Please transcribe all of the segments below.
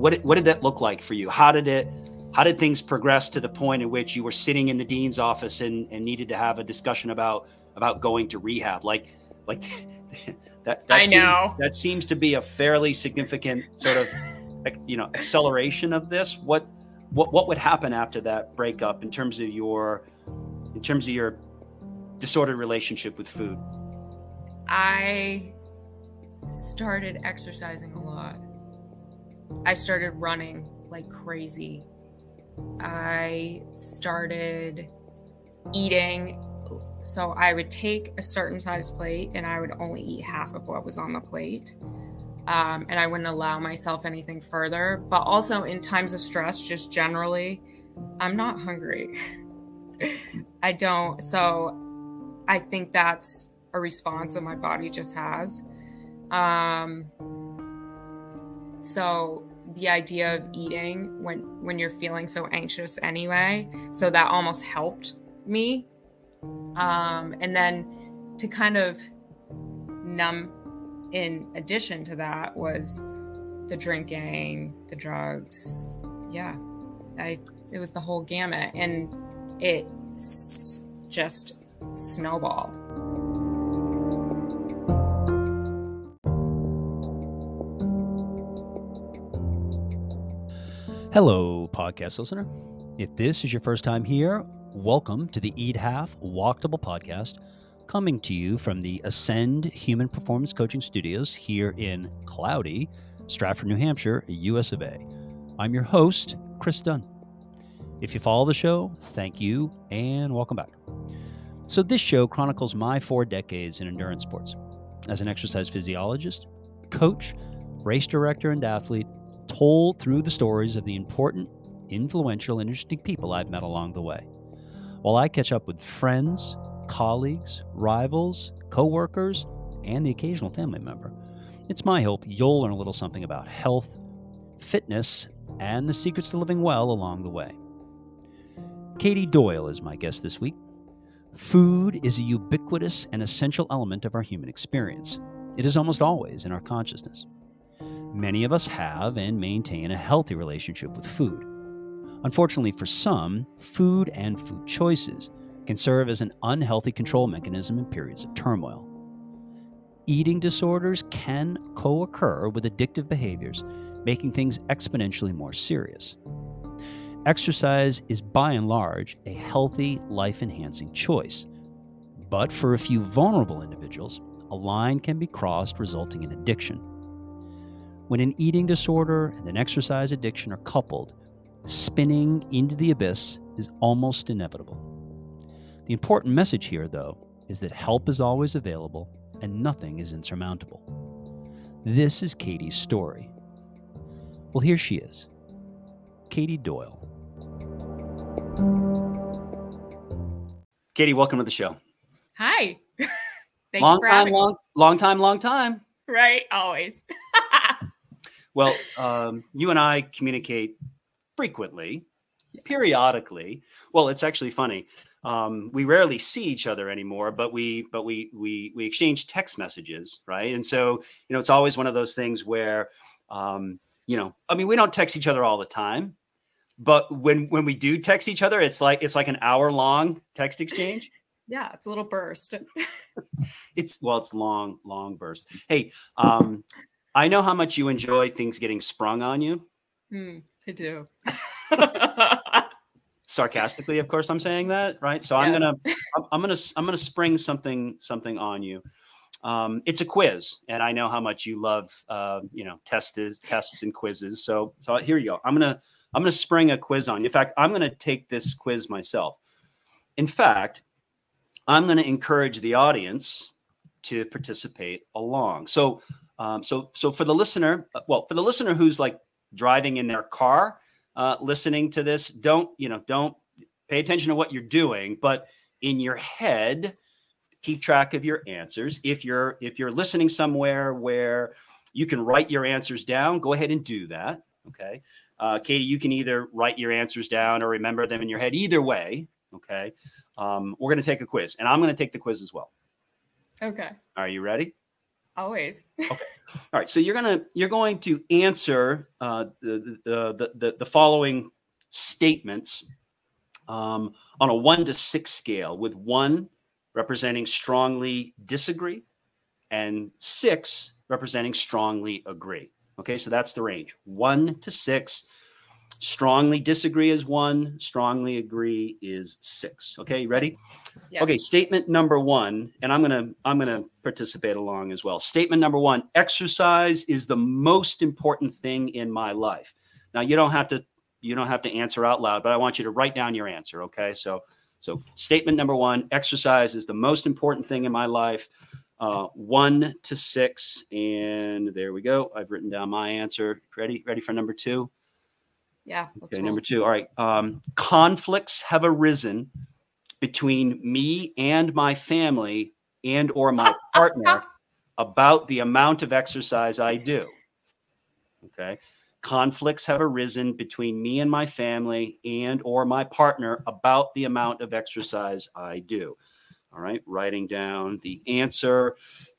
what what did that look like for you? How did it how did things progress to the point in which you were sitting in the dean's office and, and needed to have a discussion about about going to rehab? Like like that that I seems, know. that seems to be a fairly significant sort of you know acceleration of this. What what what would happen after that breakup in terms of your in terms of your disordered relationship with food? I started exercising a lot. I started running like crazy. I started eating. So I would take a certain size plate and I would only eat half of what was on the plate. Um, and I wouldn't allow myself anything further. But also in times of stress, just generally, I'm not hungry. I don't. So I think that's a response that my body just has. Um, so the idea of eating when when you're feeling so anxious anyway, so that almost helped me. Um, and then to kind of numb in addition to that was the drinking, the drugs. Yeah. I it was the whole gamut and it s- just snowballed. Hello, podcast listener. If this is your first time here, welcome to the Eat Half Walkable podcast, coming to you from the Ascend Human Performance Coaching Studios here in cloudy Stratford, New Hampshire, US of A. I'm your host, Chris Dunn. If you follow the show, thank you and welcome back. So, this show chronicles my four decades in endurance sports as an exercise physiologist, coach, race director, and athlete told through the stories of the important, influential, and interesting people I've met along the way. While I catch up with friends, colleagues, rivals, coworkers, and the occasional family member, it's my hope you'll learn a little something about health, fitness, and the secrets to living well along the way. Katy Doyle is my guest this week. Food is a ubiquitous and essential element of our human experience. It is almost always in our consciousness. Many of us have and maintain a healthy relationship with food. Unfortunately, for some, food and food choices can serve as an unhealthy control mechanism in periods of turmoil. Eating disorders can co occur with addictive behaviors, making things exponentially more serious. Exercise is by and large a healthy, life enhancing choice. But for a few vulnerable individuals, a line can be crossed, resulting in addiction. When an eating disorder and an exercise addiction are coupled, spinning into the abyss is almost inevitable. The important message here, though, is that help is always available and nothing is insurmountable. This is Katy's story. Well, here she is Katy Doyle. Katy, welcome to the show. Hi. Thank long you for time, having me. long, long time, long time. Right, always. Well, um, you and I communicate frequently, periodically. Well, it's actually funny. Um, we rarely see each other anymore, but we but we we we exchange text messages, right? And so you know, it's always one of those things where, um, you know, I mean, we don't text each other all the time, but when when we do text each other, it's like it's like an hour long text exchange. Yeah, it's a little burst. It's well, it's long, long burst. Hey, um, I know how much you enjoy things getting sprung on you. Hmm, I do. sarcastically of course i'm saying that right? So i'm gonna I'm, I'm gonna i'm gonna spring something something on you. Um, it's a quiz and i know how much you love uh, you know tests tests and quizzes. So so here you go. I'm gonna i'm gonna spring a quiz on you. In fact i'm gonna take this quiz myself. In fact i'm gonna encourage the audience to participate along. So um, so so for the listener uh, well for the listener who's like driving in their car uh, listening to this, don't you know? Don't pay attention to what you're doing, but in your head, keep track of your answers. If you're if you're listening somewhere where you can write your answers down, go ahead and do that. Okay, uh, Katy, you can either write your answers down or remember them in your head. Either way, okay. Um, we're going to take a quiz, and I'm going to take the quiz as well. okay. Are you ready? Always. Okay. All right, so you're gonna you're going to answer uh, the, the, the the the following statements um, on a one to six scale, with one representing strongly disagree, and six representing strongly agree. Okay, so that's the range one to six. Strongly disagree is one, strongly agree is six. Okay, ready? Yeah. Okay, statement number one, and I'm gonna I'm gonna participate along as well. Statement number one: exercise is the most important thing in my life. Now you don't have to you don't have to answer out loud, but I want you to write down your answer. Okay, so so statement number one: exercise is the most important thing in my life. Uh, one to six, and there we go. I've written down my answer. Ready? Ready for number two? Yeah. Okay, roll. number two. All right. Um, conflicts have arisen between me and my family and or my partner about the amount of exercise I do. Okay. Conflicts have arisen between me and my family and or my partner about the amount of exercise I do. All right. Writing down the answer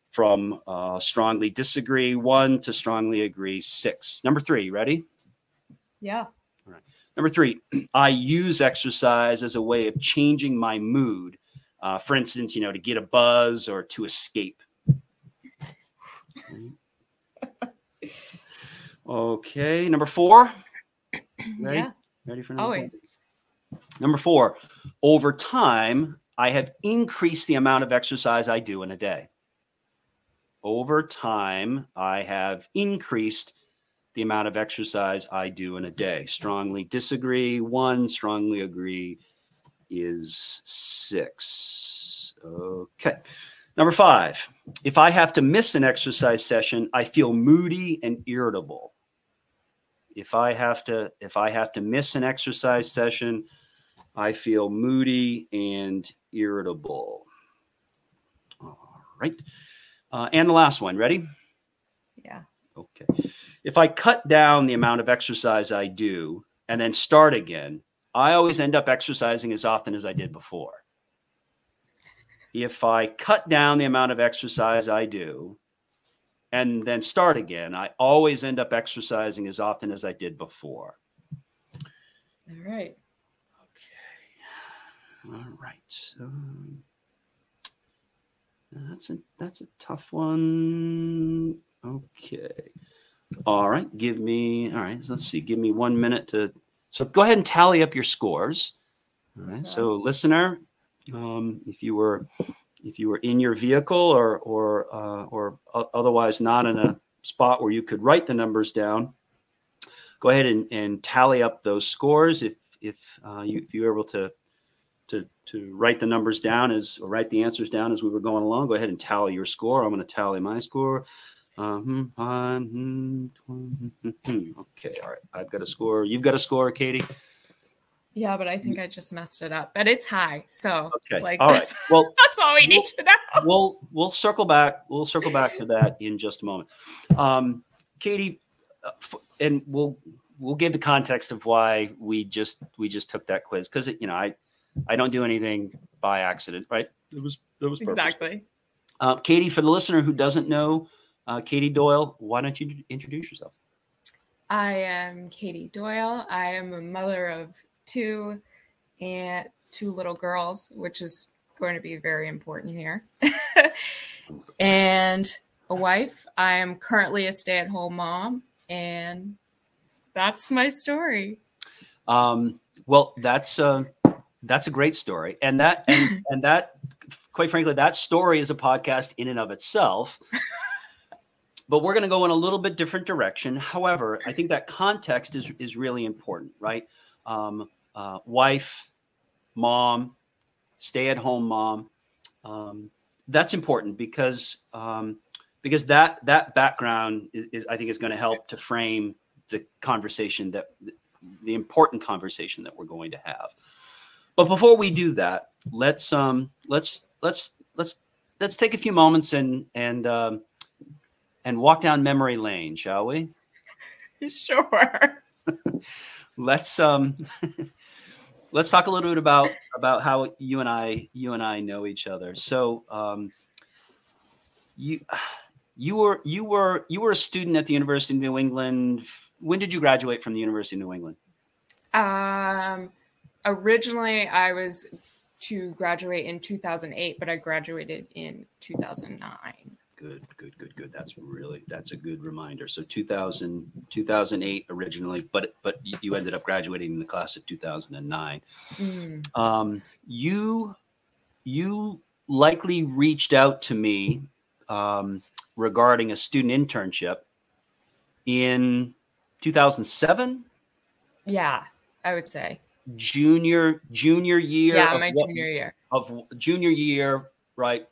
from uh, strongly disagree one to strongly agree six. Number three. Ready? Yeah. All right. Number three, I use exercise as a way of changing my mood. Uh, for instance, you know, to get a buzz or to escape. Okay, number four. Ready? Yeah. Ready for number four? Always. Number four, over time, I have increased the amount of exercise I do in a day. Over time, I have increased the amount of exercise I do in a day. Strongly disagree, one. Strongly agree is six. Okay. Number five, if I have to miss an exercise session, I feel moody and irritable. If I have to, if I have to miss an exercise session, I feel moody and irritable. All right. Uh, and the last one, ready? Okay. If I cut down the amount of exercise I do and then start again, I always end up exercising as often as I did before. If I cut down the amount of exercise I do and then start again, I always end up exercising as often as I did before. All right. Okay. All right. So that's a that's a tough one. Okay. All right. Give me. All right. So let's see. Give me one minute to. So go ahead and tally up your scores. All right. So listener, um, if you were if you were in your vehicle or or uh, or otherwise not in a spot where you could write the numbers down, go ahead and, and tally up those scores. If if uh, you if you're able to to to write the numbers down as or write the answers down as we were going along, go ahead and tally your score. I'm going to tally my score. Um, um, okay, all right. I've got a score. You've got a score, Katy. Yeah, but I think I just messed it up. But it's high. So Okay, like all right. that's, Well, that's all we need to know. we'll we'll circle back. We'll circle back to that in just a moment. Um, Katy, uh, f- and we'll we'll give the context of why we just we just took that quiz because you know I I don't do anything by accident, right? It was it was purpose. Exactly. Uh, Katy, for the listener who doesn't know uh, Katy Doyle, why don't you introduce yourself? I am Katy Doyle. I am a mother of two and two little girls, which is going to be very important here. and a wife. I am currently a stay at home mom, and that's my story. Um, well, that's uh, that's a great story, and that and, and that, quite frankly, that story is a podcast in and of itself. but we're going to go in a little bit different direction. However, I think that context is is really important, right? Um, uh, wife, mom, stay at home mom. Um, that's important because um, because that that background is, is I think is going to help to frame the conversation that the important conversation that we're going to have. But before we do that, let's um let's let's let's let's take a few moments and and um, and walk down memory lane, shall we? Sure. Let's um let's talk a little bit about about how you and I you and I know each other. So um you you were you were you were a student at the University of New England. When did you graduate from the University of New England? Um, originally, I was to graduate in 2008, but I graduated in 2009. Good, good, good, good. That's really that's a good reminder. So 2000 2008 originally, but but you ended up graduating in the class of 2009. Mm. Um, you you likely reached out to me um, regarding a student internship in 2007 Yeah, I would say. junior junior year Yeah, of my what- junior year. of junior year right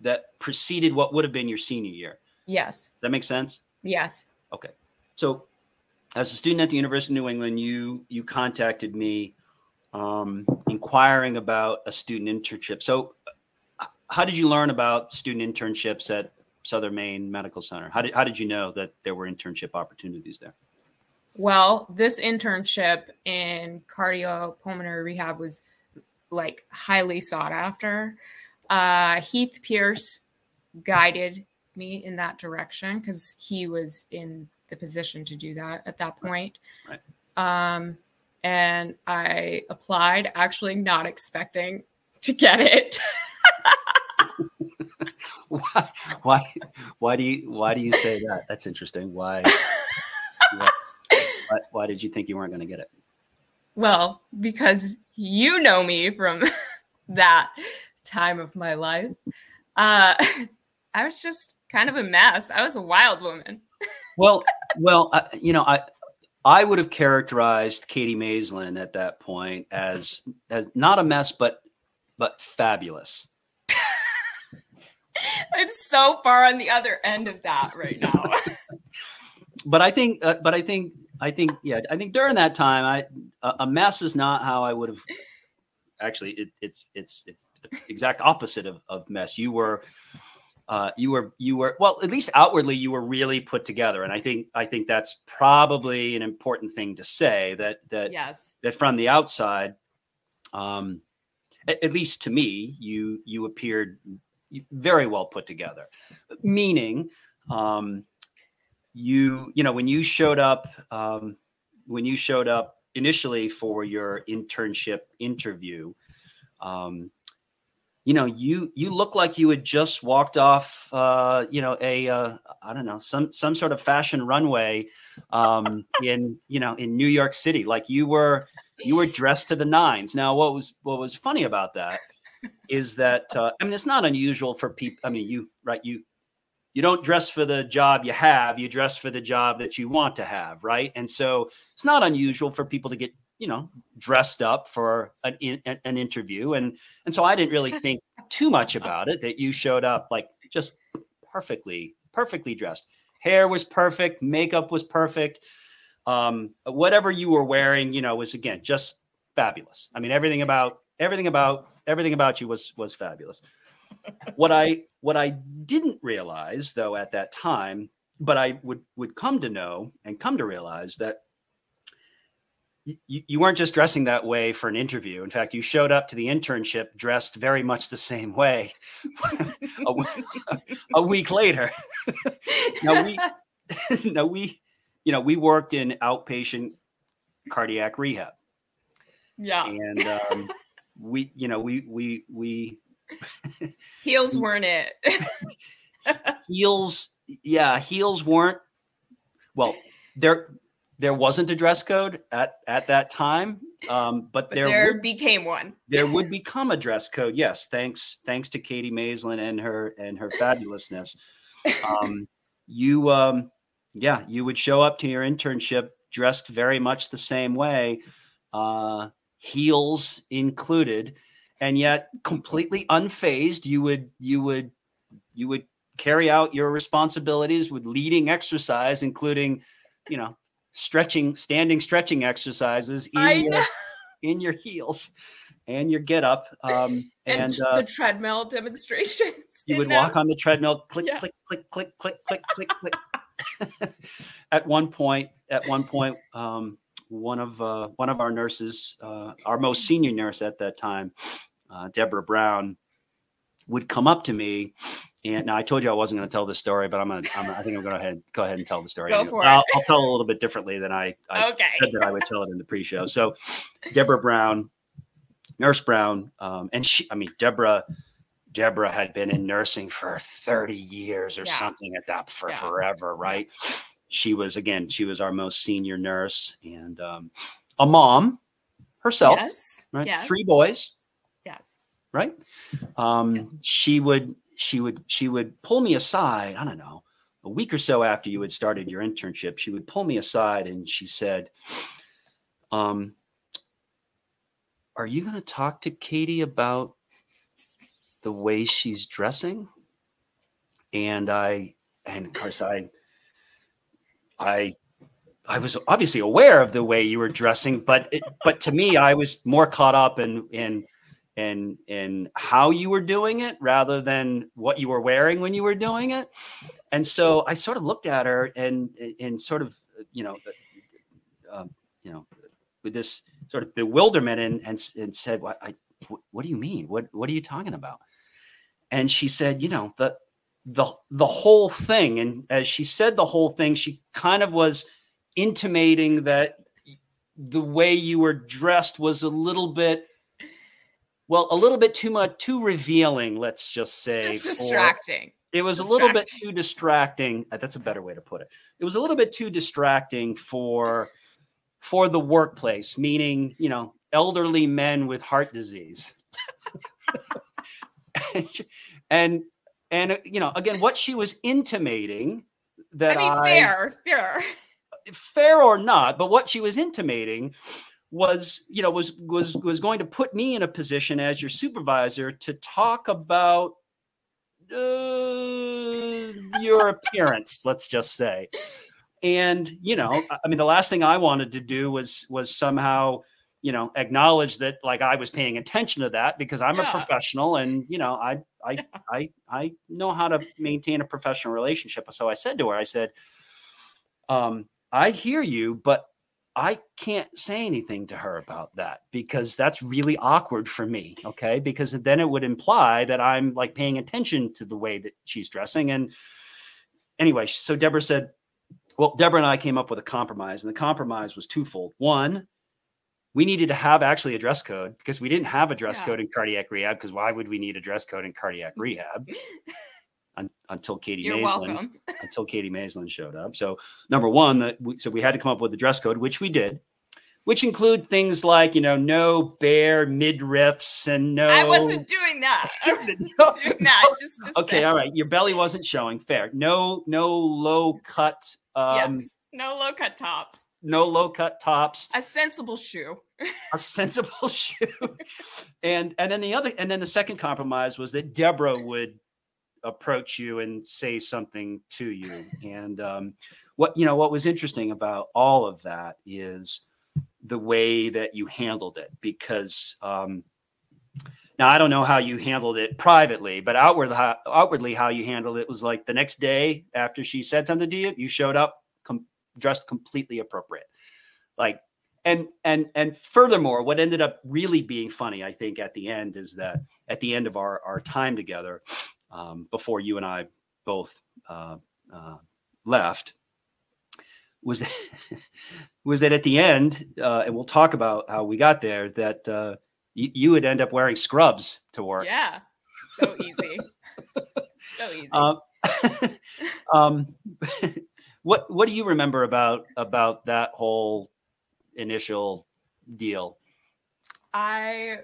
that preceded what would have been your senior year Yes. that makes sense Yes. okay so as a student at the university of new england you you contacted me um, inquiring about a student internship so uh, how did you learn about student internships at southern maine medical center how did, how did you know that there were internship opportunities there Well, this internship in cardiopulmonary rehab was like highly sought after. Uh, Heath Pierce guided me in that direction because he was in the position to do that at that point. Right. Um, and I applied, actually not expecting to get it. why why why do you why do you say that that's interesting why why, why, why did you think you weren't going to get it Well, because you know me from that time of my life. Uh, I was just kind of a mess. I was a wild woman. well well I, you know i i would have characterized Katy Maislin at that point as as not a mess but but fabulous I'm so far on the other end of that right now. but i think uh, but i think i think yeah i think during that time i a, a mess is not how i would have actually it, it's it's it's exact opposite of, of mess. You were uh, you were you were well at least outwardly you were really put together. And i think i think that's probably an important thing to say that that yes. that from the outside um at, at least to me you you appeared very well put together. Meaning um you you know when you showed up um when you showed up initially for your internship interview um you know you you look like you had just walked off uh you know a uh, i don't know some some sort of fashion runway um in you know in new york city. Like you were you were dressed to the nines. Now what was what was funny about that is that uh, i mean it's not unusual for people i mean you right you you don't dress for the job you have you dress for the job that you want to have right? And so it's not unusual for people to get you know dressed up for an, in, an interview. And and so i didn't really think too much about it that you showed up like just perfectly perfectly dressed. Hair was perfect makeup was perfect. Um whatever you were wearing you know was again just fabulous. I mean everything about everything about everything about you was was fabulous. What i what i didn't realize though at that time but i would would come to know and come to realize that you, you weren't just dressing that way for an interview. In fact, you showed up to the internship dressed very much the same way a week later. now we, now we, you know, we worked in outpatient cardiac rehab, Yeah. and um, we, you know, we we we Heels weren't it. heels, yeah, heels weren't. Well, there there wasn't a dress code at at that time, um, but, But there there, would became one. there would become a dress code. Yes, thanks thanks to Katy Maislin and her and her fabulousness. Um, you um, yeah, you would show up to your internship dressed very much the same way, uh, heels included, and yet completely unfazed. You would you would you would carry out your responsibilities with leading exercise, including you know stretching, standing stretching exercises in your in your heels and your get up. Um, And, and uh, the treadmill demonstrations. you would them. walk on the treadmill, click, Yes. click, click, click, click, click, click, click. at one point, at one point, um, one of uh, one of our nurses, uh, our most senior nurse at that time, uh, Deborah Brown, would come up to me and now I told you I wasn't going to tell this story, but I'm gonna, I'm, I think I'm going to go ahead and tell the story. Go for I'll, it. I'll tell a little bit differently than I, I Okay. said that I would tell it in the pre-show. So, Deborah Brown, Nurse Brown, um, and she, I mean, Deborah, Deborah had been in nursing for 30 years or Yeah. something at that for Yeah. forever, right? She was again, she was our most senior nurse and um, a mom herself, Yes. right? Yes. Three boys, Yes. right? Um, she would she would she would pull me aside. I don't know, a week or so after you had started your internship, she would pull me aside and she said, um, "Are you going to talk to Katy about the way she's dressing?" And I, and of course, I, I I was obviously aware of the way you were dressing, but it, but to me, I was more caught up in in in in how you were doing it rather than what you were wearing when you were doing it. And so I sort of looked at her and and sort of you know um, you know with this sort of bewilderment and and, and said, "What I what, what do you mean? What what are you talking about?" And she said, "You know the." The, the whole thing and as she said the whole thing she kind of was intimating that the way you were dressed was a little bit well a little bit too much too revealing let's just say It's distracting. it was a little bit too distracting uh, that's a better way to put it it was a little bit too distracting for for the workplace meaning you know elderly men with heart disease and, and and uh, you know again what she was intimating that I mean, fair, fair. fair or not, but what she was intimating was, you know, was was was going to put me in a position as your supervisor to talk about uh, your appearance, let's just say. And you know, I- mean, the last thing I wanted to do was was somehow, you know, acknowledge that like I was paying attention to that because I'm Yeah. a professional and you know, I I I I know how to maintain a professional relationship. So I said to her, I said, um, I hear you, but I can't say anything to her about that because that's really awkward for me. Okay. Because then it would imply that I'm like paying attention to the way that she's dressing. And anyway, so Deborah said, well, Deborah and I came up with a compromise, and the compromise was twofold. One, we needed to have actually a dress code because we didn't have a dress Yeah. code in cardiac rehab. Because why would we need a dress code in cardiac rehab? Un- until Katy You're Maislin welcome. until Katy Maislin showed up. So number one, that we, so we had to come up with the dress code, which we did, which include things like you know no bare midriffs and no. I wasn't doing that. I wasn't No. doing that. Just to okay, say. all right. Your belly wasn't showing. Fair. No, no low cut. Um, yes. No low cut tops. No low cut tops. A sensible shoe. A sensible shoe. and and then the other and then the second compromise was that Deborah would approach you and say something to you. And um, what you know what was interesting about all of that is the way that you handled it because um, now I don't know how you handled it privately, but outward, how, outwardly how you handled it was like the next day after she said something to you, you showed up com- dressed completely appropriate, like and and and furthermore, what ended up really being funny, I think, at the end is that at the end of our our time together, um, before you and I both uh, uh, left, was that, was that at the end, uh, and we'll talk about how we got there. That uh, you, you would end up wearing scrubs to work. Yeah. So easy. so easy. Um, um, what what do you remember about about that whole initial deal? I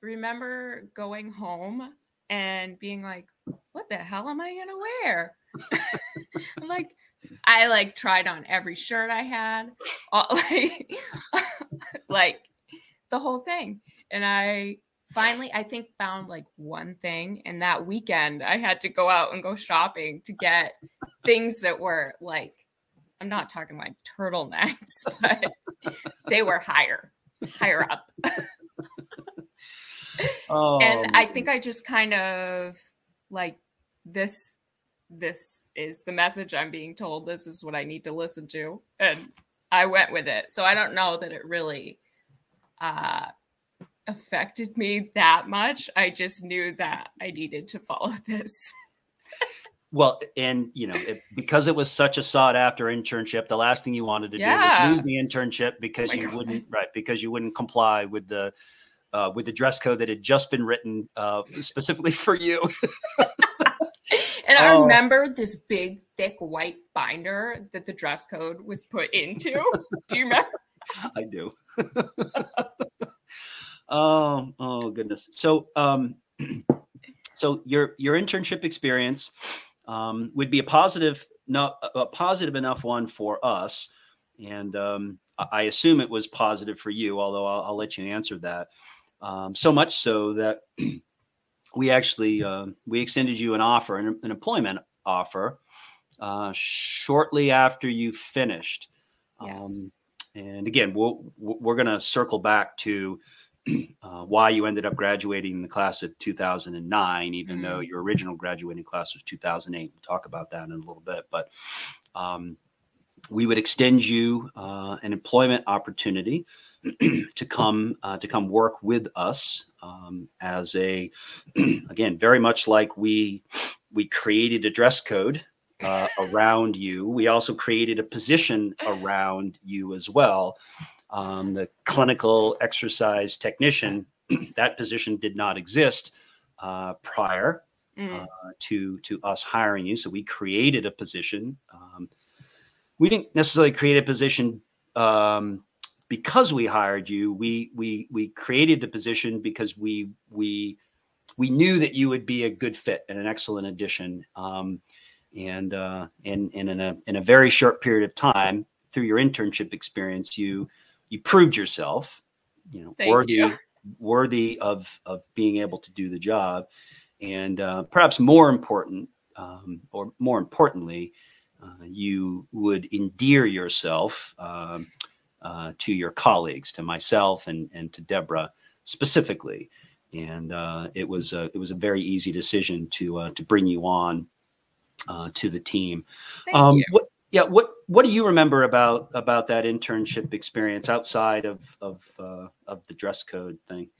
remember going home and being like, what the hell am I gonna wear? like I like tried on every shirt I had, all, like, like the whole thing. And I finally, I think, found like one thing. And that weekend, I had to go out and go shopping to get things that were like, I'm not talking like turtlenecks, but they were higher, higher up. Oh, and I think I just kind of like this this is the message I'm being told. This is what I need to listen to. And I went with it. So I don't know that it really uh affected me that much. I just knew that I needed to follow this. Well, and you know, it, because it was such a sought after internship, the last thing you wanted to yeah. do was lose the internship because oh you God. wouldn't right because you wouldn't comply with the uh, with the dress code that had just been written uh, specifically for you. and I oh. remember this big, thick white binder that the dress code was put into. do you remember? I do. oh, oh goodness. So, um, so your your internship experience um, would be a positive, not a positive enough one for us, and um, I assume it was positive for you. Although I'll, I'll let you answer that. Um, so much so that we actually uh, we extended you an offer, an, an employment offer, uh, shortly after you finished. Yes. Um, and again, we'll, we're going to circle back to uh, why you ended up graduating the class of 2009, even mm-hmm. though your original graduating class was 2008. We'll talk about that in a little bit. But um, we would extend you uh, an employment opportunity to come uh, to come work with us um, as a again very much like we we created a dress code uh, around you. We also created a position around you as well um, the clinical exercise technician, that position did not exist uh, prior mm. uh, to to us hiring you. So we created a position. Um, we didn't necessarily create a position um, because we hired you. We we we created the position because we we we knew that you would be a good fit and an excellent addition. Um, and uh, and and in a in a very short period of time, through your internship experience, you you proved yourself, you know, Thank worthy you. worthy of of being able to do the job, and uh, perhaps more important, um, or more importantly, uh, you would endear yourself um, uh, to your colleagues, to myself and and to Deborah specifically, and uh, it was a, it was a very easy decision to uh, to bring you on uh, to the team. Um, what yeah what what do you remember about about that internship experience outside of of uh, of the dress code thing?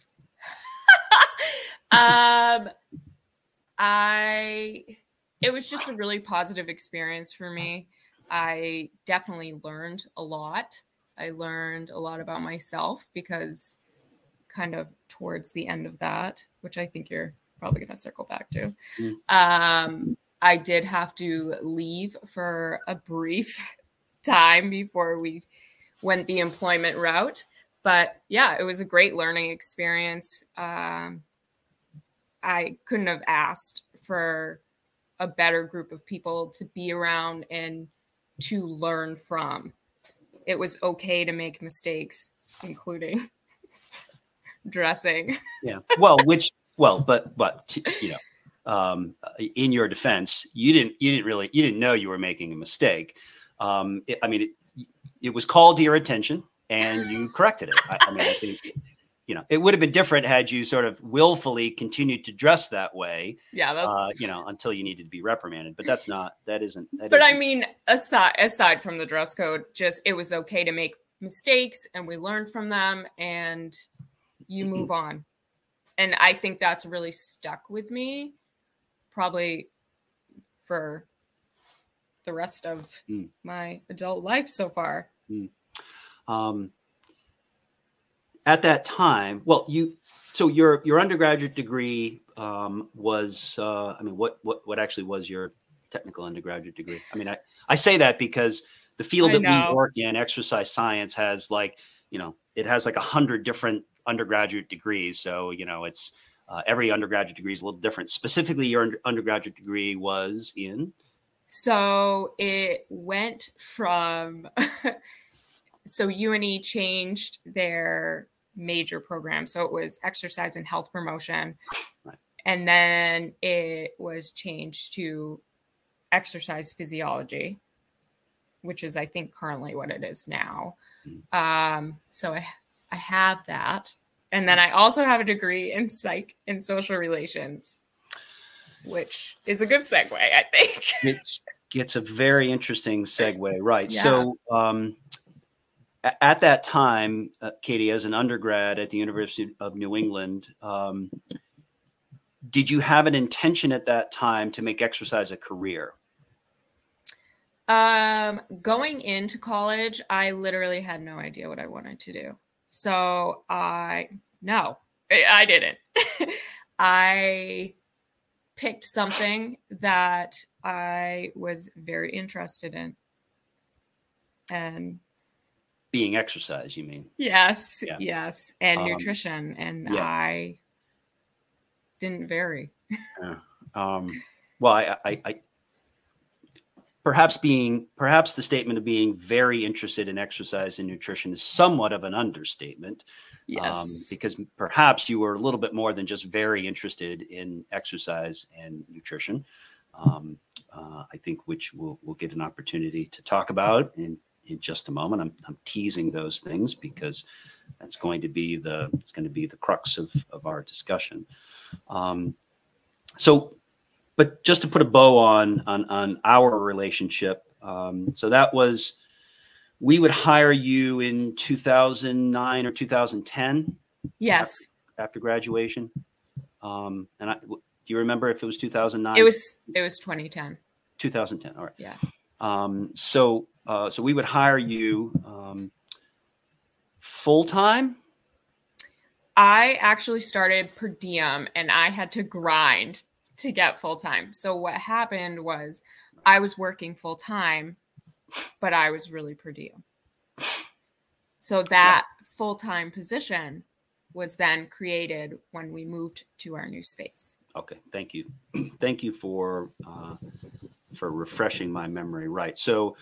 Um i it was just a really positive experience for me i definitely learned a lot i learned a lot about myself because kind of towards the end of that which i think you're probably going to circle back to mm. um I did have to leave for a brief time before we went the employment route. But yeah, it was a great learning experience. Um, I couldn't have asked for a better group of people to be around and to learn from. It was okay to make mistakes, including dressing. Yeah. Well, which, well, but, but, you know, um, in your defense, you didn't you didn't really you didn't know you were making a mistake. Um, it, I mean, it, it, was called to your attention, and you corrected it. I, I, mean, I think you know it would have been different had you sort of willfully continued to dress that way. Yeah, that's uh, you know until you needed to be reprimanded. But that's not that isn't. That but isn't. I mean, aside aside from the dress code, just it was okay to make mistakes, and we learned from them, and you move on. And I think that's really stuck with me probably for the rest of mm. my adult life so far. Mm. Um, at that time, well, you so your your undergraduate degree um, was uh, I mean, what what what actually was your technical undergraduate degree? I mean, I I say that because the field that we work in, exercise science, has like you know it has like a hundred different undergraduate degrees. So you know it's uh, every undergraduate degree is a little different. Specifically, your undergraduate degree was in. So it went from. so UNE changed their major program. So it was exercise and health promotion. Right. And then it was changed to exercise physiology, which is, I think, currently what it is now. Mm. Um, so I, I have that. And then I also have a degree in psych and social relations, which is a good segue, I think. it's it's a very interesting segue, right? Yeah. So um, at that time, uh, Katy, as an undergrad at the University of New England, um, did you have an intention at that time to make exercise a career? Um, going into college, I literally had no idea what I wanted to do. So I no, I didn't. I picked something that I was very interested in. And being exercise, you mean? Yes, yeah. yes, and um, nutrition, and yeah. I didn't vary. yeah. Um, well, I, I, I, perhaps being perhaps the statement of being very interested in exercise and nutrition is somewhat of an understatement. Um, yes, um, because perhaps you were a little bit more than just very interested in exercise and nutrition. Um, uh, I think which we'll, we'll get an opportunity to talk about in in just a moment. I'm, I'm teasing those things because that's going to be the it's going to be the crux of, of our discussion. Um, so, but just to put a bow on on, on our relationship, um, so that was we would hire you in 2009 or 2010. Yes. After, after graduation, um, and I, do you remember if it was 2009? It was it was 2010. 2010. All right. Yeah. Um, so uh, so we would hire you um, full time. I actually started per diem and I had to grind to get full time. So what happened was I was working full time, but I was really per diem. So that yeah. full time position was then created when we moved to our new space. Okay, thank you, thank you for uh, for refreshing my memory. Right. So,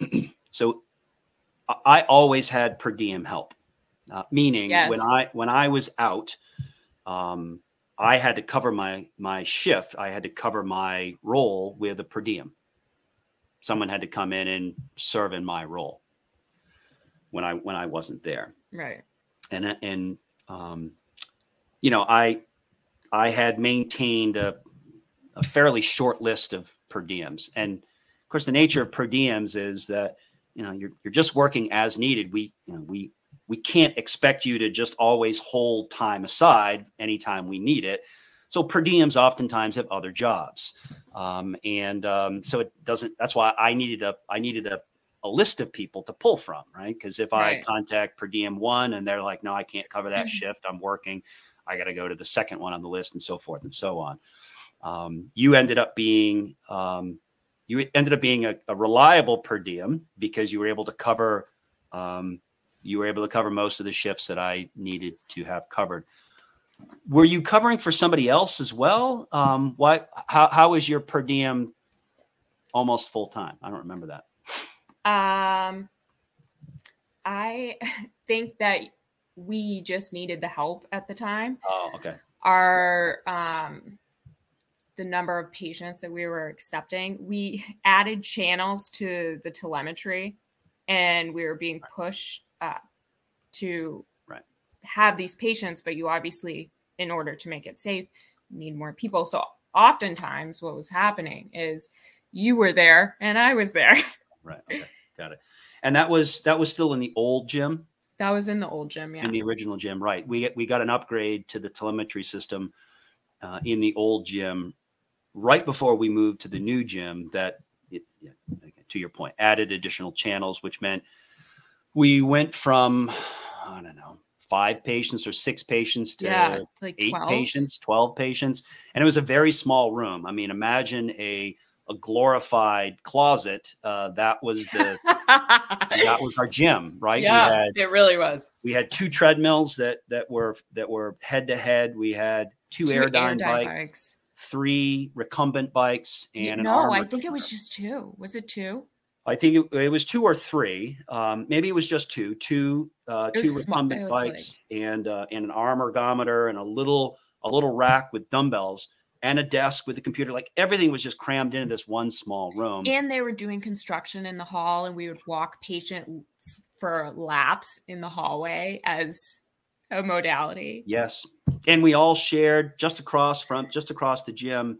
so I always had per diem help, uh, meaning yes. when I when I was out, um, I had to cover my my shift. I had to cover my role with a per diem. Someone had to come in and serve in my role when I when I wasn't there. Right. And and um, you know I I had maintained a a fairly short list of per diems. And of course, the nature of per diems is that you know you're you're just working as needed. We you know we we can't expect you to just always hold time aside anytime we need it. So per diems oftentimes have other jobs, um, and um, so it doesn't. That's why I needed a I needed a a list of people to pull from, right? Because if right. I contact per diem one and they're like, no, I can't cover that shift, I'm working, I got to go to the second one on the list and so forth and so on. Um, you ended up being um, you ended up being a, a, reliable per diem because you were able to cover um, you were able to cover most of the shifts that I needed to have covered. Were you covering for somebody else as well? Um, what how how was your per diem almost full time? I don't remember that. Um, I think that we just needed the help at the time. Oh, okay. Our um the number of patients that we were accepting, we added channels to the telemetry and we were being pushed uh, to right. have these patients, but you obviously, in order to make it safe, need more people. So oftentimes what was happening is you were there and I was there. Right. Okay. Got it. And that was that was still in the old gym. That was in the old gym, yeah. In the original gym, right? We we got an upgrade to the telemetry system uh, in the old gym right before we moved to the new gym that it, yeah, to your point added additional channels which meant we went from i don't know five patients or six patients to yeah, like eight 12. patients 12 patients. And it was a very small room. I mean imagine a a glorified closet uh, that was the that was our gym right? Yeah had, it really was. we had two treadmills that that were that were head to head we had two, two airdyne, bikes, bikes three recumbent bikes and no i think it was just two. Was it two? I think it, it was two or three. Um, maybe it was just two two uh, two recumbent bikes like... and uh, and an arm ergometer and a little a little rack with dumbbells and a desk with a computer. Like everything was just crammed into this one small room. And they were doing construction in the hall and we would walk patients for laps in the hallway as a modality yes and we all shared just across from just across the gym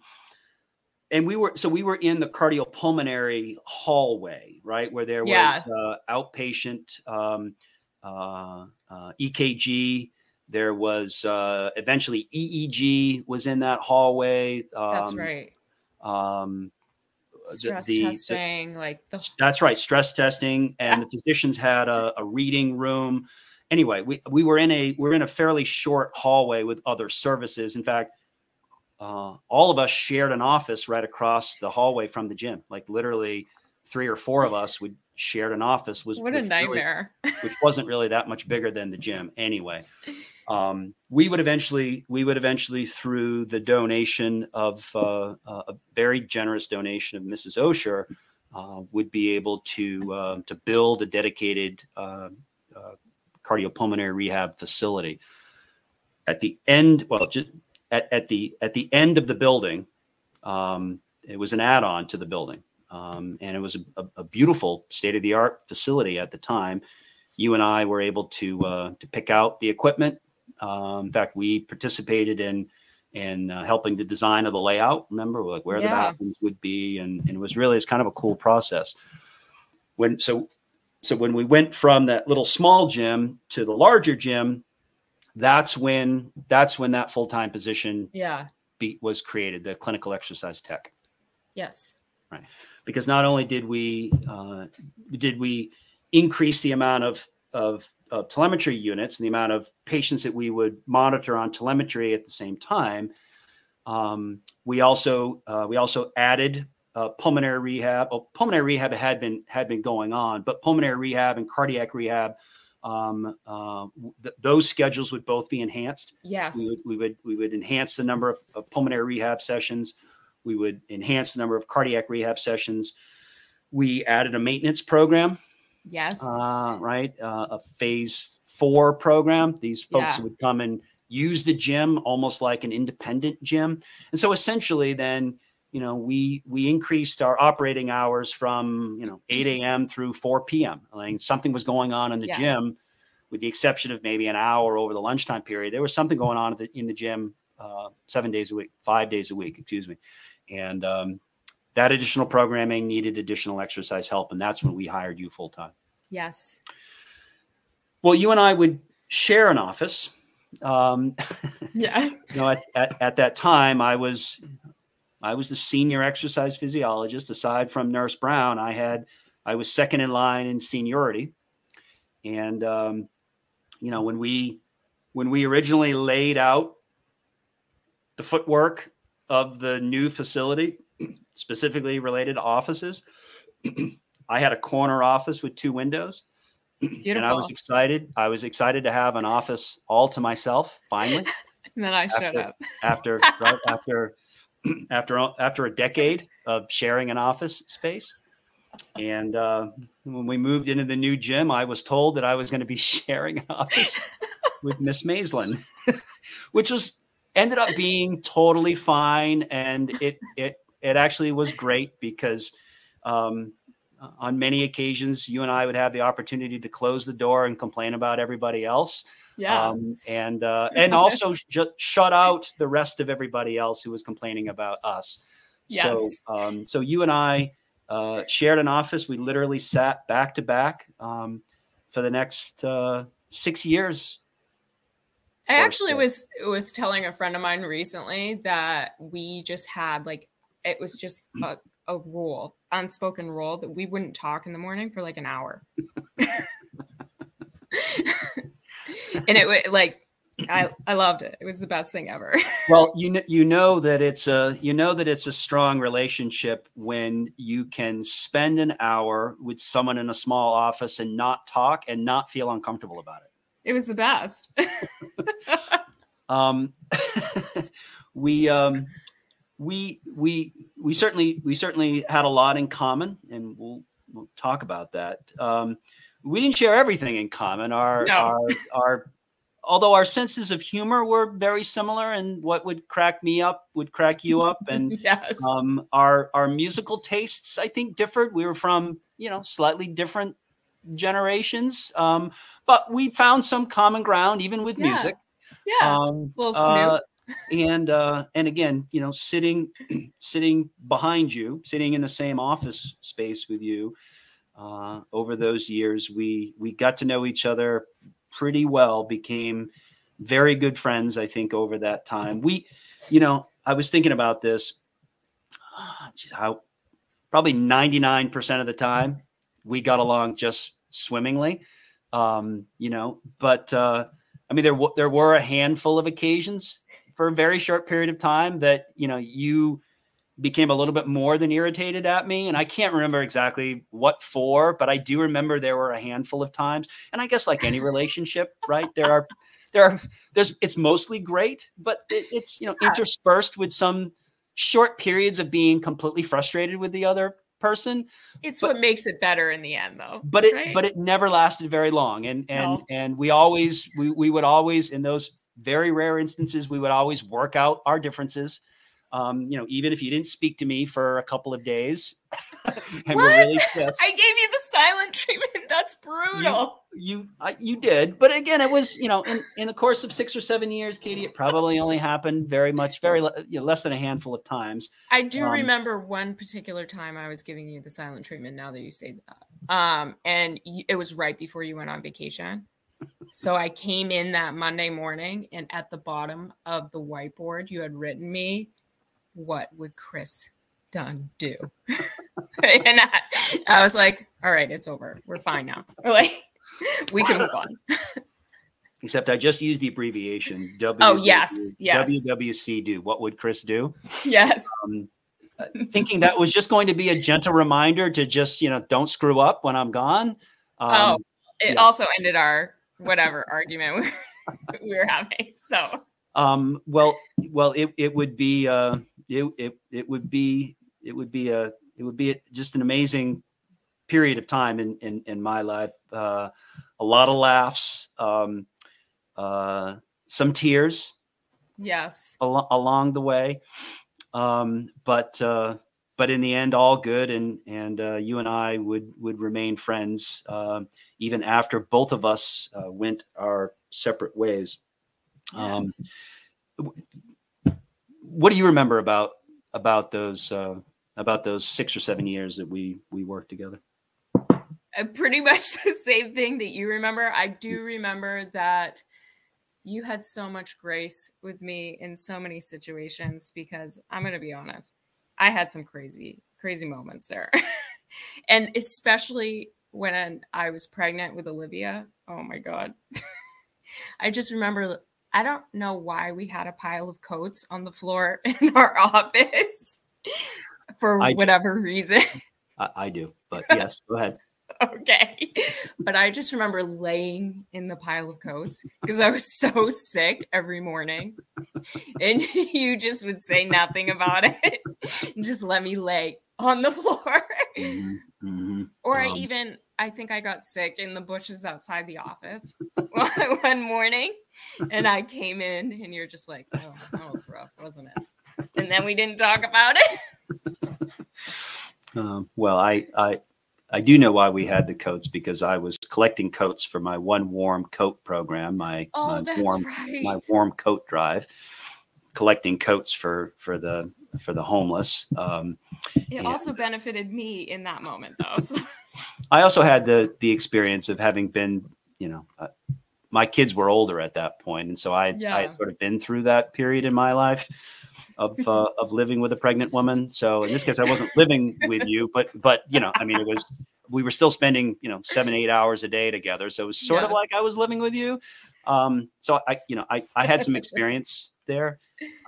and we were so we were in the cardiopulmonary hallway, right, where there Yeah. was uh, outpatient um, uh, uh, EKG. There was uh, eventually EEG was in that hallway. Um, That's right. Um, Stress the- the- testing, like the that's right, stress testing, and the physicians had a, a reading room. Anyway, we, we were in a we're in a fairly short hallway with other services. In fact, uh, all of us shared an office right across the hallway from the gym. Like literally, three or four of us would shared an office. Was what a which really- nightmare. which wasn't really that much bigger than the gym anyway. Um, we would eventually, we would eventually, through the donation of uh, uh, a very generous donation of Mrs. Osher, uh, would be able to uh, to build a dedicated uh, uh, cardiopulmonary rehab facility. At the end, well, just at, at the at the end of the building, um, it was an add-on to the building, um, and it was a, a, a beautiful state-of-the-art facility at the time. You and I were able to uh, to pick out the equipment. Um, in fact, we participated in in uh, helping the design of the layout. Remember, like where the bathrooms would be, and, and it was really it's kind of a cool process. When so so when we went from that little small gym to the larger gym, that's when that's when that full time position Yeah. be, was created, the clinical exercise tech Yes. Right. Because not only did we uh, did we increase the amount of, of of telemetry units and the amount of patients that we would monitor on telemetry at the same time, um, we also uh, we also added uh, pulmonary rehab. Well, pulmonary rehab had been had been going on, but pulmonary rehab and cardiac rehab. Um, uh, th- those schedules would both be enhanced Yes. we would we would we would enhance the number of, of pulmonary rehab sessions we would enhance the number of cardiac rehab sessions we added a maintenance program Yes. uh, right uh, a phase four program these folks Yeah. would come and use the gym almost like an independent gym and so essentially then you know we we increased our operating hours from you know 8 a.m through 4 p.m like something was going on in the Yeah. gym with the exception of maybe an hour over the lunchtime period there was something going on the, in the gym uh, seven days a week five days a week excuse me and um, that additional programming needed additional exercise help and that's when we hired you full time yes. well you and i would share an office um, Yes. you know, at, at, at that time, I was I was the senior exercise physiologist. Aside from Nurse Brown, I had I was second in line in seniority, and um, you know when we when we originally laid out the footwork of the new facility, specifically related to offices, I had a corner office with two windows Beautiful. and I was excited. I was excited to have an office all to myself finally and then I showed up. after right after after after a decade of sharing an office space. And uh, when we moved into the new gym, I was told that I was going to be sharing an office with Miss Maislin, which was ended up being totally fine, and it it it actually was great because um, on many occasions you and I would have the opportunity to close the door and complain about everybody else Yeah. um, and uh, and also just shut out the rest of everybody else who was complaining about us. Yes. So um, so you and I uh, shared an office. We literally sat back to back um, for the next uh, six years. I actually so. was was telling a friend of mine recently that we just had like it was just a, a rule, unspoken rule that we wouldn't talk in the morning for like an hour. and it wa- like I I loved it. It was the best thing ever. Well, you know, you know that it's a you know that it's a strong relationship when you can spend an hour with someone in a small office and not talk and not feel uncomfortable about it. It was the best. um, we um, we we we certainly we certainly had a lot in common, and we'll we'll talk about that. Um, we didn't share everything in common. Our No. our our although our senses of humor were very similar, and what would crack me up would crack you up, and yes. um, our our musical tastes I think differed. We were from you know slightly different generations, um, but we found some common ground even with Yeah. music. yeah. Um, Little Snoop. uh, and uh, and again, you know, sitting sitting behind you, sitting in the same office space with you. Uh, over those years, we we got to know each other pretty well. Became very good friends, I think, over that time. We, you know, I was thinking about this. Uh, geez, how probably ninety nine percent of the time we got along just swimmingly. Um, you know, but uh, I mean, there w- there were a handful of occasions for a very short period of time that you know you became a little bit more than irritated at me and i can't remember exactly what for but i do remember there were a handful of times and i guess like any relationship right there are there are there's it's mostly great but it, it's you know interspersed with some short periods of being completely frustrated with the other person It's But- what makes it better in the end, though. but it right? but it never lasted very long and and No. and we always we, we would always in those very rare instances we would always work out our differences um you know even if you didn't speak to me for a couple of days and we're What? really pissed I gave you the silent treatment. That's brutal. you I, you did but again it was you know in in the course of six or seven years Katy it probably only happened very much very you know, less than a handful of times I do Um, remember one particular time I was giving you the silent treatment. Now that you say that, um, and y- it was right before you went on vacation. So I came in that Monday morning, and at the bottom of the whiteboard, you had written me, "What would Chris Dunn do?" and I, I was like, "All right, it's over. We're fine now. Like, we can move on." except i just used the abbreviation w Oh, yes, yes. wwc do what would chris do Yes. um, thinking that was just going to be a gentle reminder to just you know don't screw up when I'm gone. Um, oh, it yeah. also ended our whatever argument we were, we were having. So um, well, well, it, it would be uh, it, it it would be it would be a it would be just an amazing period of time in in, in my life. Uh, a lot of laughs, um, uh, some tears yes, al- along the way. Um, but uh, but in the end, all good, and and uh, you and I would would remain friends um, even after both of us uh, went our separate ways. Um, yes. What do you remember about about those uh, about those six or seven years that we we worked together? Uh, pretty much the same thing that you remember. I do remember that you had so much grace with me in so many situations because I'm going to be honest, I had some crazy, crazy moments there. and especially when I was pregnant with Olivia. Oh my God. I just remember, I don't know why we had a pile of coats on the floor in our office for I- whatever reason. I, I do, but yes, go ahead. okay. But I just remember laying in the pile of coats because I was so sick every morning. And you just would say nothing about it and just let me lay on the floor. Mhm, mhm. Or I Um, even, I think I got sick in the bushes outside the office one morning. And I came in and you're just like, oh, that was rough, wasn't it? And then we didn't talk about it. Um, well, I, I I do know why we had the coats because I was collecting coats for my one warm coat program, my, Oh, my warm right. my warm coat drive, collecting coats for for the for the homeless. Um, It and- also benefited me in that moment, though. So. I also had the the experience of having been, you know, uh, my kids were older at that point, and so I I had sort of been through that period in my life of uh, of living with a pregnant woman. So in this case, I wasn't living with you, but but you know, I mean, it was we were still spending you know seven eight hours a day together, so it was sort of like I was living with you. Um, so I you know I I had some experience there,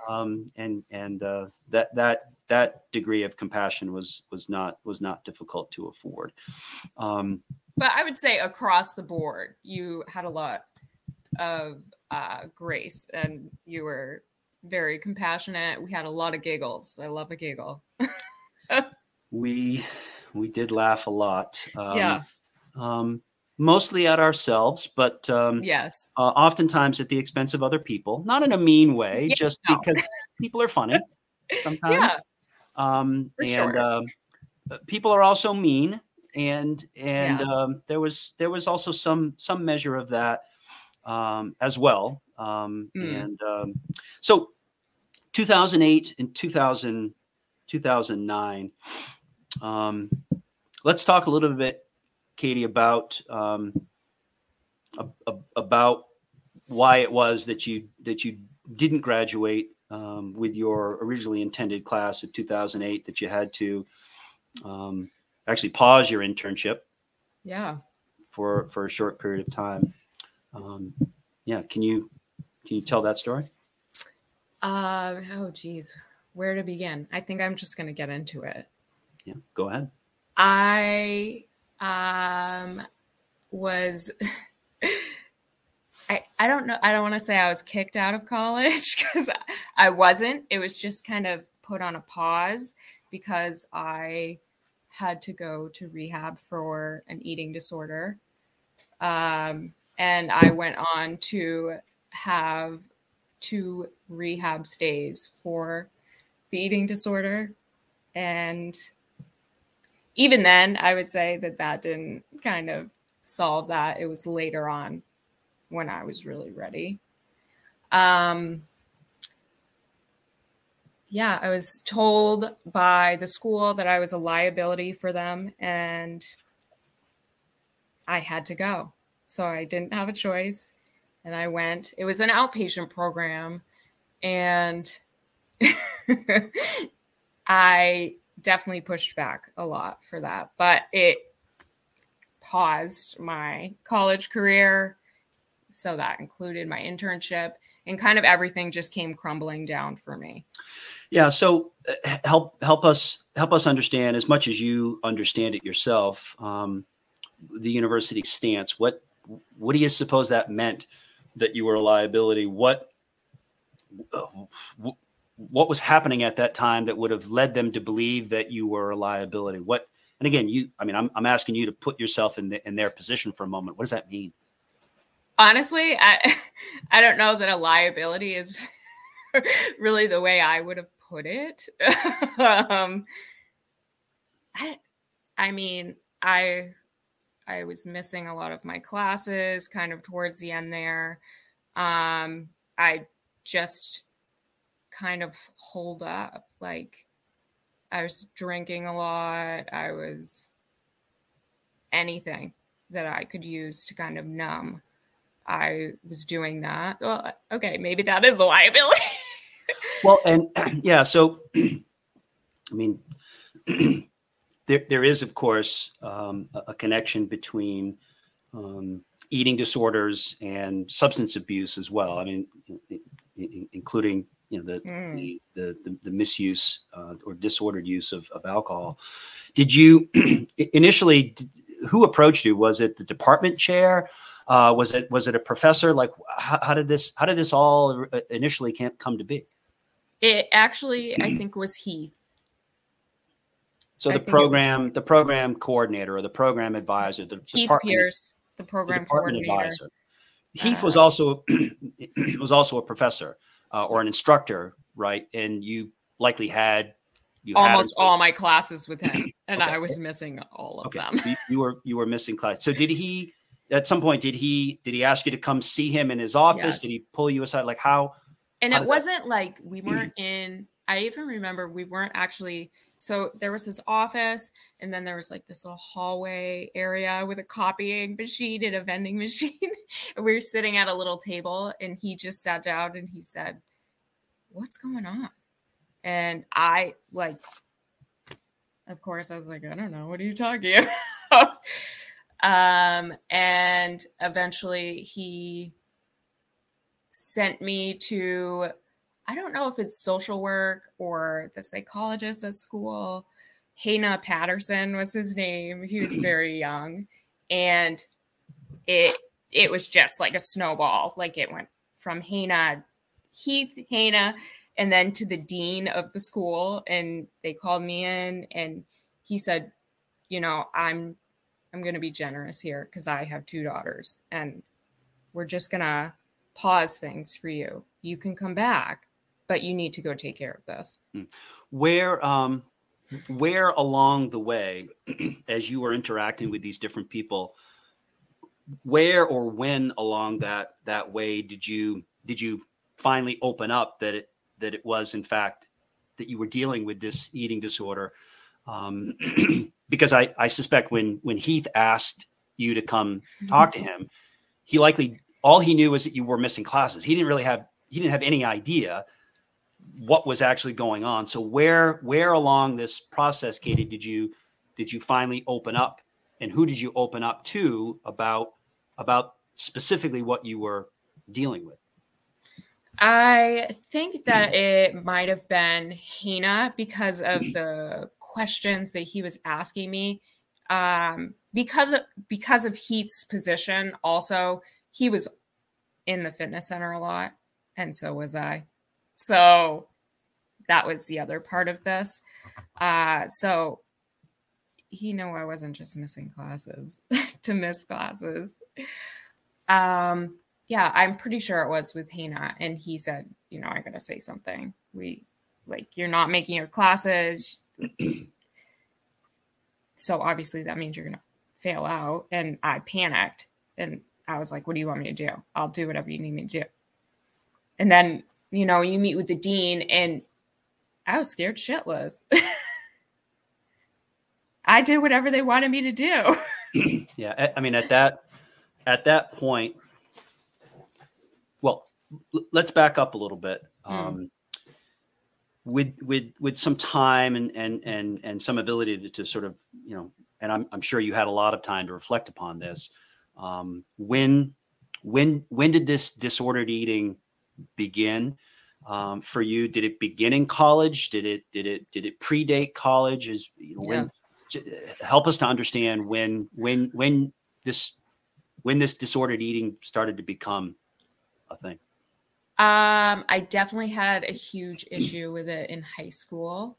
um, and and uh, that that that degree of compassion was was not was not difficult to afford. Um, but I would say across the board, you had a lot of uh, grace and you were very compassionate. We had a lot of giggles. I love a giggle. we we did laugh a lot. Um, Yeah. Um, mostly at ourselves, but um, Yes. uh, oftentimes at the expense of other people. Not in a mean way, Yeah, just no. because people are funny sometimes. Yeah. Um, and sure. um, people are also mean, and and Yeah. um, there was there was also some some measure of that um, as well. Um, Mm. And um, so 2008 and 2000, 2009. Um, let's talk a little bit, Katy, about um, a, a, about why it was that you that you didn't graduate um, with your originally intended class of 2008. That you had to um, actually pause your internship. Yeah. For for a short period of time. Um, yeah, can you can you tell that story? Uh, oh, geez, where to begin? I think I'm just going to get into it. Yeah, go ahead. I um was I I don't know I don't want to say I was kicked out of college cuz I wasn't it was just kind of put on a pause because I had to go to rehab for an eating disorder um and I went on to have two rehab stays for the eating disorder and even then, I would say that that didn't kind of solve that. It was later on when I was really ready. Um, yeah, I was told by the school that I was a liability for them and I had to go. So I didn't have a choice and I went. It was an outpatient program and I definitely pushed back a lot for that, but it paused my college career. So that included my internship and kind of everything just came crumbling down for me. Yeah. So uh, help help us help us understand as much as you understand it yourself. Um, the university stance. What what do you suppose that meant that you were a liability? What uh, what was happening at that time that would have led them to believe that you were a liability? What, and again, you, I mean, I'm, I'm asking you to put yourself in the, in their position for a moment. What does that mean? Honestly, I, I don't know that a liability is really the way I would have put it. um, I, I mean, I, I was missing a lot of my classes kind of towards the end there. Um, I just kind of hold up. Like I was drinking a lot. I was anything that I could use to kind of numb. I was doing that. Well, okay, maybe that is a liability. well, and yeah, so I mean, there there is of course um, a, a, connection between um, eating disorders and substance abuse as well. I mean, including you know the mm. the, the, the, the misuse uh, or disordered use of, of alcohol. Did you initially? Who approached you? Was it the department chair? Uh, was it was it a professor? Like how, how did this how did this all uh, initially come to be? It actually, I think, was Heath. So I the program, the program coordinator or the program advisor, the Heath Pierce, the program the coordinator. Advisor. Heath uh, was also was also a professor uh, or an instructor, right? And you likely had you almost had all my classes with him, and okay. I was missing all of okay. them. you, you, were you were missing class. So did he? At some point, did he did he ask you to come see him in his office? Yes. Did he pull you aside? Like how? And how it wasn't that... like we weren't in. I even remember we weren't actually so there was his office, and then there was like this little hallway area with a copying machine and a vending machine. and we were sitting at a little table, and he just sat down and he said, What's going on? And I like, of course, I was like, I don't know. What are you talking about? um, and eventually he sent me to I don't know if it's social work or the psychologist at school. Hana Patterson was his name. He was very young. And it it was just like a snowball. Like it went from Hana, Heath, Hana, and then to the dean of the school. And they called me in and he said, you know, I'm I'm gonna be generous here because I have two daughters and we're just gonna pause things for you. You can come back but you need to go take care of this. Hmm. Where um where along the way as you were interacting with these different people where or when along that that way did you did you finally open up that it that it was in fact that you were dealing with this eating disorder. Um, because I, I suspect when when Heath asked you to come talk to him, he likely all he knew was that you were missing classes. He didn't really have he didn't have any idea what was actually going on. So where where along this process, Katy, did you did you finally open up, and who did you open up to about about specifically what you were dealing with? I think that it might have been Hina because of the questions that he was asking me. Um, because of, because of Heath's position, also he was in the fitness center a lot, and so was I. So that was the other part of this. Uh, so he knew I wasn't just missing classes to miss classes. Um, yeah, I'm pretty sure it was with Hina, and he said, you know, I gotta say something. We like you're not making your classes, so obviously that means you're gonna fail out. And I panicked, and I was like, "What do you want me to do? I'll do whatever you need me to do." And then you know you meet with the dean, and I was scared shitless. I did whatever they wanted me to do. yeah, I mean at that at that point well, let's back up a little bit. Hmm. Um, mm. With with with some time and and and and some ability to, to, sort of you know, and I'm I'm sure you had a lot of time to reflect upon this. Um, when when when did this disordered eating begin um, for you? Did it begin in college? Did it did it did it predate college? Is you know, when yeah. help us to understand when when when this when this disordered eating started to become a thing. Um, I definitely had a huge issue with it in high school.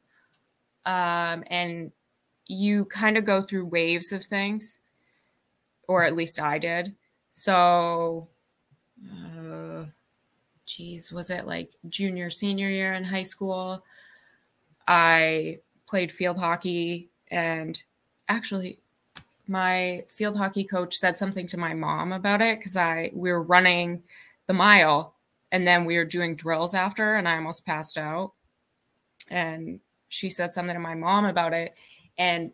Um, and you kind of go through waves of things, or at least I did. So, uh, geez, was it like junior, senior year in high school? I played field hockey, and actually, my field hockey coach said something to my mom about it because I we were running the mile and then we were doing drills after, and I almost passed out. And she said something to my mom about it. And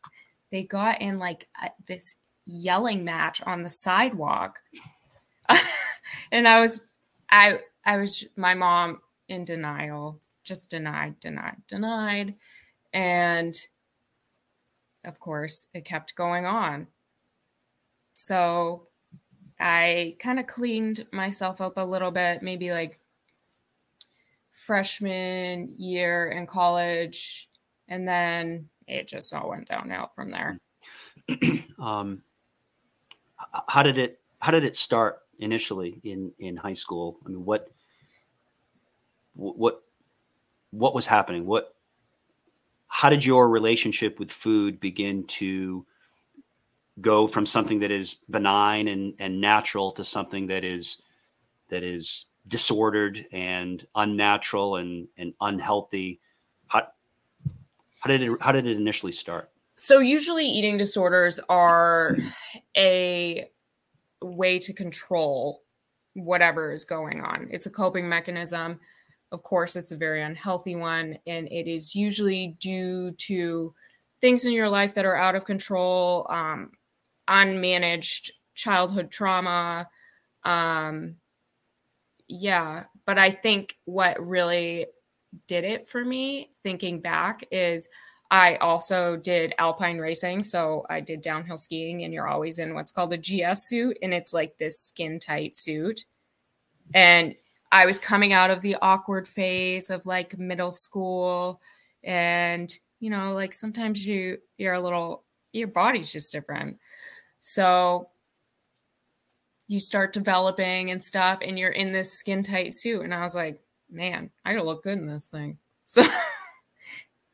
they got in like this yelling match on the sidewalk. and I was, I, I was, my mom in denial, just denied, denied, denied. And of course, it kept going on. So I kind of cleaned myself up a little bit, maybe like freshman year in college. And then it just all went downhill from there. um, how did it, how did it start initially in, in high school? I mean, what, what, what was happening? What, how did your relationship with food begin to go from something that is benign and, and natural to something that is that is disordered and unnatural and, and unhealthy how, how did it how did it initially start so usually eating disorders are a way to control whatever is going on it's a coping mechanism of course it's a very unhealthy one and it is usually due to things in your life that are out of control um, unmanaged childhood trauma. Um, yeah, but I think what really did it for me, thinking back, is I also did alpine racing. So I did downhill skiing, and you're always in what's called a GS suit, and it's like this skin tight suit. And I was coming out of the awkward phase of like middle school, and you know, like sometimes you you're a little your body's just different. So you start developing and stuff, and you're in this skin tight suit. And I was like, man, I gotta look good in this thing. So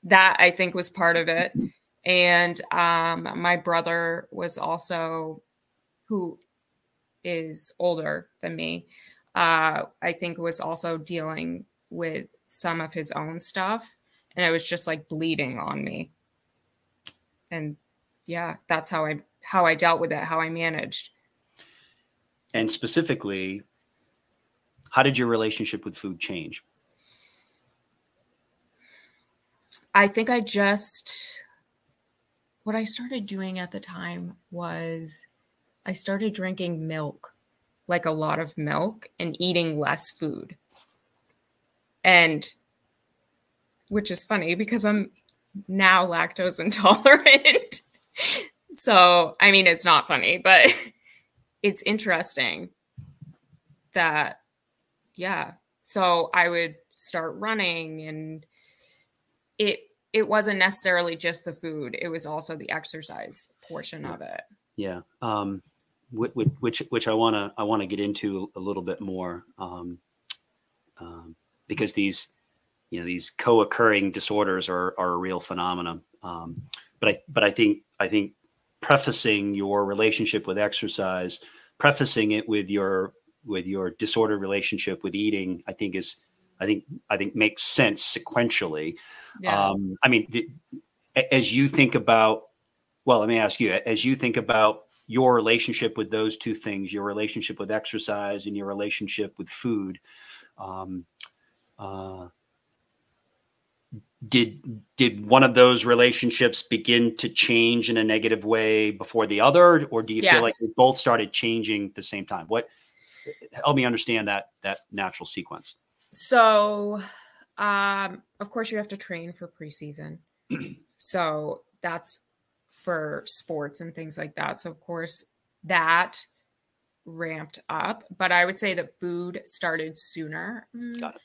that I think was part of it. And um, my brother was also, who is older than me, uh, I think was also dealing with some of his own stuff. And it was just like bleeding on me. And yeah, that's how I how I dealt with it, how I managed. And specifically, how did your relationship with food change? I think I just what I started doing at the time was I started drinking milk, like a lot of milk, and eating less food. And which is funny because I'm now lactose intolerant. so, I mean, it's not funny, but it's interesting that, yeah. So I would start running and it it wasn't necessarily just the food it was also the exercise portion of it yeah um which which, which i want to i want to get into a little bit more um, um because these you know these co-occurring disorders are are a real phenomenon um but i but i think i think prefacing your relationship with exercise prefacing it with your with your disordered relationship with eating i think is I think I think makes sense sequentially. Yeah. Um, I mean, th- as you think about, well, let me ask you, as you think about your relationship with those two things, your relationship with exercise and your relationship with food, um, uh, did did one of those relationships begin to change in a negative way before the other, or do you yes. feel like they both started changing at the same time? What help me understand that that natural sequence. So, um, of course, you have to train for preseason. so that's for sports and things like that. So, of course, that ramped up, but I would say that food started sooner. Mm. Got it.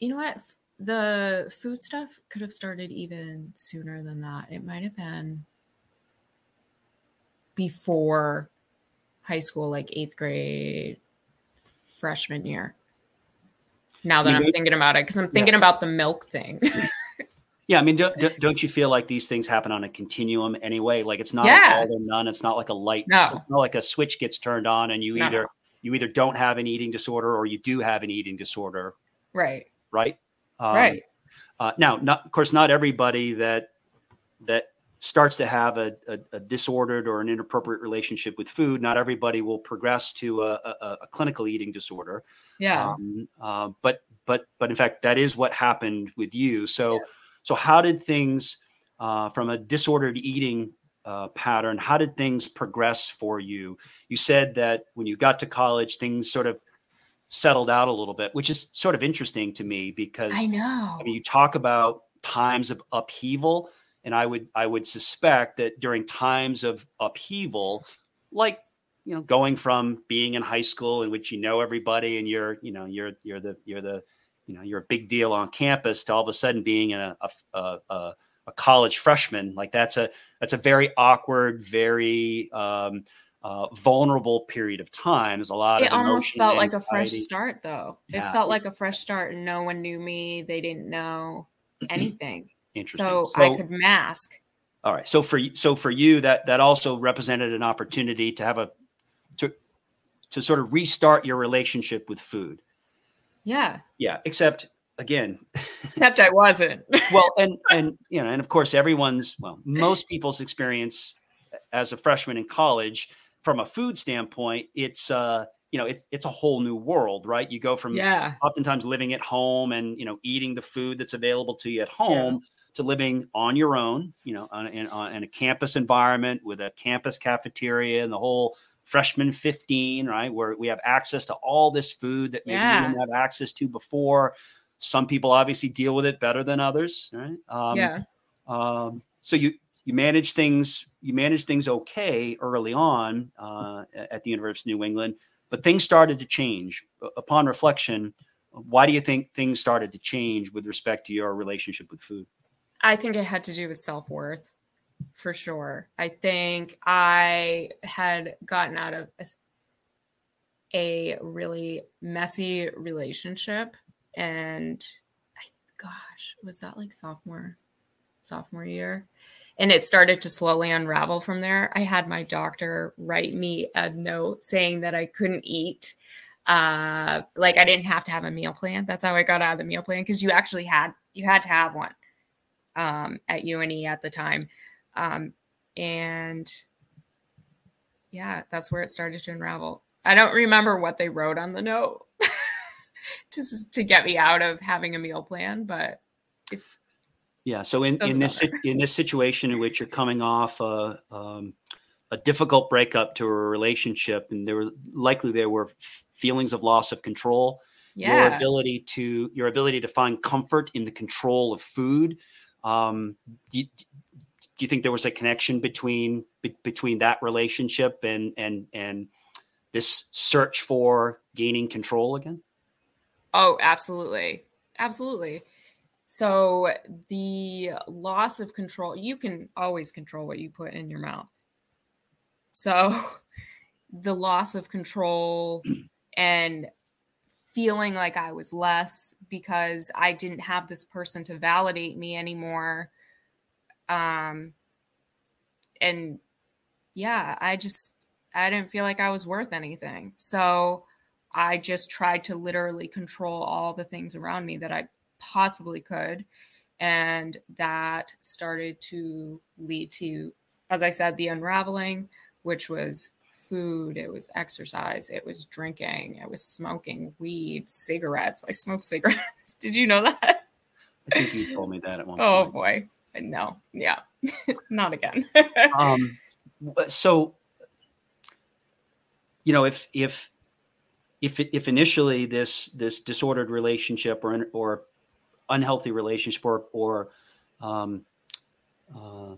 You know what? The food stuff could have started even sooner than that. It might have been before high school, like eighth grade, freshman year now that you I'm thinking about it because I'm thinking yeah. about the milk thing. yeah, I mean, don't, don't you feel like these things happen on a continuum anyway? Like it's not yeah. all or none. It's not like a light. No. It's not like a switch gets turned on and you no. either you either don't have an eating disorder or you do have an eating disorder. Right. Right. Um, right. Uh, now, not of course, not everybody that that starts to have a, a, a, disordered or an inappropriate relationship with food, not everybody will progress to a, a, a clinical eating disorder. Yeah. Um, uh, but but but in fact, that is what happened with you. So yes. so how did things uh, from a disordered eating uh, pattern? How did things progress for you? You said that when you got to college, things sort of settled out a little bit, which is sort of interesting to me because I know. I mean, you talk about times of upheaval and I would I would suspect that during times of upheaval, like you know, going from being in high school in which you know everybody and you're you know you're you're the you're the you know you're a big deal on campus to all of a sudden being a a, a, a college freshman like that's a that's a very awkward very um, uh, vulnerable period of time. There's a lot it of. It almost felt like a fresh start, though. Yeah. It felt like a fresh start, and no one knew me. They didn't know anything. Interesting. So, so, I could mask. All right. So for so for you, that that also represented an opportunity to have a to to sort of restart your relationship with food. Yeah. Yeah. Except again. Except I wasn't. well, and and you know, and of course, everyone's well, most people's experience as a freshman in college, from a food standpoint, it's uh you know it's it's a whole new world right you go from yeah oftentimes living at home and you know eating the food that's available to you at home yeah to living on your own, you know, on, in, on, in a campus environment with a campus cafeteria and the whole freshman 15, right? Where we have access to all this food that maybe yeah. we didn't have access to before. Some people obviously deal with it better than others, right? Um, yeah. Um, so you you manage things you manage things okay early on uh, at the University of New England, but things started to change upon reflection. Why do you think things started to change with respect to your relationship with food? I think it had to do with self worth for sure. I think I had gotten out of a, a really messy relationship and I, gosh, was that like sophomore sophomore year? And it started to slowly unravel from there. I had my doctor write me a note saying that I couldn't eat uh like I didn't have to have a meal plan. That's how I got out of the meal plan because you actually had you had to have one um, at UNE at the time. Um, and yeah, that's where it started to unravel. I don't remember what they wrote on the note just to get me out of having a meal plan, but Yeah. So in, in this in this situation in which you're coming off a um, a difficult breakup to a relationship, and there were likely there were feelings of loss of control. Yeah. Your ability to your ability to find comfort in the control of food. Um, do, you, do you think there was a connection between be, between that relationship and and and this search for gaining control again? Oh, absolutely. Absolutely. So the loss of control, you can always control what you put in your mouth. So the loss of control and feeling like I was less because I didn't have this person to validate me anymore. Um and yeah, I just I didn't feel like I was worth anything. So I just tried to literally control all the things around me that I possibly could. And that started to lead to, as I said, the unraveling, which was food, it was exercise, it was drinking, it was smoking weed, cigarettes. I smoke cigarettes. Did you know that? I think you told me that at one oh, point. Oh boy. No, yeah, not again. um, so, you know, if, if, if, if initially this, this disordered relationship or, or unhealthy relationship or, or um, uh,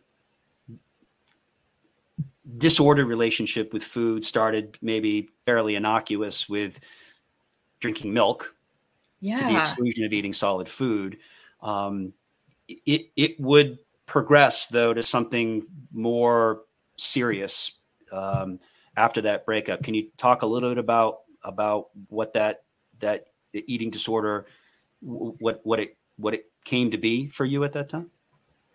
disordered relationship with food started maybe fairly innocuous with drinking milk yeah. to the exclusion of eating solid food. Um, it, it would progress though to something more serious um, after that breakup. Can you talk a little bit about about what that that eating disorder what what it what it came to be for you at that time?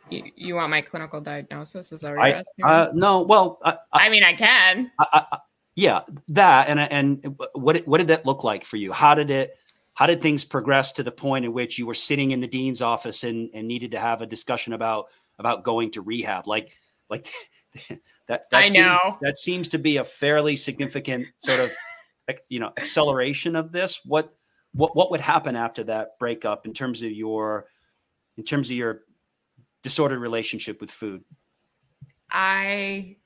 You, you want my clinical diagnosis? Is that what I, uh, no, well, I, I, I mean, I can. I, yeah, that and and what what did that look like for you? How did it? How did things progress to the point in which you were sitting in the dean's office and, and needed to have a discussion about about going to rehab? Like like that. that I seems, know. that seems to be a fairly significant sort of you know acceleration of this. What what what would happen after that breakup in terms of your in terms of your disordered relationship with food? I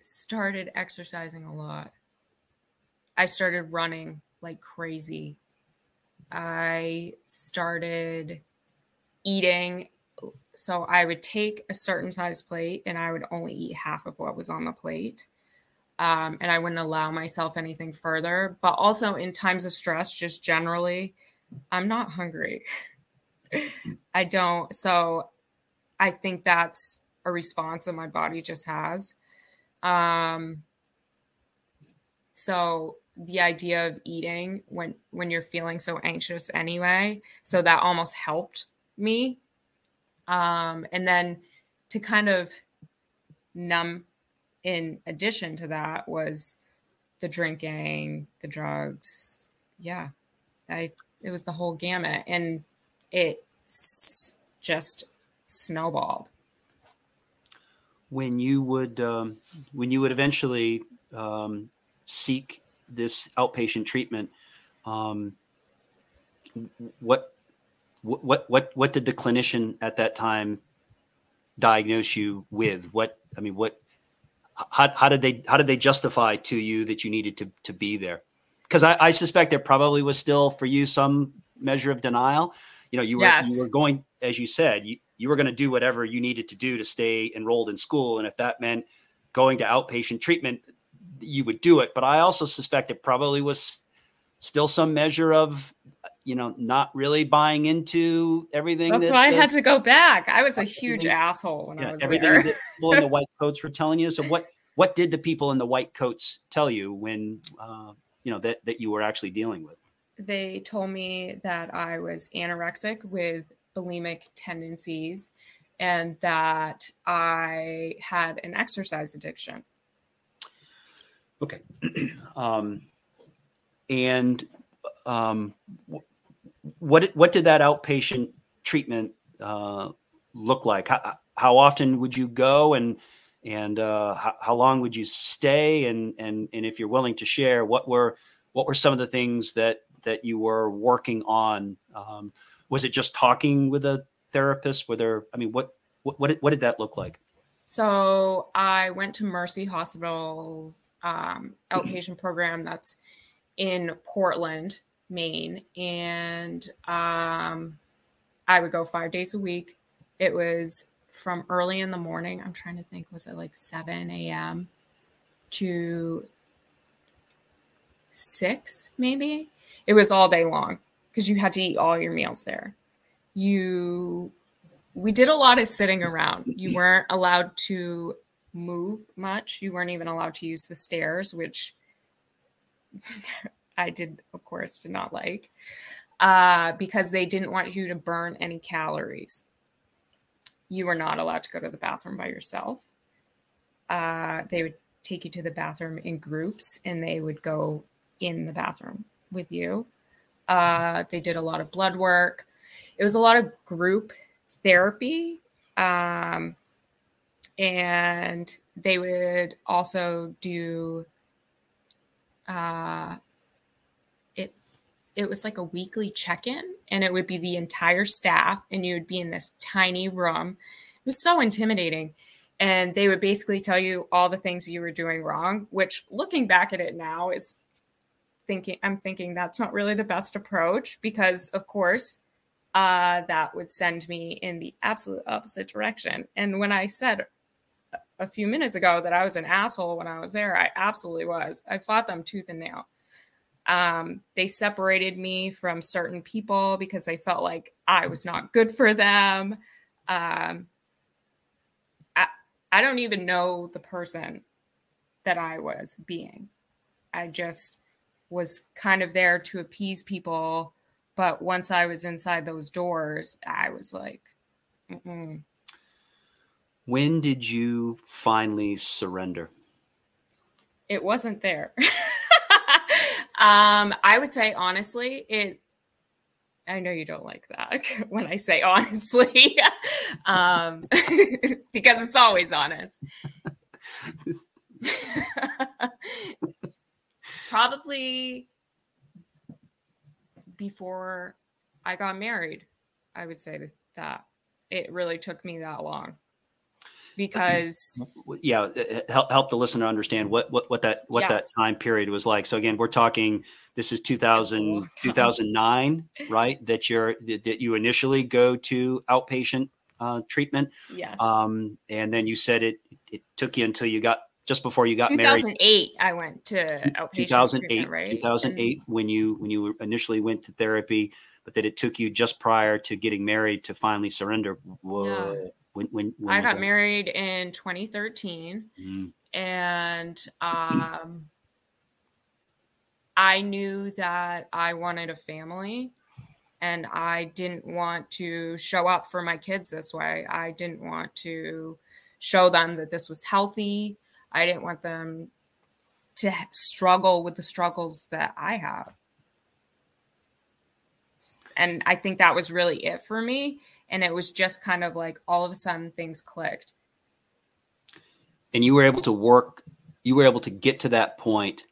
started exercising a lot. I started running like crazy. I started eating. So I would take a certain size plate and I would only eat half of what was on the plate. Um, and I wouldn't allow myself anything further. But also in times of stress, just generally, I'm not hungry. I don't. So I think that's a response that my body just has. Um, so the idea of eating when when you're feeling so anxious anyway, so that almost helped me. Um, and then to kind of numb in addition to that was the drinking, the drugs. Yeah. I it was the whole gamut and it just snowballed. When you would um, when you would eventually um, seek this outpatient treatment, um, what what what what did the clinician at that time diagnose you with? What I mean, what how, how did they how did they justify to you that you needed to to be there? Because I, I suspect there probably was still for you some measure of denial. You know, you were Yes. you were going as you said you you were going to do whatever you needed to do to stay enrolled in school, and if that meant going to outpatient treatment, you would do it. But I also suspect it probably was still some measure of you know not really buying into everything. That's that why I the- had to go back. I was a huge asshole when I yeah, was everything there. that people in the white coats were telling you. So what what did the people in the white coats tell you when uh, you know that that you were actually dealing with? they told me that I was anorexic with bulimic tendencies and that I had an exercise addiction. Okay, um, and um, what what did that outpatient treatment uh, look like? How, how often would you go and and uh, how, how long would you stay? And and and if you're willing to share, what were what were some of the things that that you were working on? Um, was it just talking with a therapist? Were there? I mean, what what what did, what did that look like? So I went to Mercy Hospital's um, outpatient program that's in Portland, Maine, and um, I would go five days a week. It was from early in the morning. I'm trying to think, was it like 7 a.m. to six, maybe? It was all day long because you had to eat all your meals there. You, we did a lot of sitting around. You weren't allowed to move much. You weren't even allowed to use the stairs, which I did, of course, did not like uh, because they didn't want you to burn any calories. You were not allowed to go to the bathroom by yourself. Uh, they would take you to the bathroom in groups and they would go in the bathroom with you. Uh, they did a lot of blood work. It was a lot of group therapy. Um, and they would also do uh, it it was like a weekly check-in and it would be the entire staff and you would be in this tiny room it was so intimidating and they would basically tell you all the things you were doing wrong which looking back at it now is thinking i'm thinking that's not really the best approach because of course uh, that would send me in the absolute opposite direction and when i said a few minutes ago that i was an asshole when i was there i absolutely was i fought them tooth and nail um, they separated me from certain people because they felt like I was not good for them. Um, I, I don't even know the person that I was being. I just was kind of there to appease people. But once I was inside those doors, I was like, Mm-mm. When did you finally surrender? it wasn't there. um, I would say honestly, it. I know you don't like that when I say honestly, um, because it's always honest. Probably before I got married, I would say that it really took me that long. Because yeah uh, help, help the listener understand what what, what that what yes. that time period was like. So again we're talking this is 2000 2009 right? That you're that you initially go to outpatient uh, treatment. Yes. Um and then you said it it took you until you got just before you got 2008, married 2008 i went to outpatient 2008 right 2008 and, when you when you initially went to therapy but that it took you just prior to getting married to finally surrender Whoa. Yeah. When, when, when I got that? married in 2013, mm-hmm. and um, I knew that I wanted a family, and I didn't want to show up for my kids this way. I didn't want to show them that this was healthy. I didn't want them to struggle with the struggles that I have. And I think that was really it for me and it was just kind of like all of a sudden things clicked and you were able to work you were able to get to that point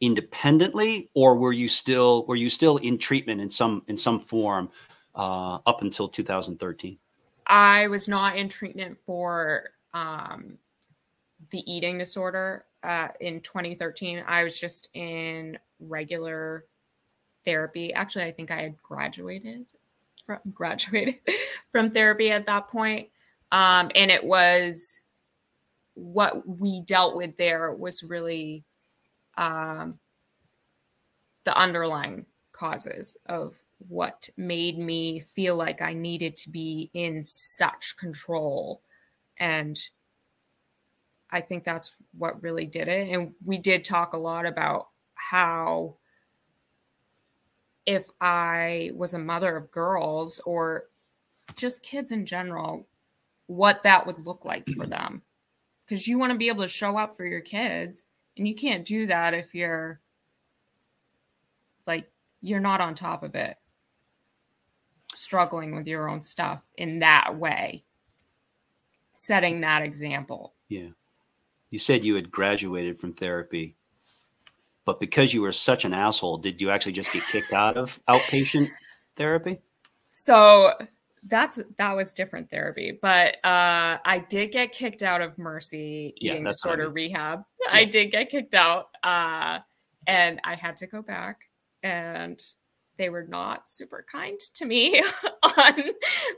independently or were you still were you still in treatment in some in some form uh, up until 2013 i was not in treatment for um, the eating disorder uh, in 2013 i was just in regular therapy actually i think i had graduated from graduated from therapy at that point. Um, and it was what we dealt with there was really um, the underlying causes of what made me feel like I needed to be in such control. And I think that's what really did it. And we did talk a lot about how if I was a mother of girls or just kids in general, what that would look like for them. Because you want to be able to show up for your kids, and you can't do that if you're like, you're not on top of it, struggling with your own stuff in that way, setting that example. Yeah. You said you had graduated from therapy but because you were such an asshole, did you actually just get kicked out of outpatient therapy? So that's that was different therapy but uh i did get kicked out of mercy Yeah, eating that's what I disorder mean. rehab i did get kicked out uh and i had to go back and they were not super kind to me on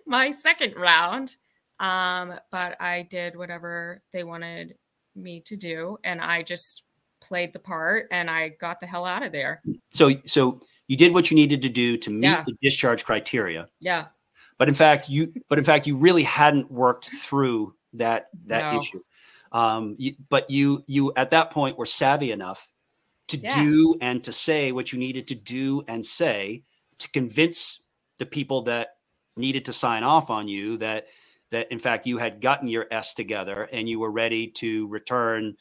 my second round um but i did whatever they wanted me to do and i just played the part and i got the hell out of there So so you did what you needed to do to meet Yeah. the discharge criteria. yeah but in fact you but in fact you really hadn't worked through that that No. issue um you, but you you at that point were savvy enough to Yes. do and to say what you needed to do and say to convince the people that needed to sign off on you that that in fact you had gotten your s together and you were ready to return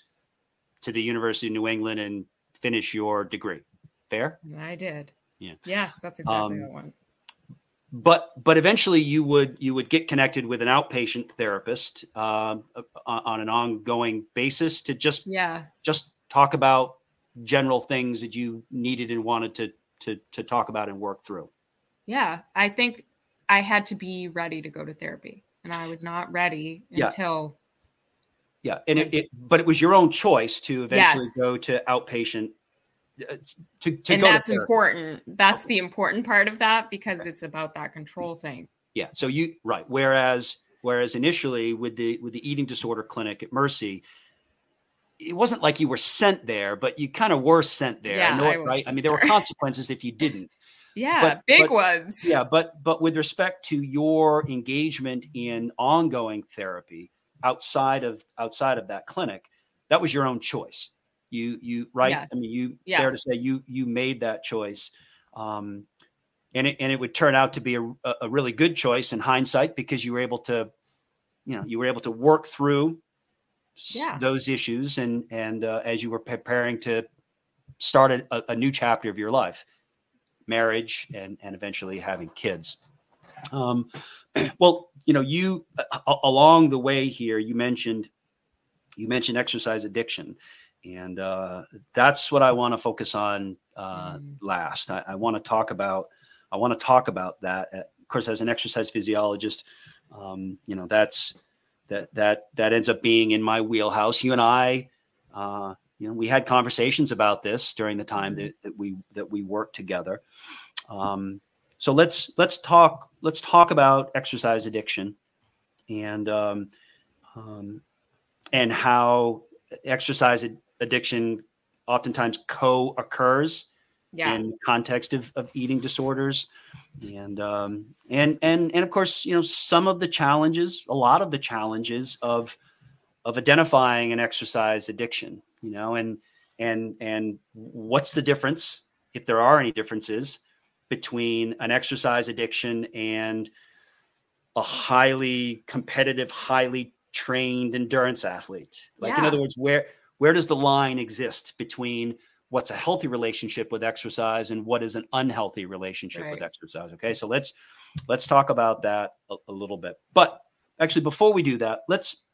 to the university of new england and finish your degree. Fair? I did. Yeah. yes that's exactly Um, what i want. but but eventually you would you would get connected with an outpatient therapist on, on an ongoing basis to just yeah. just talk about general things that you needed and wanted to to to talk about and work through. Yeah, I think I had to be ready to go to therapy, and I was not ready Yeah. until Yeah, and it, it but it was your own choice to eventually Yes. go to outpatient uh, to to and to that's therapy. important. That's the important part of that because it's about that control thing. Yeah. So you right. Whereas whereas initially with the with the eating disorder clinic at Mercy, it wasn't like you were sent there, but you kind of were sent there. Yeah, I know I right? I mean, there were consequences if you didn't. Yeah, But- big but- ones. Yeah, but but with respect to your engagement in ongoing therapy outside of outside of that clinic, that was your own choice. You you right? I mean, you fair to say you you made that choice. Um, and it, and it would turn out to be a, a really good choice in hindsight because you were able to, you know, you were able to work through Yeah. those issues and and uh, as you were preparing to start a, a new chapter of your life, marriage and and eventually having kids. Um, well, you know, you a- a- along the way here, you mentioned you mentioned exercise addiction, and uh, that's what I want to focus on uh, Mhm. last. I, I want to talk about I want to talk about that. Uh, Of course, as an exercise physiologist, um, you know that's that that that ends up being in my wheelhouse. You and I, uh, you know, we had conversations about this during the time that, that we that we worked together. Um, so let's let's talk let's talk about exercise addiction and um, um, and how exercise ad- addiction oftentimes co-occurs Yeah. in the context of, of eating disorders and um, and and and of course you know some of the challenges a lot of the challenges of of identifying an exercise addiction you know and and and what's the difference if there are any differences between an exercise addiction and a highly competitive highly trained endurance athlete? Like in other words where where does the line exist between what's a healthy relationship with exercise and what is an unhealthy relationship with exercise? Okay so let's let's talk about that a, a little bit. But actually before we do that let's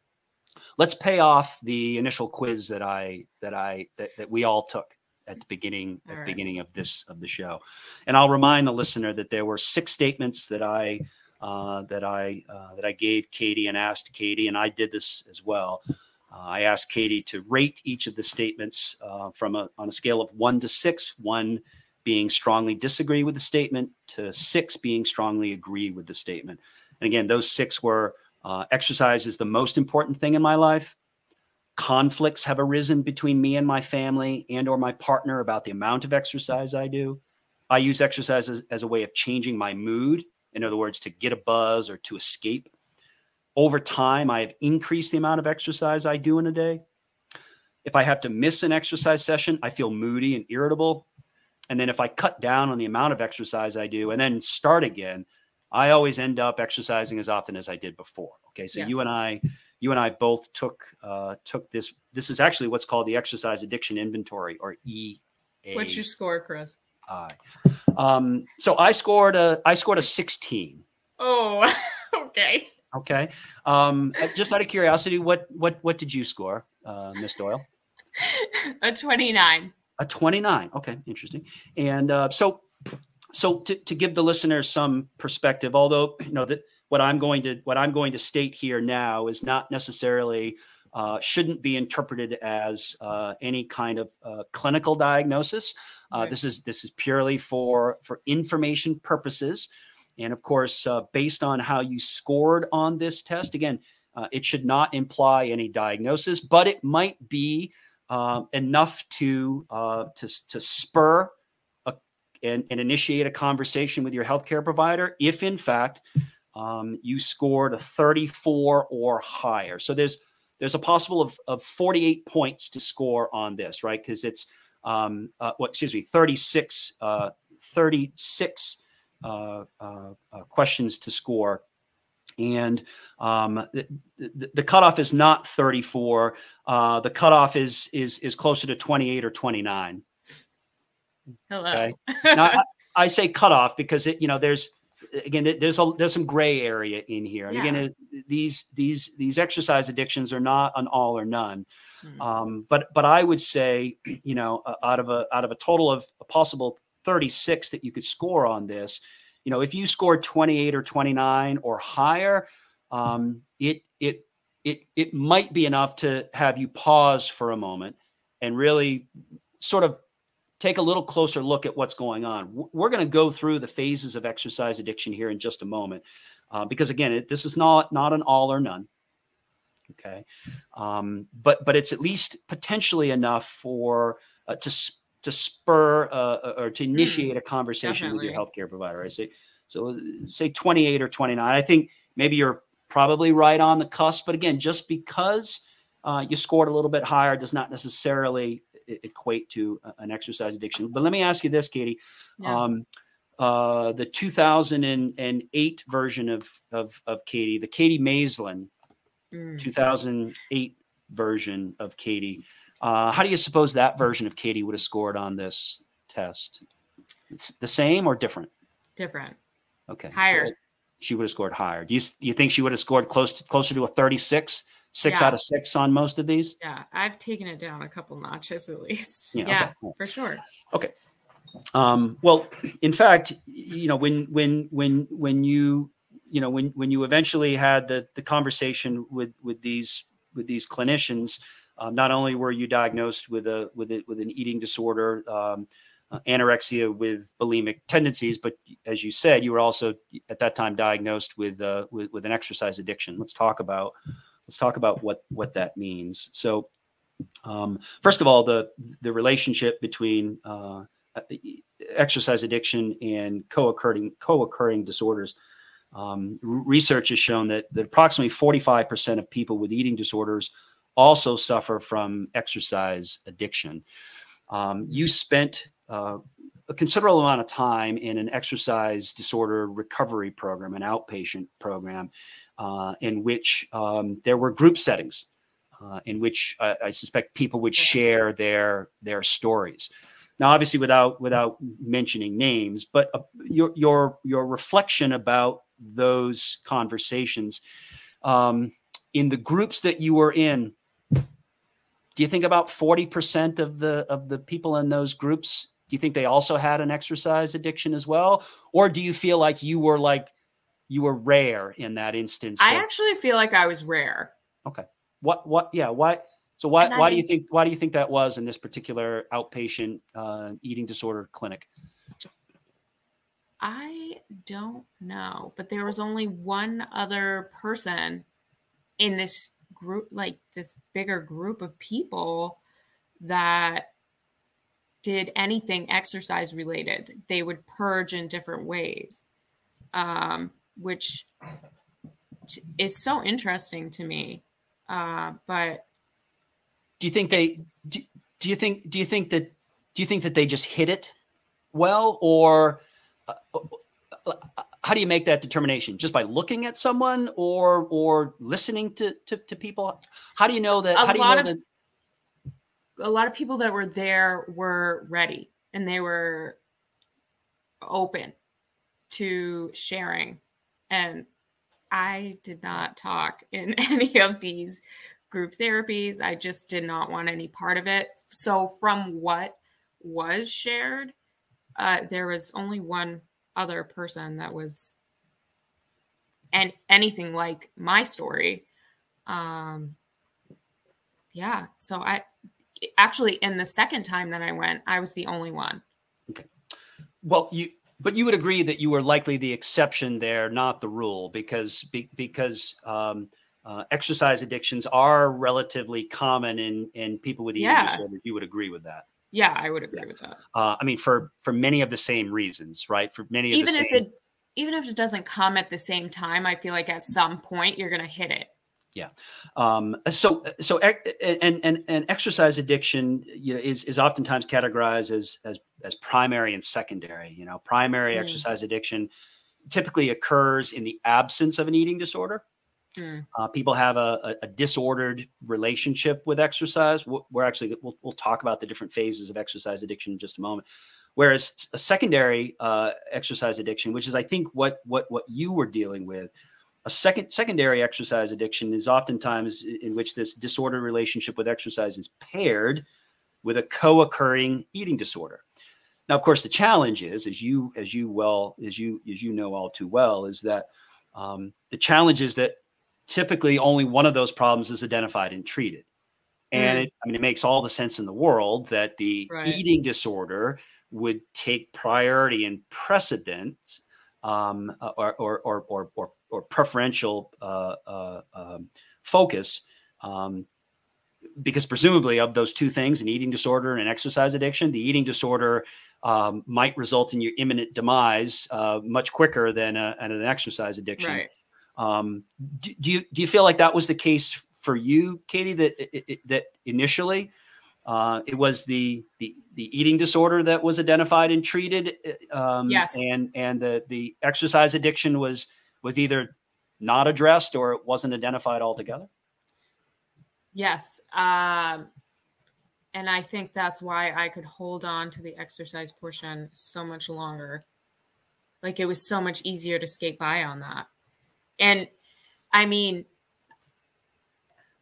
let's pay off the initial quiz that i that i that, that we all took at the beginning at All the beginning of this of the show. And i'll remind the listener that there were six statements that i uh, that i uh, that i gave katy and asked katy and i did this as well. Uh, I asked Katy to rate each of the statements uh, from a, on a scale of one to six, one being strongly disagree with the statement to six being strongly agree with the statement. And again, those six were uh, exercise is the most important thing in my life. Conflicts have arisen between me and my family and or my partner about the amount of exercise I do. I use exercise as, as a way of changing my mood. In other words, to get a buzz or to escape over time, I have increased the amount of exercise I do in a day. If I have to miss an exercise session, I feel moody and irritable. And then if I cut down on the amount of exercise I do and then start again, I always end up exercising as often as I did before. Okay, so you and I, you and I both took uh, took this. This is actually what's called the Exercise Addiction Inventory, or EA. What's your score, Chris? Um, so I scored a I scored a 16. Oh, okay. Okay. Um, just out of curiosity, what what what did you score, uh, Miss Doyle? A 29. A 29. Okay, interesting. And uh, so so to, to give the listeners some perspective, although you know that what I'm going to what I'm going to state here now is not necessarily uh, shouldn't be interpreted as uh, any kind of uh, clinical diagnosis. Uh, right. This is this is purely for for information purposes, and of course, uh, based on how you scored on this test, again, uh, it should not imply any diagnosis, but it might be enough to to to spur and, and initiate a conversation with your healthcare provider if, in fact, um, you scored a 34 or higher. So there's there's a possible of, of 48 points to score on this, right? Because it's um, uh, what excuse me, 36 uh, 36 uh, uh, uh, questions to score. And um, the, the, cutoff is not 34. Uh, the cutoff is is is closer to 28 or 29. Hello. Okay? now, I, I say cutoff because it, you know, there's again there's a there's some gray area in here and yeah. again these these these exercise addictions are not an all or none mm-hmm. um, but but i would say you know uh, out of a out of a total of a possible 36 that you could score on this you know if you scored 28 or 29 or higher um, it it it it might be enough to have you pause for a moment and really sort of take a little closer look at what's going on. We're going to go through the phases of exercise addiction here in just a moment, uh, because again, it, this is not not an all or none. Okay, um, but but it's at least potentially enough for uh, to to spur uh, or to hmm. initiate a conversation definitely. with your healthcare provider. I say so. Say twenty eight or twenty nine. I think maybe you're probably right on the cusp. But again, just because uh, you scored a little bit higher does not necessarily equate to an exercise addiction. But let me ask you this, Katy. Yeah. Um, uh, the 2008 version of, of, of Katy, the Katy Maislin mm. 2008 version of Katy. Uh, how do you suppose that version of Katie would have scored on this test? It's the same or different? Different. Okay. Higher. She would have scored higher. Do you, do you think she would have scored close to, closer to a 36? Six yeah. out of six on most of these. Yeah, I've taken it down a couple notches at least. Yeah, yeah okay. for sure. Okay. Um, well, in fact, you know, when when when when you you know when when you eventually had the the conversation with with these with these clinicians, um, not only were you diagnosed with a with a, with an eating disorder. Um, uh, anorexia with bulimic tendencies, but as you said, you were also at that time diagnosed with, uh, with with an exercise addiction. Let's talk about let's talk about what what that means. So, um, first of all, the the relationship between uh, exercise addiction and co-occurring co-occurring disorders. Um, research has shown that, that approximately 45% of people with eating disorders also suffer from exercise addiction. Um, you spent uh, a considerable amount of time in an exercise disorder recovery program, an outpatient program, uh, in which um, there were group settings uh, in which I, I, suspect people would share their their stories. Now, obviously, without without mentioning names, but uh, your your your reflection about those conversations um, in the groups that you were in. Do you think about forty percent of the of the people in those groups? Do you think they also had an exercise addiction as well, or do you feel like you were like you were rare in that instance. I of, actually feel like I was rare. Okay. What what yeah, why so why why do you think why do you think that was in this particular outpatient uh, eating disorder clinic? I don't know, but there was only one other person in this group like this bigger group of people that did anything exercise related. They would purge in different ways. Um, which t- is so interesting to me. Uh, but do you think they do, do you think do you think that do you think that they just hit it well or uh, uh, how do you make that determination just by looking at someone or or listening to to, to people how do you know that a how do you know of, that a lot of people that were there were ready and they were open to sharing and I did not talk in any of these group therapies. I just did not want any part of it. So, from what was shared, uh, there was only one other person that was and anything like my story. Um, yeah. So I actually, in the second time that I went, I was the only one. Okay. Well, you, but you would agree that you were likely the exception there, not the rule, because be, because um, uh, exercise addictions are relatively common in in people with eating Yeah. disorders. You would agree with that. Yeah, I would agree with that. Uh, I mean, for for many of the same reasons, right? For many of Even if same, it even if it doesn't come at the same time, I feel like at some point you're gonna hit it. Um, so so and and and exercise addiction, you know, is is oftentimes categorized as as as primary and secondary. You know, primary Mm. exercise addiction typically occurs in the absence of an eating disorder. Mm. Uh, people have a, a, a disordered relationship with exercise. We're we're actually we'll, we'll talk about the different phases of exercise addiction in just a moment. Whereas a secondary uh, exercise addiction, which is I think what what what you were dealing with, a second secondary exercise addiction is oftentimes in which this disordered relationship with exercise is paired with a co-occurring eating disorder. Now, of course, the challenge is, as you as you well as you as you know all too well, is that um, the challenge is that typically only one of those problems is identified and treated. And Mm. it, I mean, it makes all the sense in the world that the Right. eating disorder would take priority and precedence um, or, or, or, or, or, preferential uh, uh, um, focus um, because presumably of those two things an eating disorder and an exercise addiction the eating disorder um, might result in your imminent demise uh, much quicker than a, an exercise addiction Right. um, do, do you do you feel like that was the case for you, Katy? That it, it- that initially uh, it was the, the the eating disorder that was identified and treated, um, Yes. and and the the exercise addiction was was either not addressed or it wasn't identified altogether. Yes. Um, and I think that's why I could hold on to the exercise portion so much longer. Like it was so much easier to skate by on that. And I mean,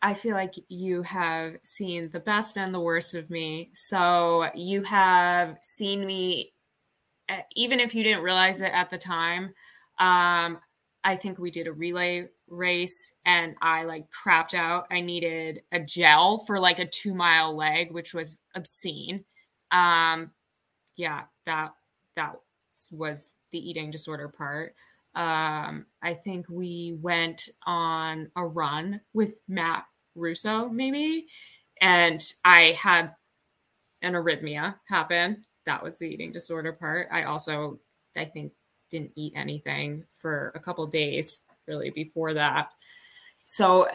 I feel like you have seen the best and the worst of me. So you have seen me, uh, even if you didn't realize it at the time. Um, I think we did a relay race and I like crapped out. I needed a gel for like a two mile leg, which was obscene. Um, yeah, that that was the eating disorder part. Um, I think we went on a run with Matt Russo, maybe, and I had an arrhythmia happen. That was the eating disorder part. I also, I think, didn't eat anything for a couple days really before that. So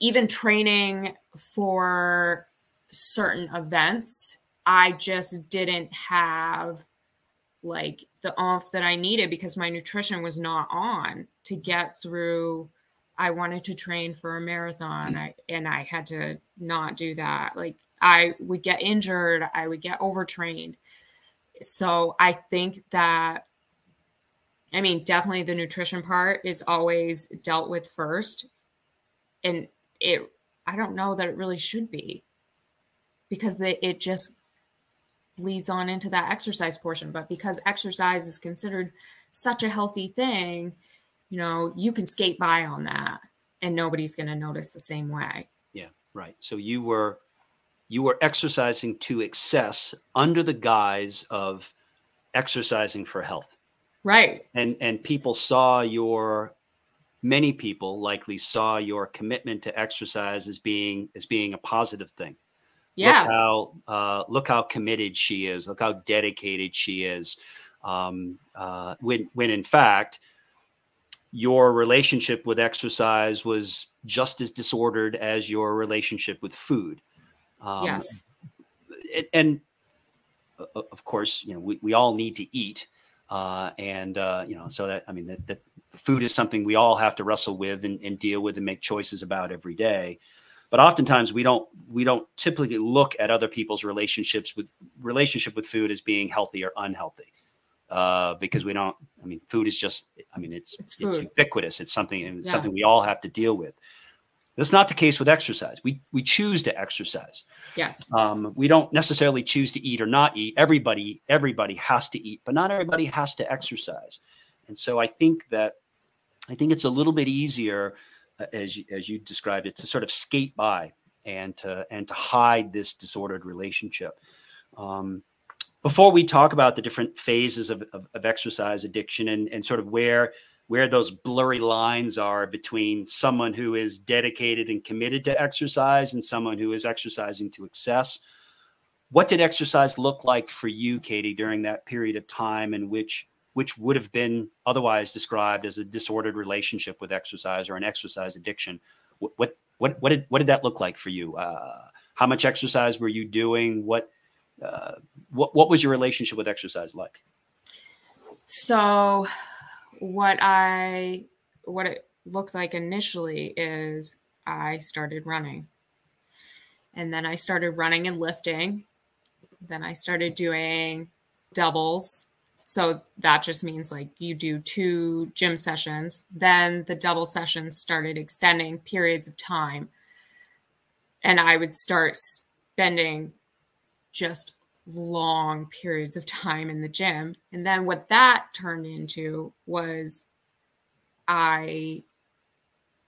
even training for certain events, I just didn't have like the off that I needed because my nutrition was not on to get through. I wanted to train for a marathon, mm-hmm. I, and I had to not do that. Like I would get injured, I would get overtrained. So I think that, I mean, definitely the nutrition part is always dealt with first, and it. I don't know that it really should be, because the, it just bleeds on into that exercise portion. But because exercise is considered such a healthy thing, you know, you can skate by on that and nobody's going to notice the same way. Yeah, right. So you were you were exercising to excess under the guise of exercising for health. Right. and and people saw your many people likely saw your commitment to exercise as being as being a positive thing Yeah. look how uh, look how committed she is look how dedicated she is um, uh, when when in fact your relationship with exercise was just as disordered as your relationship with food um, yes. it- and uh, of course, you know, we, we all need to eat. Uh, and, uh, you know, so that, I mean, that, that food is something we all have to wrestle with and, and deal with and make choices about every day. But oftentimes we don't, we don't typically look at other people's relationships with relationship with food as being healthy or unhealthy. Uh, because we don't, I mean, food is just, I mean, it's, It's it's, ubiquitous. It's something, it's Yeah. something we all have to deal with. That's not the case with exercise. We, we choose to exercise Yes. um, we don't necessarily choose to eat or not eat everybody everybody has to eat but not everybody has to exercise and so i think that I think it's a little bit easier, uh, as you, as you described it, to sort of skate by and to and to hide this disordered relationship. Um, before we talk about the different phases of, of, of exercise addiction and, and sort of where where those blurry lines are between someone who is dedicated and committed to exercise and someone who is exercising to excess. What did exercise look like for you, Katy, during that period of time in which which would have been otherwise described as a disordered relationship with exercise or an exercise addiction? What what what, did what did that look like for you? Uh, how much exercise were you doing? What uh, what what was your relationship with exercise like? So what I what it looked like initially is I started running. And then I started running and lifting. Then I started doing doubles. So that just means like you do two gym sessions. Then the double sessions started extending periods of time. And I would start spending just long periods of time in the gym. And then what that turned into was I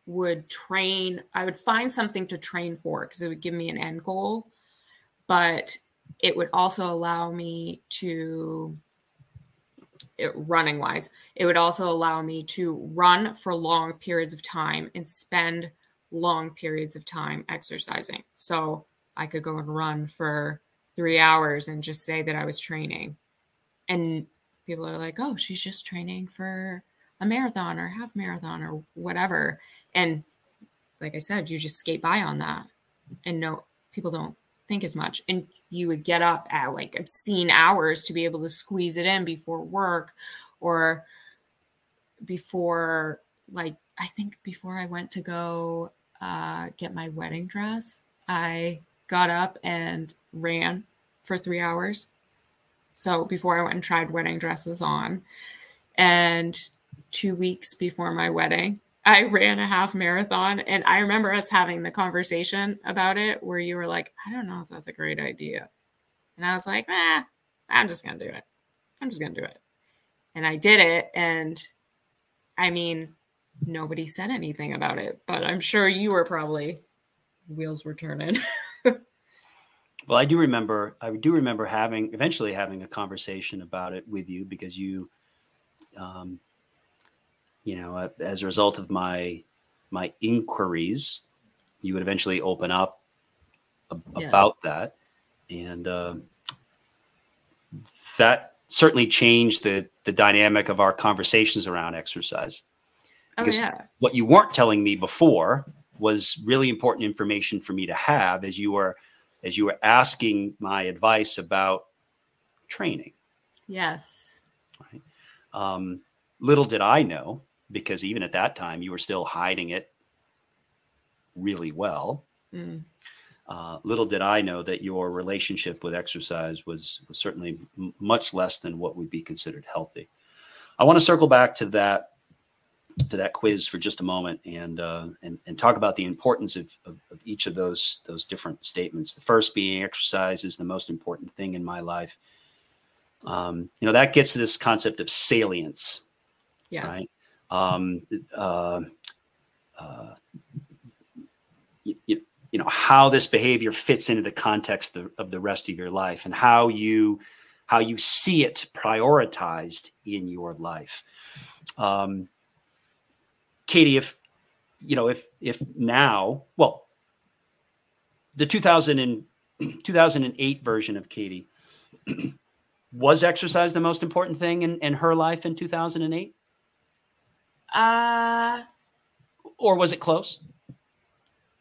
would train, I would find something to train for because it would give me an end goal, but it would also allow me to it, running wise it would also allow me to run for long periods of time and spend long periods of time exercising so i could go and run for three hours and just say that I was training. And people are like, oh, she's just training for a marathon or half marathon or whatever. And like I said, you just skate by on that. And no, people don't think as much. And you would get up at like obscene hours to be able to squeeze it in before work or before, like, I think before I went to go uh, get my wedding dress, I got up and ran for three hours. So before I went and tried wedding dresses on. And two weeks before my wedding, I ran a half marathon. And I remember us having the conversation about it where you were like, I don't know if that's a great idea. And I was like, eh, I'm just going to do it. I'm just going to do it. And I did it. And I mean, nobody said anything about it, but I'm sure you were probably wheels were turning. Well, I do remember. I do remember having eventually having a conversation about it with you because you, um, you know, uh, as a result of my my inquiries, you would eventually open up yes. about that, and uh, that certainly changed the the dynamic of our conversations around exercise. Oh, because oh, yeah. what you weren't telling me before was really important information for me to have as you were as you were asking my advice about training. Yes. Right. Um, little did I know, because even at that time, you were still hiding it really well. Mm. Uh, little did I know that your relationship with exercise was, was certainly m- much less than what would be considered healthy. I want to circle back to that to that quiz for just a moment and uh, and and talk about the importance of, of, of, each of those those different statements. The first being exercise is the most important thing in my life. Um, you know that gets to this concept of salience. Yes. Right? Um, uh, uh, you, you, know how this behavior fits into the context of, of the rest of your life and how you how you see it prioritized in your life. Um, Katy, if you know, if if now, well, the 2000 and 2008 version of Katy was exercise the most important thing in, in her life in 2008? Uh or was it close?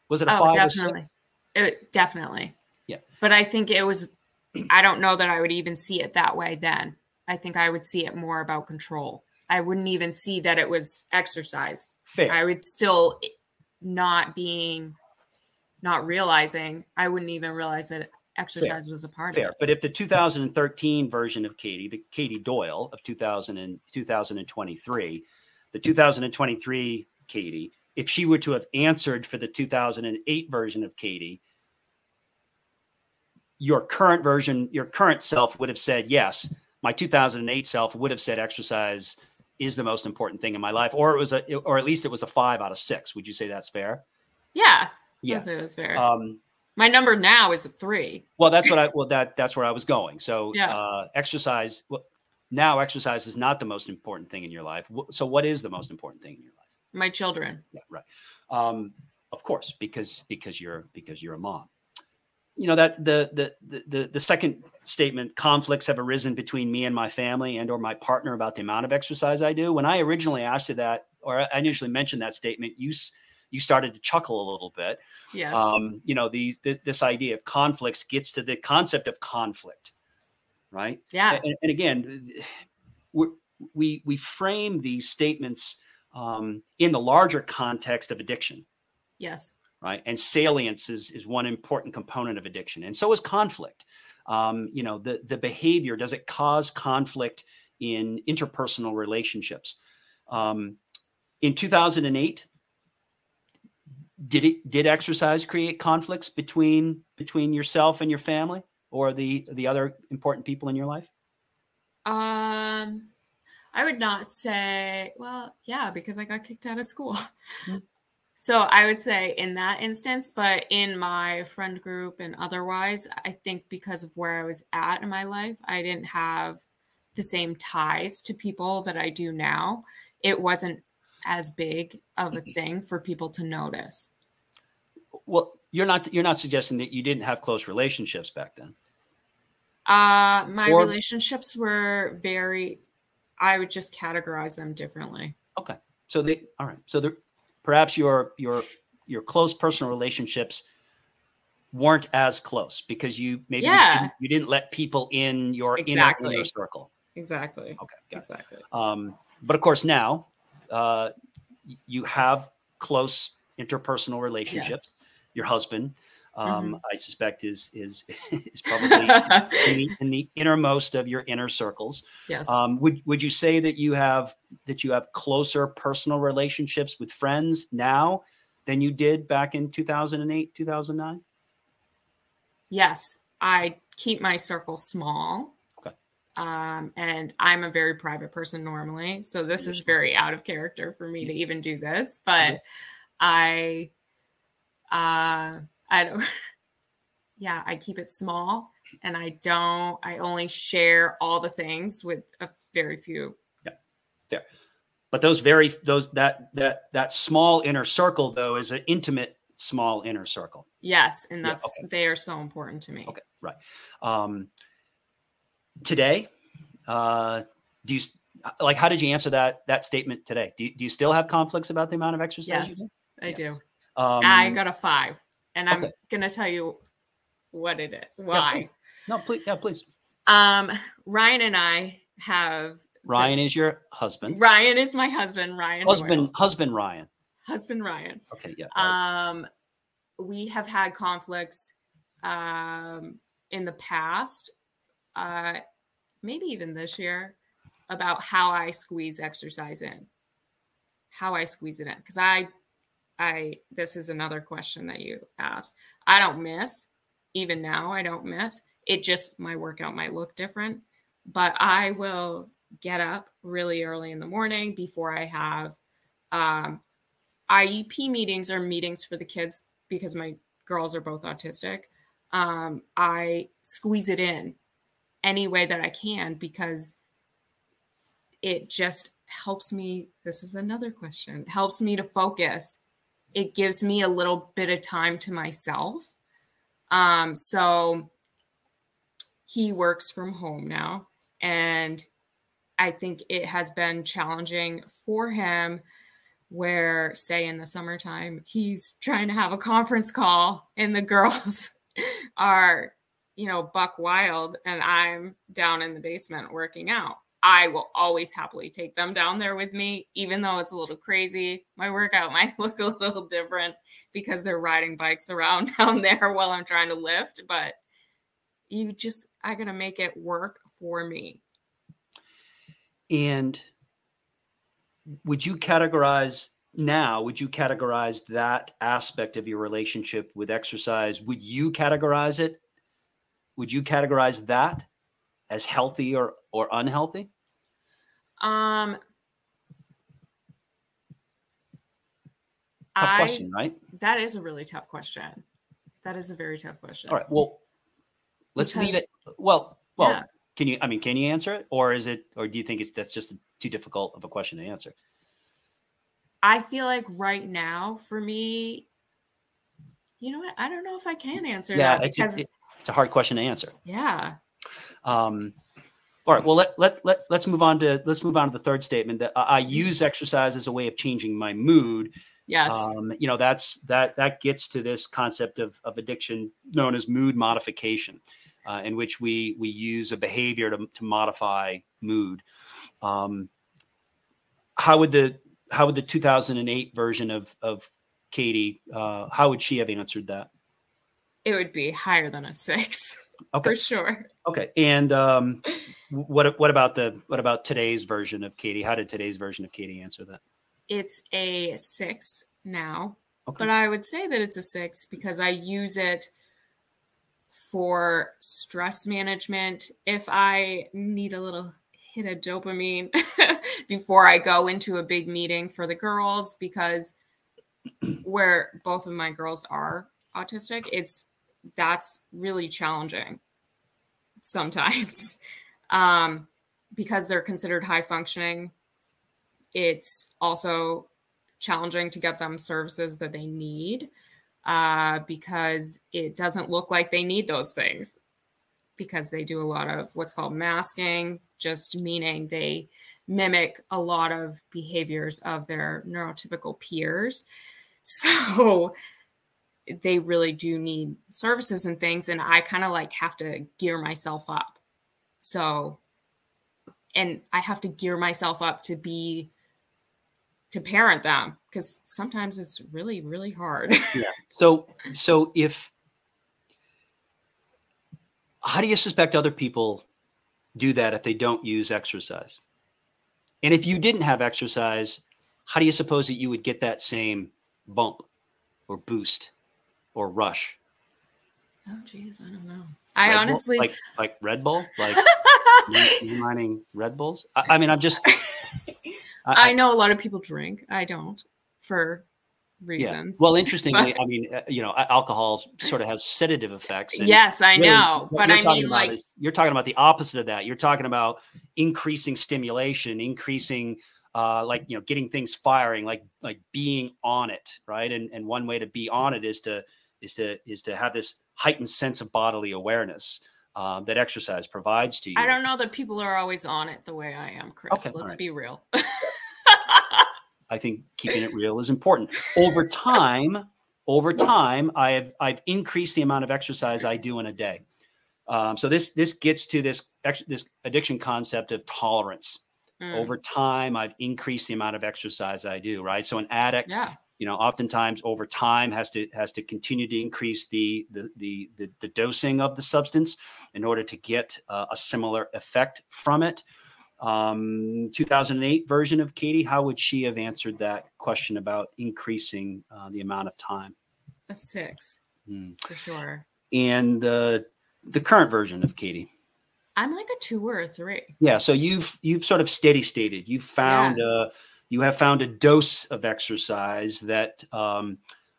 Was it a oh, five definitely. It, definitely. Yeah. But I think it was I don't know that I would even see it that way then. I think I would see it more about control. I wouldn't even see that it was exercise. Fair. I would still not being, not realizing, I wouldn't even realize that exercise Fair. was a part Fair. of it. But if the 2013 version of Katy, the Katy Doyle of 2000 and 2023, the 2023 Katy, if she were to have answered for the 2008 version of Katy, your current version, your current self would have said yes. My 2008 self would have said exercise is the most important thing in my life, or it was a, or at least it was a five out of six. Would you say that's fair? Yeah. Yeah. That's fair. Um, My number now is a three. well, that's what I well that that's where I was going. So Yeah. uh, exercise. Well, now exercise is not the most important thing in your life. So what is the most important thing in your life? My children. Yeah, right. Um, of course, because because you're because you're a mom. You know that the the the the, second statement conflicts have arisen between me and my family and or my partner about the amount of exercise I do. When I originally asked you that, or I initially mentioned that statement, you you started to chuckle a little bit. Yes. Um, you know, the, the this idea of conflicts gets to the concept of conflict, right? yeah. and, and again we we frame these statements um, in the larger context of addiction Yes. Right and salience is is one important component of addiction and so is conflict um, you know the the behavior does it cause conflict in interpersonal relationships um, in 2008 did it did exercise create conflicts between between yourself and your family or the the other important people in your life Um, I would not say, well, yeah, because I got kicked out of school. Mm. So I would say in that instance, but in my friend group and otherwise, I think because of where I was at in my life, I didn't have the same ties to people that I do now. It wasn't as big of a thing for people to notice. Well, you're not you're not suggesting that you didn't have close relationships back then. Uh, my Or- relationships were very, I would just categorize them differently. Okay, so they all right. So the, perhaps your your your close personal relationships weren't as close because you maybe you didn't- you, didn't let people in your inner- Exactly. inner, circle. Exactly. Okay, got it. Exactly. Um, but of course now uh, you have close interpersonal relationships. Your husband, um, I suspect, is is is probably in, the, in the innermost of your inner circles. yes. Um, would would you say that you have that you have closer personal relationships with friends now than you did back in 2008, 2009? yes. I keep my circle small. Okay. Um, and I'm a very private person normally. So this is very out of character for me to even do this. But I uh I don't yeah, I keep it small and I don't I only share all the things with a very few. Yeah, there. But those very those that that that small inner circle though is an intimate small inner circle. Yes, and Yeah, that's they are so important to me. Okay, right. Um, today, uh, do you like? How did you answer that that statement today? Do you, do you still have conflicts about the amount of exercise? Yes, you I Yeah. do. do? Um, I got a five, and I'm okay. gonna tell you what it is. yeah, Why? please. no, please. Yeah, please. um, Ryan and I have Ryan this- is your husband. Ryan is my husband. Ryan Husband, Doyle. husband Ryan. husband Ryan. Okay, yeah. right. Um, we have had conflicts um in the past, uh, maybe even this year, about how I squeeze exercise in, how I squeeze it in, because I I this is another question that you asked. I don't miss. Even now I don't miss. It just my workout might look different, but I will get up really early in the morning before I have um IEP meetings or meetings for the kids because my girls are both autistic. Um, I squeeze it in any way that I can because it just helps me. This is another question. Helps me to focus. It gives me a little bit of time to myself. Um, so he works from home now, and I think it has been challenging for him where say in the summertime he's trying to have a conference call and the girls are you know buck wild and i'm down in the basement working out i will always happily take them down there with me even though it's a little crazy my workout might look a little different because they're riding bikes around down there while i'm trying to lift but you just i gotta make it work for me And would you categorize now? Would you categorize that aspect of your relationship with exercise? Would you categorize it? Would you categorize that as healthy or or unhealthy? Um, tough I, question, right? That is a really tough question. That is a very tough question. All right. Well, let's because, leave it. Well, well, yeah. can you? I mean, can you answer it, or is it, or do you think it's that's just too difficult of a question to answer? I feel like right now, for me, you know what? I don't know if I can answer yeah, that it's, it's a hard question to answer. Yeah, um, all right. Well, let, let, let, let's move on to, let's move on to the third statement that I, I use exercise as a way of changing my mood. yes, Um, you know, that's, that, that gets to this concept of, of addiction known as mood modification, uh, in which we, we use a behavior to, to modify mood. Um, how would the, how would the 2008 version of, of Katy, uh, how would she have answered that? it would be higher than a six Okay. for sure. Okay, and um, what what about the what about today's version of Katy? How did today's version of Katy answer that? It's a six now, Okay. but I would say that it's a six because I use it for stress management. If I need a little hit of dopamine before I go into a big meeting for the girls, because where both of my girls are autistic, it's that's really challenging sometimes um, because they're considered high functioning. It's also challenging to get them services that they need uh, because it doesn't look like they need those things because they do a lot of what's called masking, just meaning they mimic a lot of behaviors of their neurotypical peers. So they really do need services and things. And I kind of like have to gear myself up. So, and I have to gear myself up to be to parent them because sometimes it's really really hard Yeah. So so if how do you suspect other people do that if they don't use exercise? And if you didn't have exercise, how do you suppose that you would get that same bump or boost or rush? oh geez i don't know i Red Bull? honestly like like Red Bull, like you mining Red Bulls. I, I mean, I'm just. I, know a lot of people drink i don't for reasons Well, interestingly, I mean, uh, you know, alcohol sort of has sedative effects. and yes i really know but i mean like is- you're talking about the opposite of that. You're talking about increasing stimulation, increasing, uh, like you know, getting things firing, like like being on it, right? And and one way to be on it is to is to is to have this heightened sense of bodily awareness um, that exercise provides to you. i don't know that people are always on it the way i am chris Okay, let's right. be real I think keeping it real is important. Over time, over time, I've I've increased the amount of exercise I do in a day. Um, so this this gets to this this addiction concept of tolerance. Mm, Over time, I've increased the amount of exercise I do. Right. So an addict, yeah you know, oftentimes over time has to has to continue to increase the the the the, the dosing of the substance in order to get uh, a similar effect from it. Um, 2008 version of Katy, how would she have answered that question about increasing uh, the amount of time? a six Hmm. for sure And uh, the current version of Katy, i'm like a two or a three yeah. So you've you've sort of steady stated. You've found a you have found a dose of exercise that um,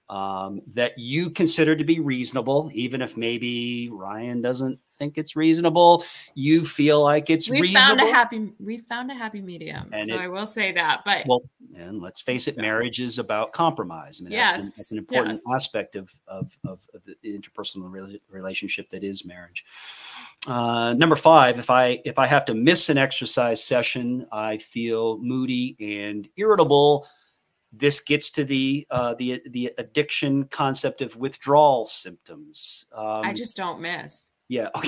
um, that you consider to be reasonable, even if maybe Ryan doesn't think it's reasonable. You feel like it's we reasonable. found a happy we found a happy medium And so it- i will say that but well, and let's face it, marriage is about compromise. I mean, that's, an, that's an important yes. aspect of, of, of, of the interpersonal rela- relationship that is marriage. Uh, number five, if I if I have to miss an exercise session, I feel moody and irritable. This gets to the uh, the the addiction concept of withdrawal symptoms. Um, i just don't miss yeah.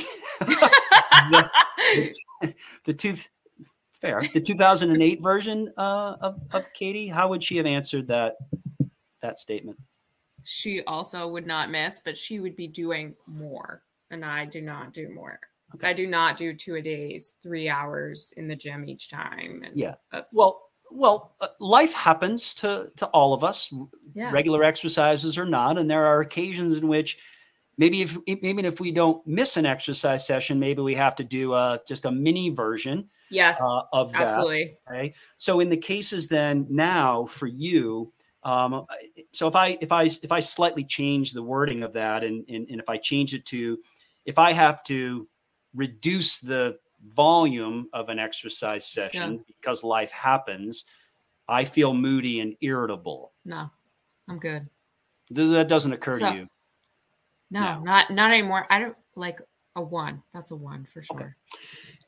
Okay. the two fair the 2008 version uh, of, of katy how would she have answered that that statement she also would not miss, but she would be doing more. And I do not do more. Okay. I do not do two a days, three hours in the gym each time. And Yeah. that's well well uh, life happens to to all of us yeah. regular exercises or not and there are occasions in which maybe if maybe if we don't miss an exercise session maybe we have to do uh, just a mini version yes, uh, of that absolutely. Okay. So in the cases then now for you, Um, so if I if I if I slightly change the wording of that, and, and and if I change it to, if I have to reduce the volume of an exercise session Yeah. because life happens, I feel moody and irritable. No, I'm good. Does that doesn't occur So- to you? No, No. not not anymore. I don't like a one. That's a one for sure.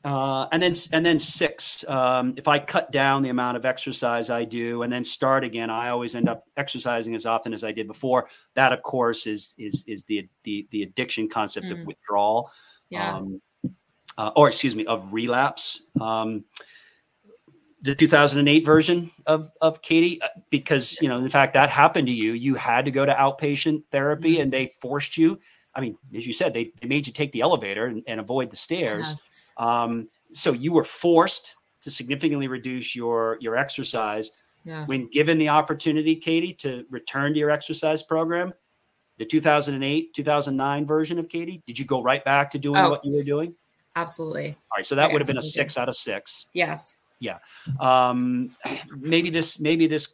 Uh, and then and then six. Um, if I cut down the amount of exercise I do and then start again, I always end up exercising as often as I did before. That, of course, is is is the the the addiction concept of Mm. withdrawal. Yeah. Um, uh, or excuse me, of relapse. Um, the 2008 version of of Katy, uh, because you know, in fact, that happened to you. You had to go to outpatient therapy, Mhm. and they forced you. I mean, as you said, they, they made you take the elevator and, and avoid the stairs. Yes. Um, so you were forced to significantly reduce your your exercise Yeah. when given the opportunity, Katy, to return to your exercise program. The 2008 2009 version of Katy, did you go right back to doing Oh. what you were doing? Absolutely. All right, so that I would have been a six out of six. Yes. Yeah. Um, maybe this, maybe this.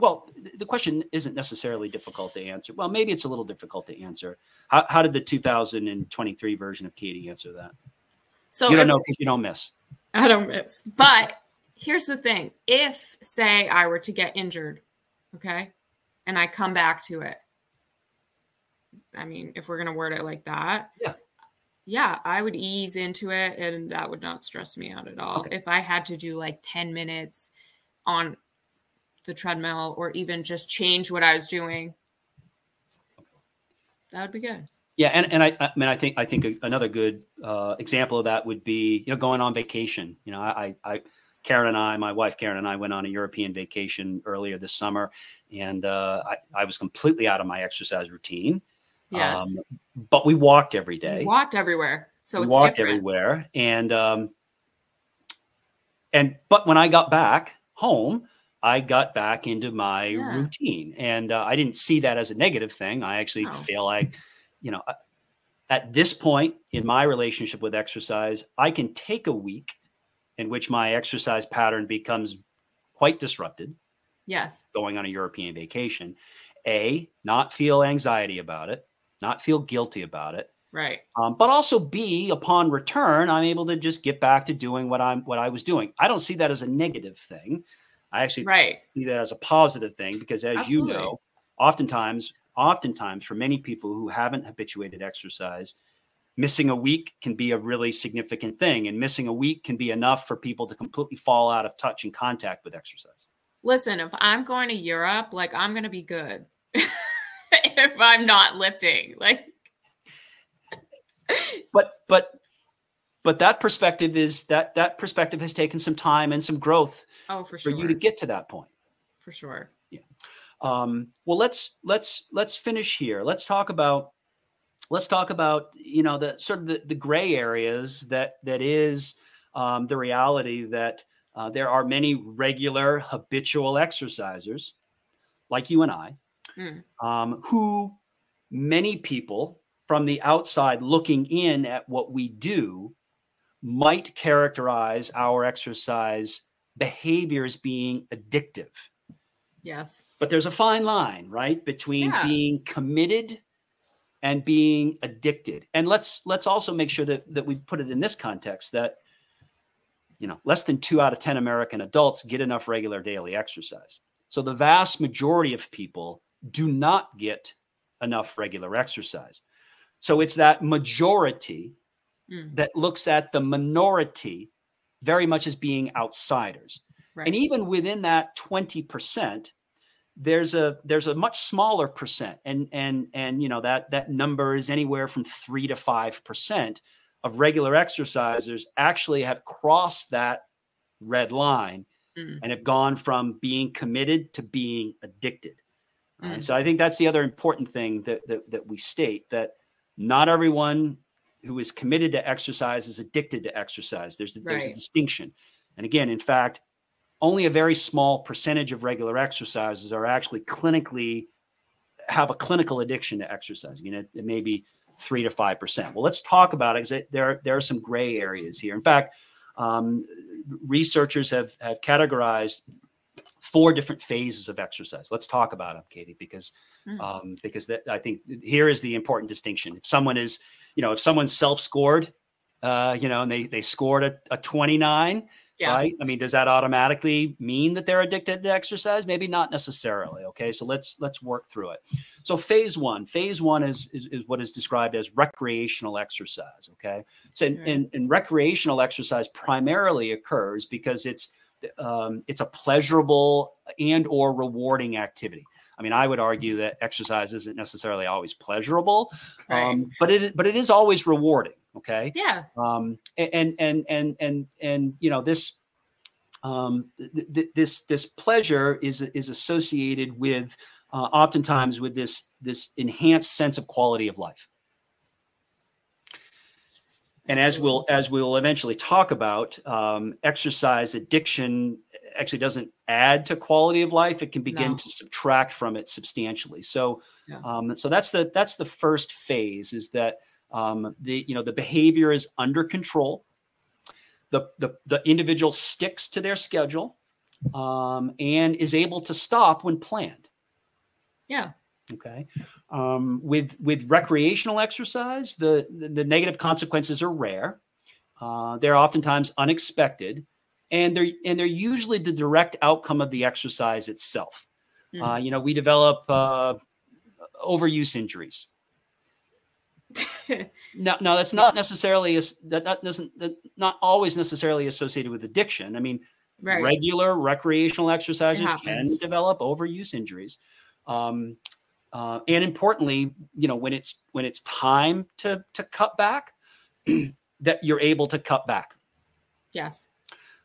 Well, the question isn't necessarily difficult to answer. Well, maybe it's a little difficult to answer. How, how did the 2023 version of Katy answer that? So you don't if- know because you don't miss. I don't miss. But here's the thing: if say I were to get injured, okay, and I come back to it, I mean, if we're gonna word it like that, Yeah. yeah, I would ease into it, and that would not stress me out at all. Okay. If I had to do like ten minutes on the treadmill, or even just change what I was doing, that would be good. Yeah, and, and I, I mean, I think I think another good uh, example of that would be you know going on vacation. You know, I, I Karen and I, my wife Karen and I, went on a European vacation earlier this summer, and uh, I, I was completely out of my exercise routine. Yes, Um, but we walked every day. you walked everywhere, so we it's walked different. everywhere, and um, and but when I got back home, I got back into my Yeah. routine, and uh, I didn't see that as a negative thing. I actually No. feel like, you know, uh, at this point in my relationship with exercise, I can take a week in which my exercise pattern becomes quite disrupted Yes, going on a European vacation. A, not feel anxiety about it, not feel guilty about it. right. Um, but also B, upon return, I'm able to just get back to doing what I'm what I was doing. I don't see that as a negative thing. I actually Right. see that as a positive thing because, as you know, oftentimes, oftentimes for many people who haven't habituated exercise, missing a week can be a really significant thing, and missing a week can be enough for people to completely fall out of touch and contact with exercise. listen, if I'm going to Europe, like I'm gonna be good. if I'm not lifting, like But but but that perspective is that that perspective has taken some time and some growth oh, for for you to get to that point. for sure. um, well let's let's let's finish here let's talk about let's talk about you know the sort of the, the gray areas that that is um, the reality that uh, there are many regular habitual exercisers like you and i Mm. um, who many people from the outside looking in at what we do might characterize our exercise behavior as being addictive. Yes, but there's a fine line right between Yeah. being committed and being addicted. And let's let's also make sure that that we put it in this context that you know less than 2 out of 10 american adults get enough regular daily exercise. So the vast majority of people do not get enough regular exercise. So it's that majority Mm. that looks at the minority very much as being outsiders right. and even within that 20% there's a there's a much smaller percent and and and you know that that number is anywhere from 3 to 5% of regular exercisers actually have crossed that red line Mm. and have gone from being committed to being addicted right? Mm. so i think that's the other important thing that, that that we state that not everyone who is committed to exercise is addicted to exercise there's there's a distinction and again in fact only a very small percentage of regular exercises are actually clinically have a clinical addiction to exercise. You know, it may be three to five percent. Well, let's talk about it because there there are some gray areas here. In fact, um, researchers have have categorized four different phases of exercise. Let's talk about them, Katy, because Mm. um, because that I think here is the important distinction. If someone is, you know, if someone's self-scored, uh, you know, and they they scored a, a 29, Yeah. right? I mean, does that automatically mean that they're addicted to exercise? Maybe not necessarily. Okay, so let's let's work through it. So phase one, phase one is is, is what is described as recreational exercise. Okay, so and, Right. in, in recreational exercise primarily occurs because it's um, it's a pleasurable and or rewarding activity. I mean, I would argue that exercise isn't necessarily always pleasurable, Right. um, but it but it is always rewarding. Okay, yeah. um, and and and and and you know this um, th- th- this this pleasure is is associated with uh, oftentimes with this this enhanced sense of quality of life. And as we'll as we'll eventually talk about, um, exercise addiction actually doesn't add to quality of life; it can begin No. to subtract from it substantially. So, Yeah. um, so that's the that's the first phase is that um, the you know the behavior is under control. The the the individual sticks to their schedule um, and is able to stop when planned. Yeah. Okay. Um, with with recreational exercise, the, the the negative consequences are rare. Uh, they're oftentimes unexpected, and they're and they're usually the direct outcome of the exercise itself. Mm. Uh, you know, we develop uh, overuse injuries. No, no, that's not necessarily that, that doesn't that not always necessarily associated with addiction. I mean, right. regular recreational exercises can develop overuse injuries um, uh, and importantly you know when it's when it's time to to cut back that you're able to cut back Yes.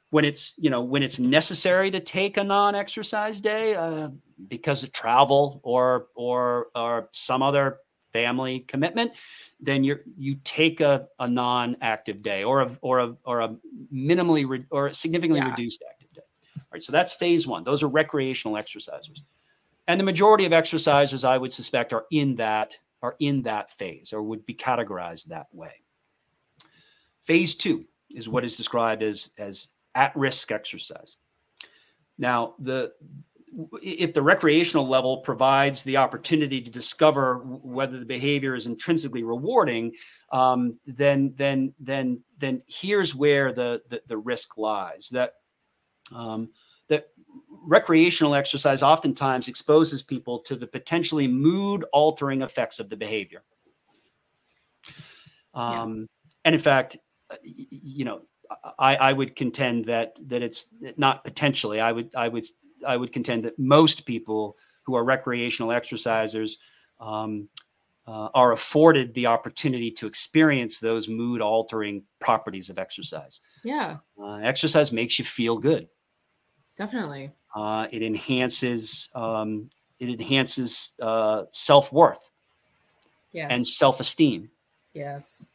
when it's you know when it's necessary to take a non-exercise day uh, because of travel or or or some other family commitment then you're you take a, a non-active day or a or a or a minimally re, or a significantly Yeah. reduced active day all right so that's phase one those are recreational exercisers and the majority of exercisers i would suspect are in that are in that phase or would be categorized that way. Phase two is what is described as as at-risk exercise. Now the if the recreational level provides the opportunity to discover whether the behavior is intrinsically rewarding um, then then then then here's where the the, the risk lies that um, that recreational exercise oftentimes exposes people to the potentially mood altering effects of the behavior Yeah. um, and in fact you know I, I would contend that that it's not potentially i would i would i would contend that most people who are recreational exercisers um, uh, are afforded the opportunity to experience those mood altering properties of exercise Yeah. uh, exercise makes you feel good Definitely. Uh, it enhances um, it enhances uh, self-worth Yes. and self-esteem yes.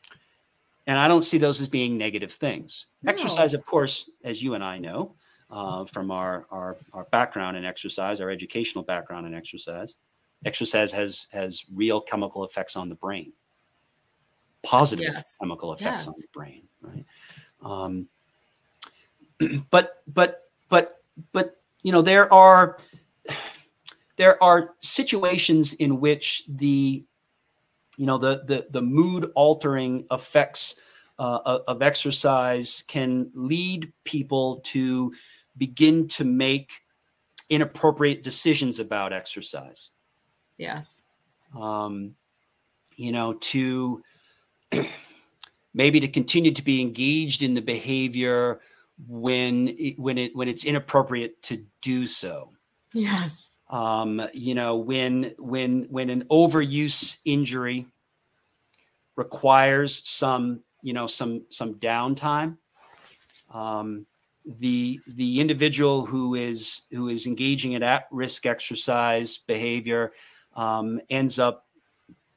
and I don't see those as being negative things. No. Exercise, of course, as you and I know uh, from our, our our background in exercise, our educational background in exercise, exercise has has real chemical effects on the brain, positive Yes. chemical effects on the brain, right? Um, but but but but you know there are there are situations in which the you know the the the mood altering effects uh, of, of exercise can lead people to begin to make inappropriate decisions about exercise Yes. um, you know to maybe to continue to be engaged in the behavior when it, when it when it's inappropriate to do so Yes. um, you know when when when an overuse injury requires some you know some some downtime um, the the individual who is who is engaging in at risk exercise behavior um, ends up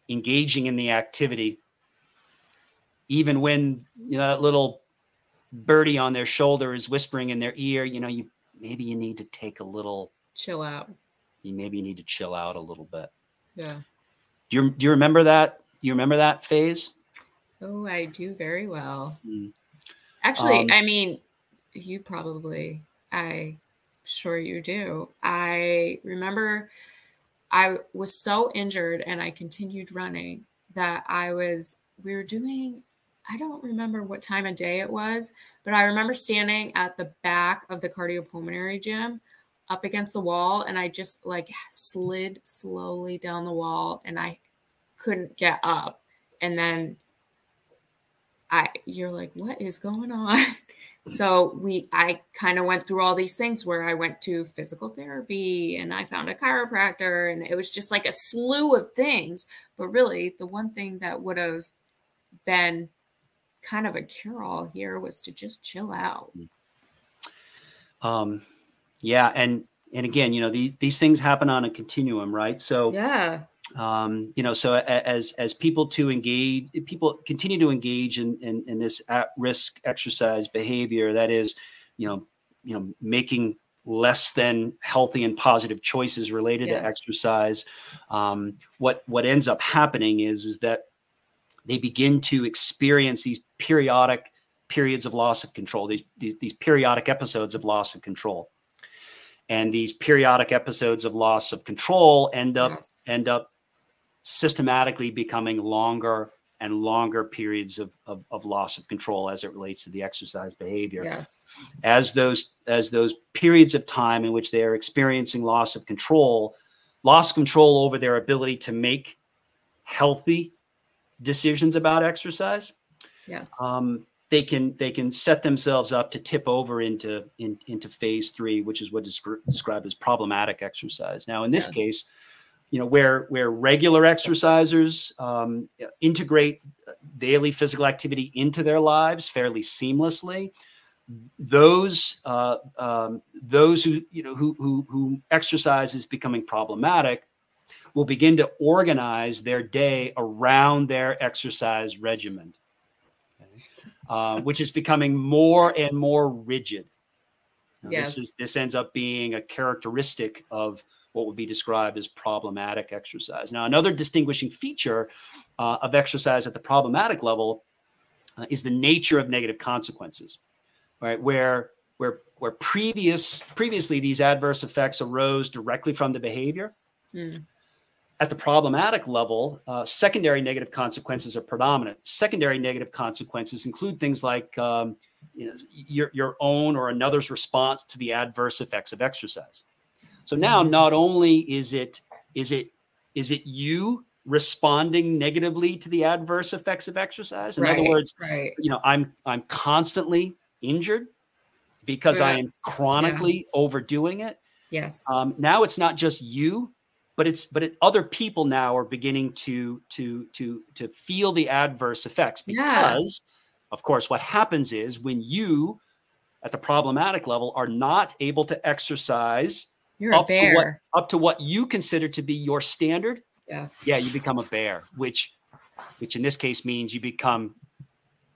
engaging in the activity even when you know that little birdie on their shoulder is whispering in their ear you know you maybe you need to take a little Chill out. you maybe need to chill out a little bit. Yeah. Do you do you remember that? Do you remember that phase? Oh, I do very well. Mm. Actually, Um, I mean, you probably. I sure you do. I remember I was so injured and I continued running that I was, we were doing, I don't remember what time of day it was, but I remember standing at the back of the cardiopulmonary gym up against the wall and I just like slid slowly down the wall and I couldn't get up. And then I you're like, what is going on? so we I kind of went through all these things where I went to physical therapy and I found a chiropractor and it was just like a slew of things. But really the one thing that would have been kind of a cure-all here was to just chill out. Um yeah, and and again, you know, the, these things happen on a continuum, right? So yeah, um, you know, so as as people to engage, people continue to engage in in, in this at risk exercise behavior, that is, you know, you know, making less than healthy and positive choices related yes. to exercise. Um, what what ends up happening is is that they begin to experience these periodic periods of loss of control, these, these, periodic episodes of loss of control. And these periodic episodes of loss of control end up yes. end up systematically becoming longer and longer periods of, of, of, loss of control as it relates to the exercise behavior. Yes. As those as those periods of time in which they are experiencing loss of control loss control over their ability to make healthy decisions about exercise yes um, they can they can set themselves up to tip over into in, into phase three, which is what is described as problematic exercise. Now, in this yeah. case, you know where where regular exercisers um, integrate daily physical activity into their lives fairly seamlessly, those uh, um, those who you know who, who who exercise is becoming problematic will begin to organize their day around their exercise regimen uh, which is becoming more and more rigid. Now, yes. This is this ends up being a characteristic of what would be described as problematic exercise. Now, another distinguishing feature uh, of exercise at the problematic level uh, is the nature of negative consequences, right? Where where where previous previously these adverse effects arose directly from the behavior. Mm at the problematic level, uh, secondary negative consequences are predominant. Secondary negative consequences include things like um, you know, your, your own or another's response to the adverse effects of exercise. So now, mm-hmm. not only is it is it is it you responding negatively to the adverse effects of exercise? In right, other words, right. you know, I'm I'm constantly injured because yeah. I am chronically yeah. overdoing it. Yes. Um, now it's not just you but it's but it, other people now are beginning to to to to feel the adverse effects because yeah. of course what happens is when you at the problematic level are not able to exercise You're up to what up to what you consider to be your standard yes. yeah you become a bear which which in this case means you become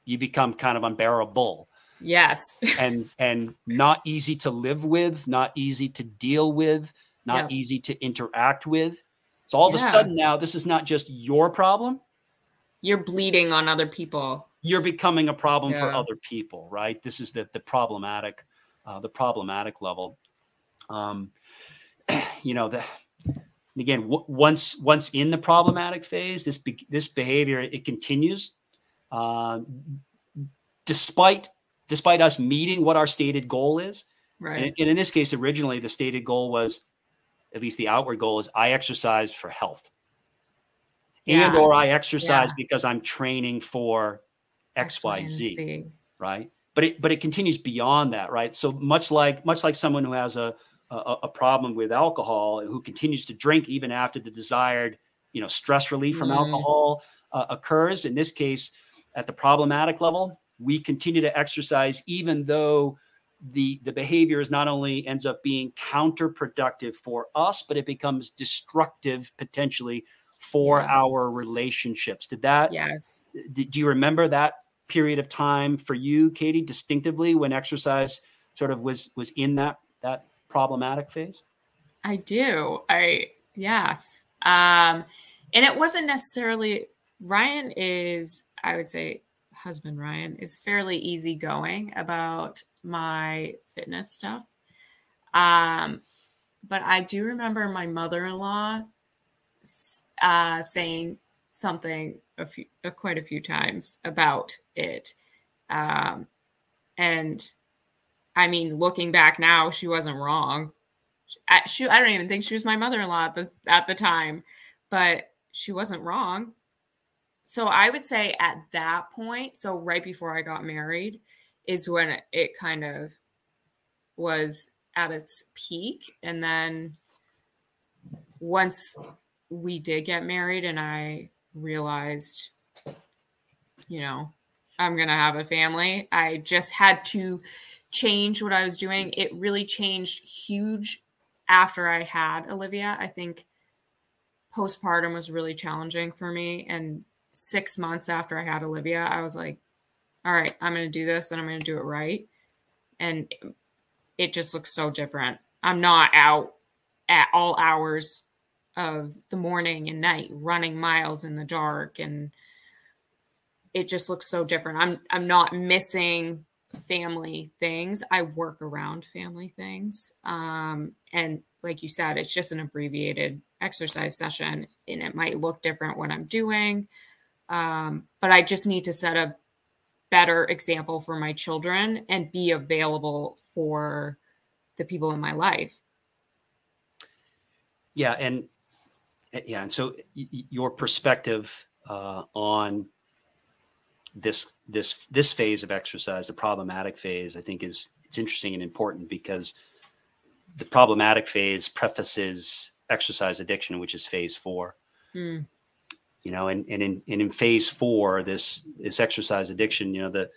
you become kind of unbearable. Yes. And and not easy to live with not easy to deal with not yeah. easy to interact with. So all yeah. of a sudden now, this is not just your problem. You're bleeding on other people. You're becoming a problem yeah. for other people, right? This is the the problematic, uh, the problematic level. Um, you know the again w- once once in the problematic phase, this be- this behavior it continues, uh, despite despite us meeting what our stated goal is. Right. And, and in this case, originally the stated goal was at least the outward goal is I exercise for health. Yeah. And or I exercise yeah. because I'm training for XYZ. Right. But it but it continues beyond that, right? So much like much like someone who has a a, a problem with alcohol who continues to drink even after the desired you know stress relief from mm. alcohol uh, occurs in this case at the problematic level we continue to exercise even though the the behavior is not only ends up being counterproductive for us but it becomes destructive potentially for yes. our relationships. Did that yes. did, do you remember that period of time for you katy distinctively when exercise sort of was was in that that problematic phase? I do. I yes. Um and it wasn't necessarily ryan is i would say husband ryan is fairly easygoing about my fitness stuff. Um, but I do remember my mother-in-law uh, saying something a few, uh, quite a few times about it, um, and I mean, looking back now, she wasn't wrong. She, I don't even think she was my mother-in-law at the at the time, but she wasn't wrong. So I would say at that point, so right before I got married, is when it, kind of was at its peak, and then once we did get married, and I realized, you know, I'm gonna have a family. I just had to change what I was doing. It really changed huge after I had Olivia. I think postpartum was really challenging for me. And six months after I had Olivia, I was like, all right, I'm going to do this and I'm going to do it right. And it just looks so different. I'm not out at all hours of the morning and night running miles in the dark and it just looks so different. I'm I'm not missing family things. I work around family things. Um, and like you said, it's just an abbreviated exercise session and it might look different when I'm doing. Um, but I just need to set a better example for my children and be available for the people in my life. Yeah. And yeah. And so your perspective uh, on this this this phase of exercise, the problematic phase, I think is it's interesting and important because the problematic phase prefaces exercise addiction, which is phase four. Mm. You know, and, and in and in phase four, this this exercise addiction, you know, the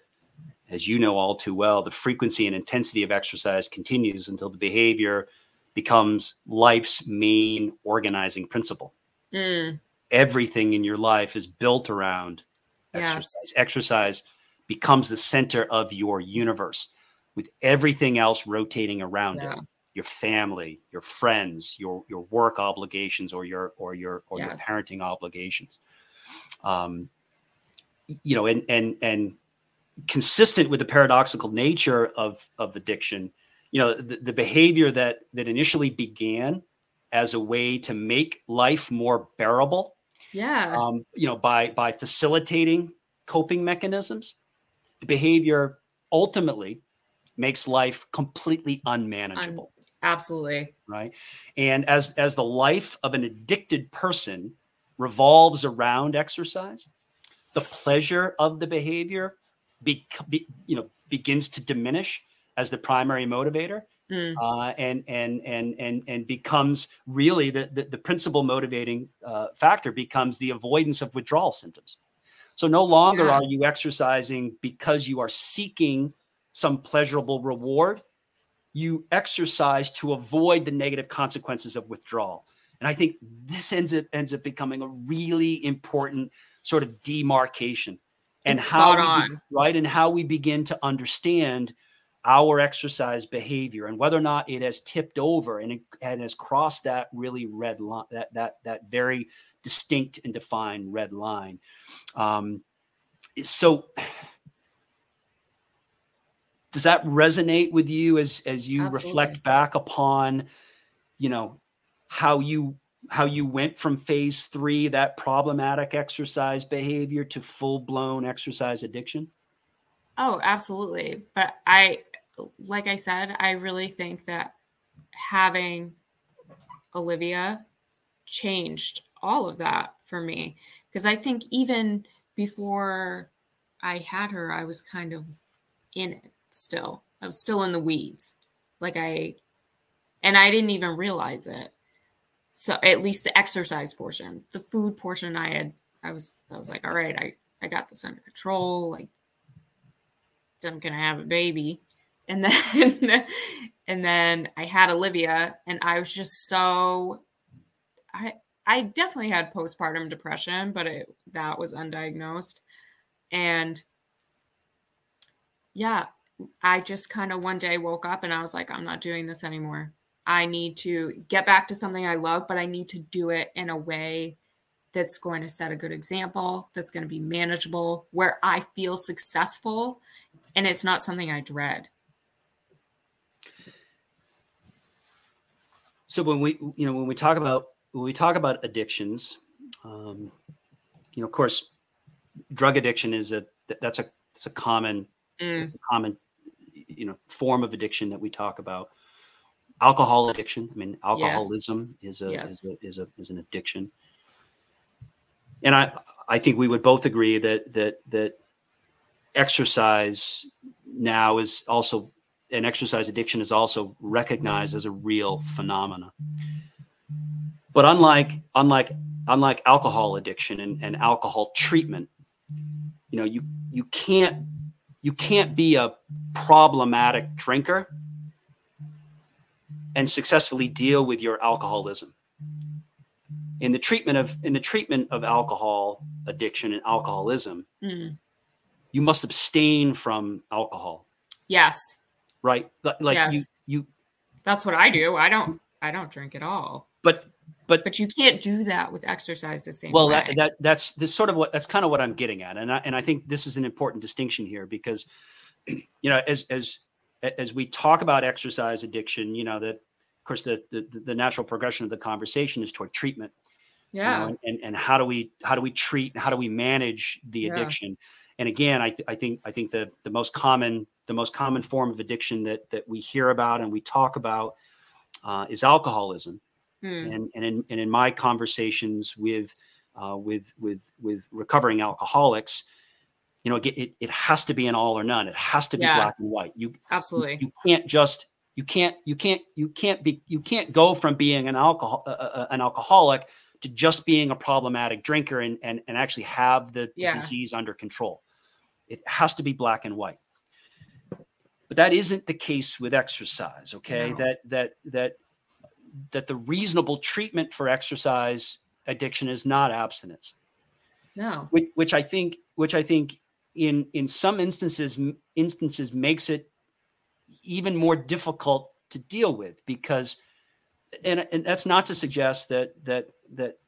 as you know all too well, the frequency and intensity of exercise continues until the behavior becomes life's main organizing principle. Mm. Everything in your life is built around exercise. Yes. Exercise becomes the center of your universe with everything else rotating around yeah. it your family your friends your your work obligations or your or your or yes. your parenting obligations. Um you know and and and consistent with the paradoxical nature of of addiction you know the, the behavior that that initially began as a way to make life more bearable yeah. um you know by by facilitating coping mechanisms the behavior ultimately makes life completely unmanageable. Un- absolutely right and as as the life of an addicted person revolves around exercise the pleasure of the behavior be, be you know begins to diminish as the primary motivator Mm. Uh, and and and and and becomes really the the, the principal motivating uh, factor becomes the avoidance of withdrawal symptoms. So no longer yeah. are you exercising because you are seeking some pleasurable reward. You exercise to avoid the negative consequences of withdrawal. And I think this ends up ends up becoming a really important sort of demarcation. And it's how we, right? And how we begin to understand our exercise behavior and whether or not it has tipped over and, it, and has crossed that really red line that that that very distinct and defined red line. Um, so does that resonate with you as as you Absolutely. reflect back upon you know how you how you went from phase three that problematic exercise behavior to full-blown exercise addiction oh absolutely but i like I said, I really think that having Olivia changed all of that for me. Because I think even before I had her, I was kind of in it still. I was still in the weeds. Like I, and I didn't even realize it. So at least the exercise portion, the food portion, I had, I was, I was like, all right, I, I got this under control. Like, I'm gonna have a baby and then and then I had Olivia and I was just so I I definitely had postpartum depression, but it that was undiagnosed. And yeah, I just kind of one day woke up and I was like, I'm not doing this anymore. I need to get back to something I love, but I need to do it in a way that's going to set a good example, that's going to be manageable, where I feel successful and it's not something I dread. So when we, you know, when we talk about when we talk about addictions, um, you know, of course, drug addiction is a that's a it's a common Mm, it's a common you know form of addiction that we talk about. Alcohol addiction. I mean, alcoholism is a, Yes. is a is a is an addiction. And I I think we would both agree that that that exercise now is also an exercise addiction is also recognized as a real phenomena. But unlike unlike unlike alcohol addiction and, and alcohol treatment, you know, you you can't you can't be a problematic drinker and successfully deal with your alcoholism. In the treatment of in the treatment of alcohol addiction and alcoholism, mm. you must abstain from alcohol, Yes, right? Li- Like you you that's what I do. I don't. I don't drink at all. but but But you can't do that with exercise the same well way. that, that that's this sort of what that's kind of what i'm getting at and i and i think this is an important distinction here because you know as as as we talk about exercise addiction you know that of course the the, the natural progression of the conversation is toward treatment you know, yeah. and, and and how do we how do we treat how do we manage the Yeah. addiction and again I, th- I think i think the the most common the most common form of addiction that that we hear about and we talk about uh, is alcoholism Mm, and and in, and in my conversations with uh, with with with recovering alcoholics, you know, it, it, it has to be an all or none. It has to be Yeah. black and white. You absolutely. you can't just you can't you can't you can't be you can't go from being an alcohol uh, uh, an alcoholic to just being a problematic drinker and and, and actually have the, the disease under control. It has to be black and white. But that isn't the case with exercise. Okay, No. that that that that the reasonable treatment for exercise addiction is not abstinence no. which, which I think, which I think, in in some instances, instances makes it even more difficult to deal with because, and and that's not to suggest that that that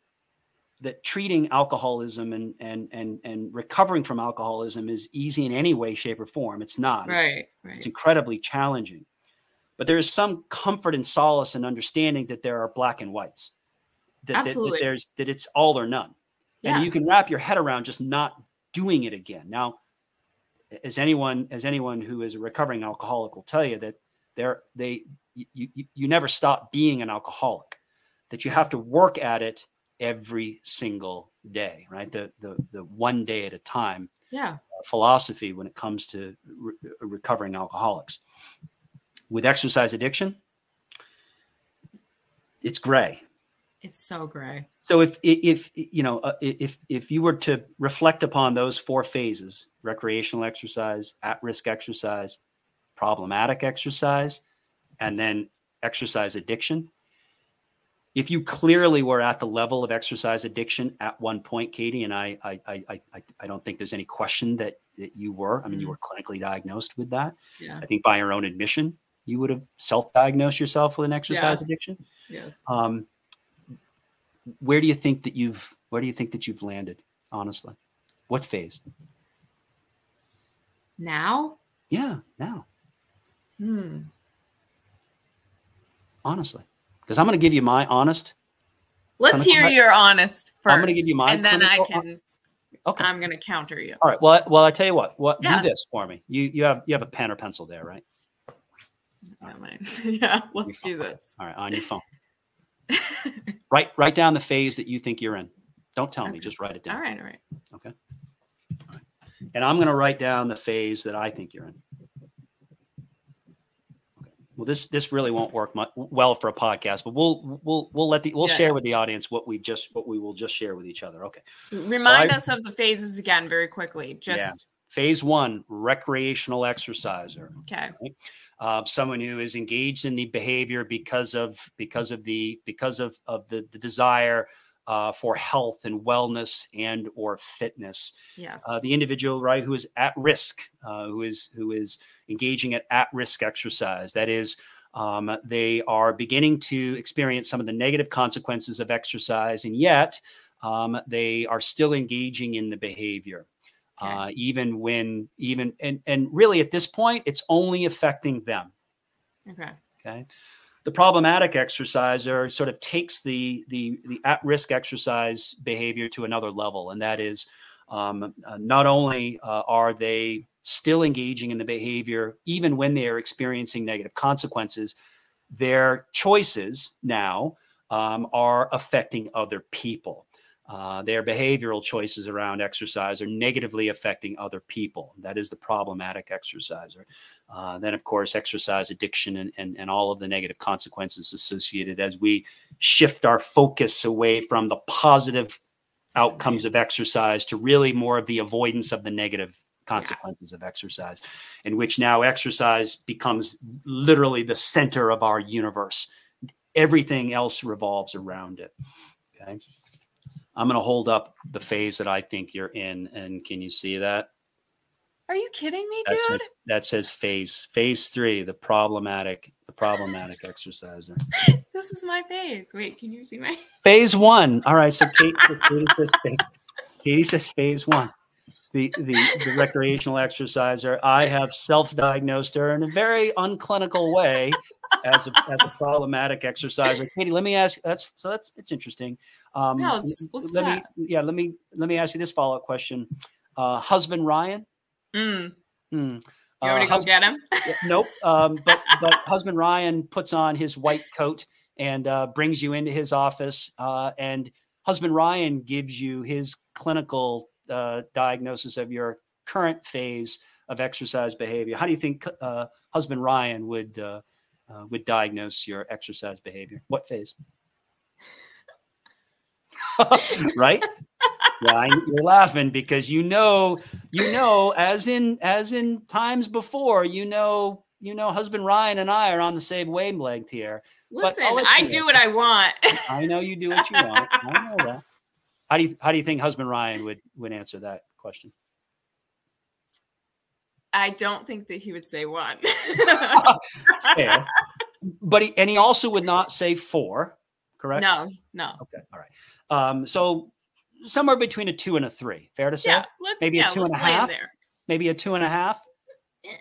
that treating alcoholism and and and and recovering from alcoholism is easy in any way, shape, or form. It's not. It's- Right. it's incredibly challenging. But there is some comfort and solace in understanding that there are black and whites. That, that- that Absolutely. there's that it's all or none. Yeah. And you can wrap your head around just not doing it again. Now, as anyone as anyone who is a recovering alcoholic will tell you that there they you, you, you never stop being an alcoholic. That you have to work at it every single day, right? The the the one day at a time Yeah. Uh, philosophy when it comes to re- recovering alcoholics. With exercise addiction, it's gray. It's so gray. So if if you know uh, if if you were to reflect upon those four phases: recreational exercise, at-risk exercise, problematic exercise, and then exercise addiction. If you clearly were at the level of exercise addiction at one point, Katy, and I, I, I, I, I don't think there's any question that, that you were. I mean, you Mhm. were clinically diagnosed with that. Yeah. I think by your own admission, you would have self-diagnosed yourself with an exercise Yes. addiction. Yes. Um, where do you think that you've where do you think that you've landed? Honestly, what phase? Now? Yeah, now, Hmm. honestly, because I'm going to give you my honest. Let's hear your honest first. I'm gonna give you my and then I can. Okay. I'm gonna counter you. All right. Well, I- well, I tell you what. What Yeah. do this for me? You you have you have a pen or pencil there, right? Yeah, yeah. Let's do this. All right, on your phone. write write down the phase that you think you're in. Don't tell me. Just write it down. All right. All right. Okay. All right. And I'm going to write down the phase that I think you're in. Okay. Well, this this really won't work much, well for a podcast, but we'll we'll we'll let the we'll Yeah. share with the audience what we just what we will just share with each other. Okay. Remind I- us of the phases again, very quickly. Just Phase one: recreational exerciser. okay. Uh, someone who is engaged in the behavior because of because of the because of of the, the desire uh, for health and wellness and or fitness. Yes. Uh, the individual right who is at risk, uh, who is who is engaging at at risk exercise. That is. Um, they are beginning to experience some of the negative consequences of exercise, and yet um, they are still engaging in the behavior Okay. uh, even when even and and really at this point it's only affecting them okay. okay the problematic exerciser sort of takes the the the at risk exercise behavior to another level, and that is um, uh, not only uh, are they still engaging in the behavior even when they are experiencing negative consequences, their choices now um, are affecting other people. Uh, their behavioral choices around exercise are negatively affecting other people. That is the problematic exerciser. Uh, then, of course, exercise addiction and, and, and all of the negative consequences associated as we shift our focus away from the positive outcomes of exercise to really more of the avoidance of the negative consequences yeah. of exercise, in which now exercise becomes literally the center of our universe. Everything else revolves around it. Okay. I'm going to hold up the phase that I think you're in. And can you see that? Are you kidding me, that dude? Says, that says phase phase three, the problematic, the problematic exerciser. This is my phase. Wait, can you see my phase one? All right. So Kate, Katy, says phase, Katy says phase one. The, the, the recreational exerciser. I have self-diagnosed her in a very unclinical way as a as a problematic exerciser. Katy, let me ask. That's so that's it's interesting. Um, no, let's, let's me yeah. Let me let me ask you this follow up question. Uh, husband Ryan. Mm. Mm. You want me to uh, go get him? nope. Um, but but husband Ryan puts on his white coat and uh, brings you into his office, uh, and husband Ryan gives you his clinical uh, diagnosis of your current phase of exercise behavior. How do you think uh, husband Ryan would uh, would diagnose your exercise behavior? What phase? right? yeah, you're laughing because you know, you know, as in as in times before, you know, you know, husband Ryan and I are on the same wavelength here. Listen, I do what I want. I know you do what you want. I know that. How do you how do you think husband Ryan would would answer that question? I don't think that he would say one. yeah. But he and he also would not say four, correct? No, no. Okay, all right. Um, so somewhere between a two and a three. Fair to say? Yeah, maybe yeah, a two and a half. Maybe a two and a half. Eh,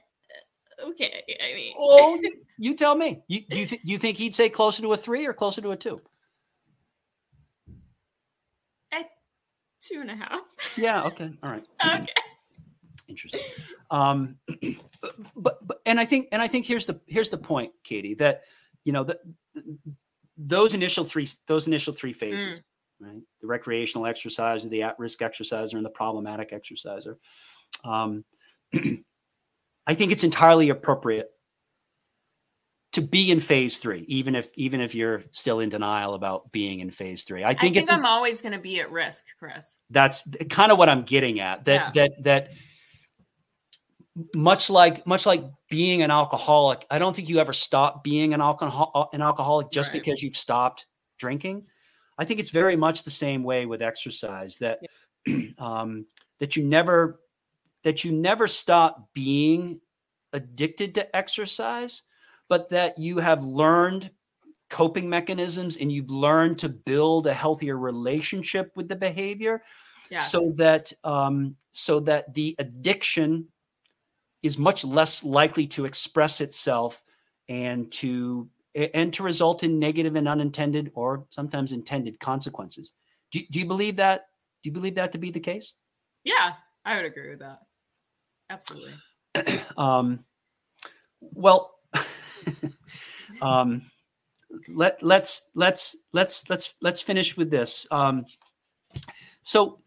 okay, I mean, oh, you tell me. You do you, th- you think he'd say closer to a three or closer to a two? At two and a half. Yeah. Okay. All right. okay. Interesting. Um, but, but and I think and I think here's the here's the point, Katy, that you know that those initial three those initial three phases. Mm right? The recreational exerciser, the at-risk exerciser, and the problematic exerciser. Um, I think it's entirely appropriate to be in phase three, even if even if you're still in denial about being in phase three. I think, I think it's I'm always going to be at risk, Chris. That's kind of what I'm getting at. That yeah. that that much like much like being an alcoholic, I don't think you ever stop being an alcohol an alcoholic just right. because you've stopped drinking. I think it's very much the same way with exercise that yeah. um, that you never that you never stop being addicted to exercise, but that you have learned coping mechanisms and you've learned to build a healthier relationship with the behavior yes. so that um, so that the addiction is much less likely to express itself and to and to result in negative and unintended or sometimes intended consequences. Do, do you believe that? Do you believe that to be the case? Yeah, I would agree with that. Absolutely. um, well, um, let let's let's let's let's let's finish with this. Um, so,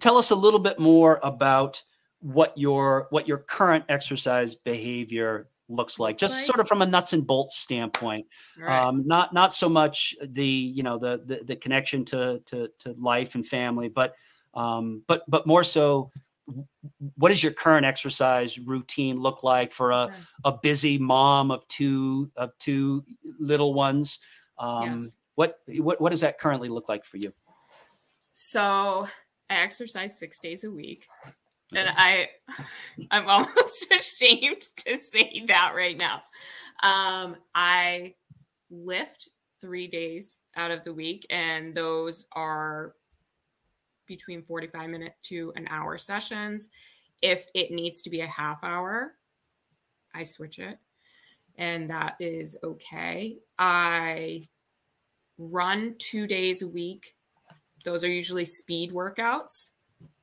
tell us a little bit more about what your what your current exercise behavior looks like just sort of from a nuts and bolts standpoint. Right. um, not not so much the you know the, the the, connection to, to to life and family but um, but but more so what does your current exercise routine look like for a, a busy mom of two of two little ones? Um, yes. what, what what does that currently look like for you? So i exercise six days a week and I, I'm almost ashamed to say that right now. Um, I lift three days out of the week, and those are between 45 minute to an hour sessions. If it needs to be a half hour, I switch it. and that is okay. I run two days a week. Those are usually speed workouts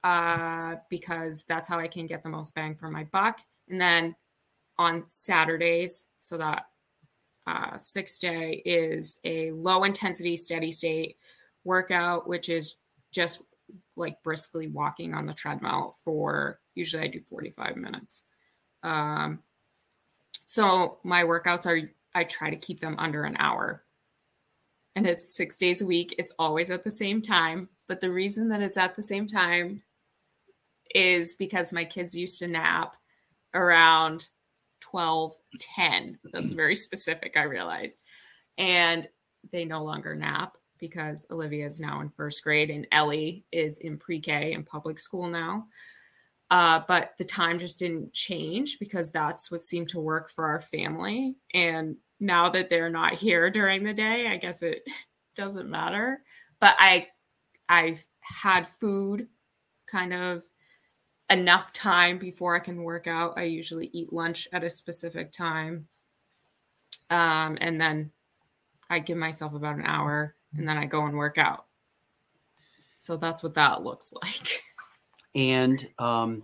uh, because that's how I can get the most bang for my buck. And then on Saturdays, so that uh, six day is a low intensity, steady state workout, which is just like briskly walking on the treadmill for usually I do 45 minutes. Um, so my workouts are, I try to keep them under an hour. And it's six days a week. It's always at the same time. But the reason that it's at the same time is because my kids used to nap around 12, 10. That's very specific, I realize. And they no longer nap because Olivia is now in first grade and Ellie is in pre K in public school now. Uh, but the time just didn't change because that's what seemed to work for our family. And now that they're not here during the day, I guess it doesn't matter. But I, I've had food kind of enough time before I can work out. I usually eat lunch at a specific time. Um, and then I give myself about an hour and then I go and work out. So that's what that looks like. And um,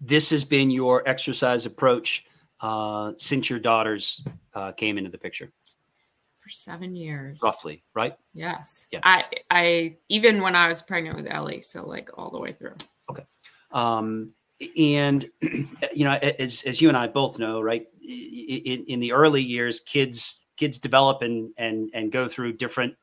this has been your exercise approach uh, since your daughters uh, came into the picture. For seven years, roughly, right? Yes. Yeah. I, I even when I was pregnant with Ellie, so like all the way through. Um, and you know, as as you and I both know, right? In in the early years, kids kids develop and and and go through different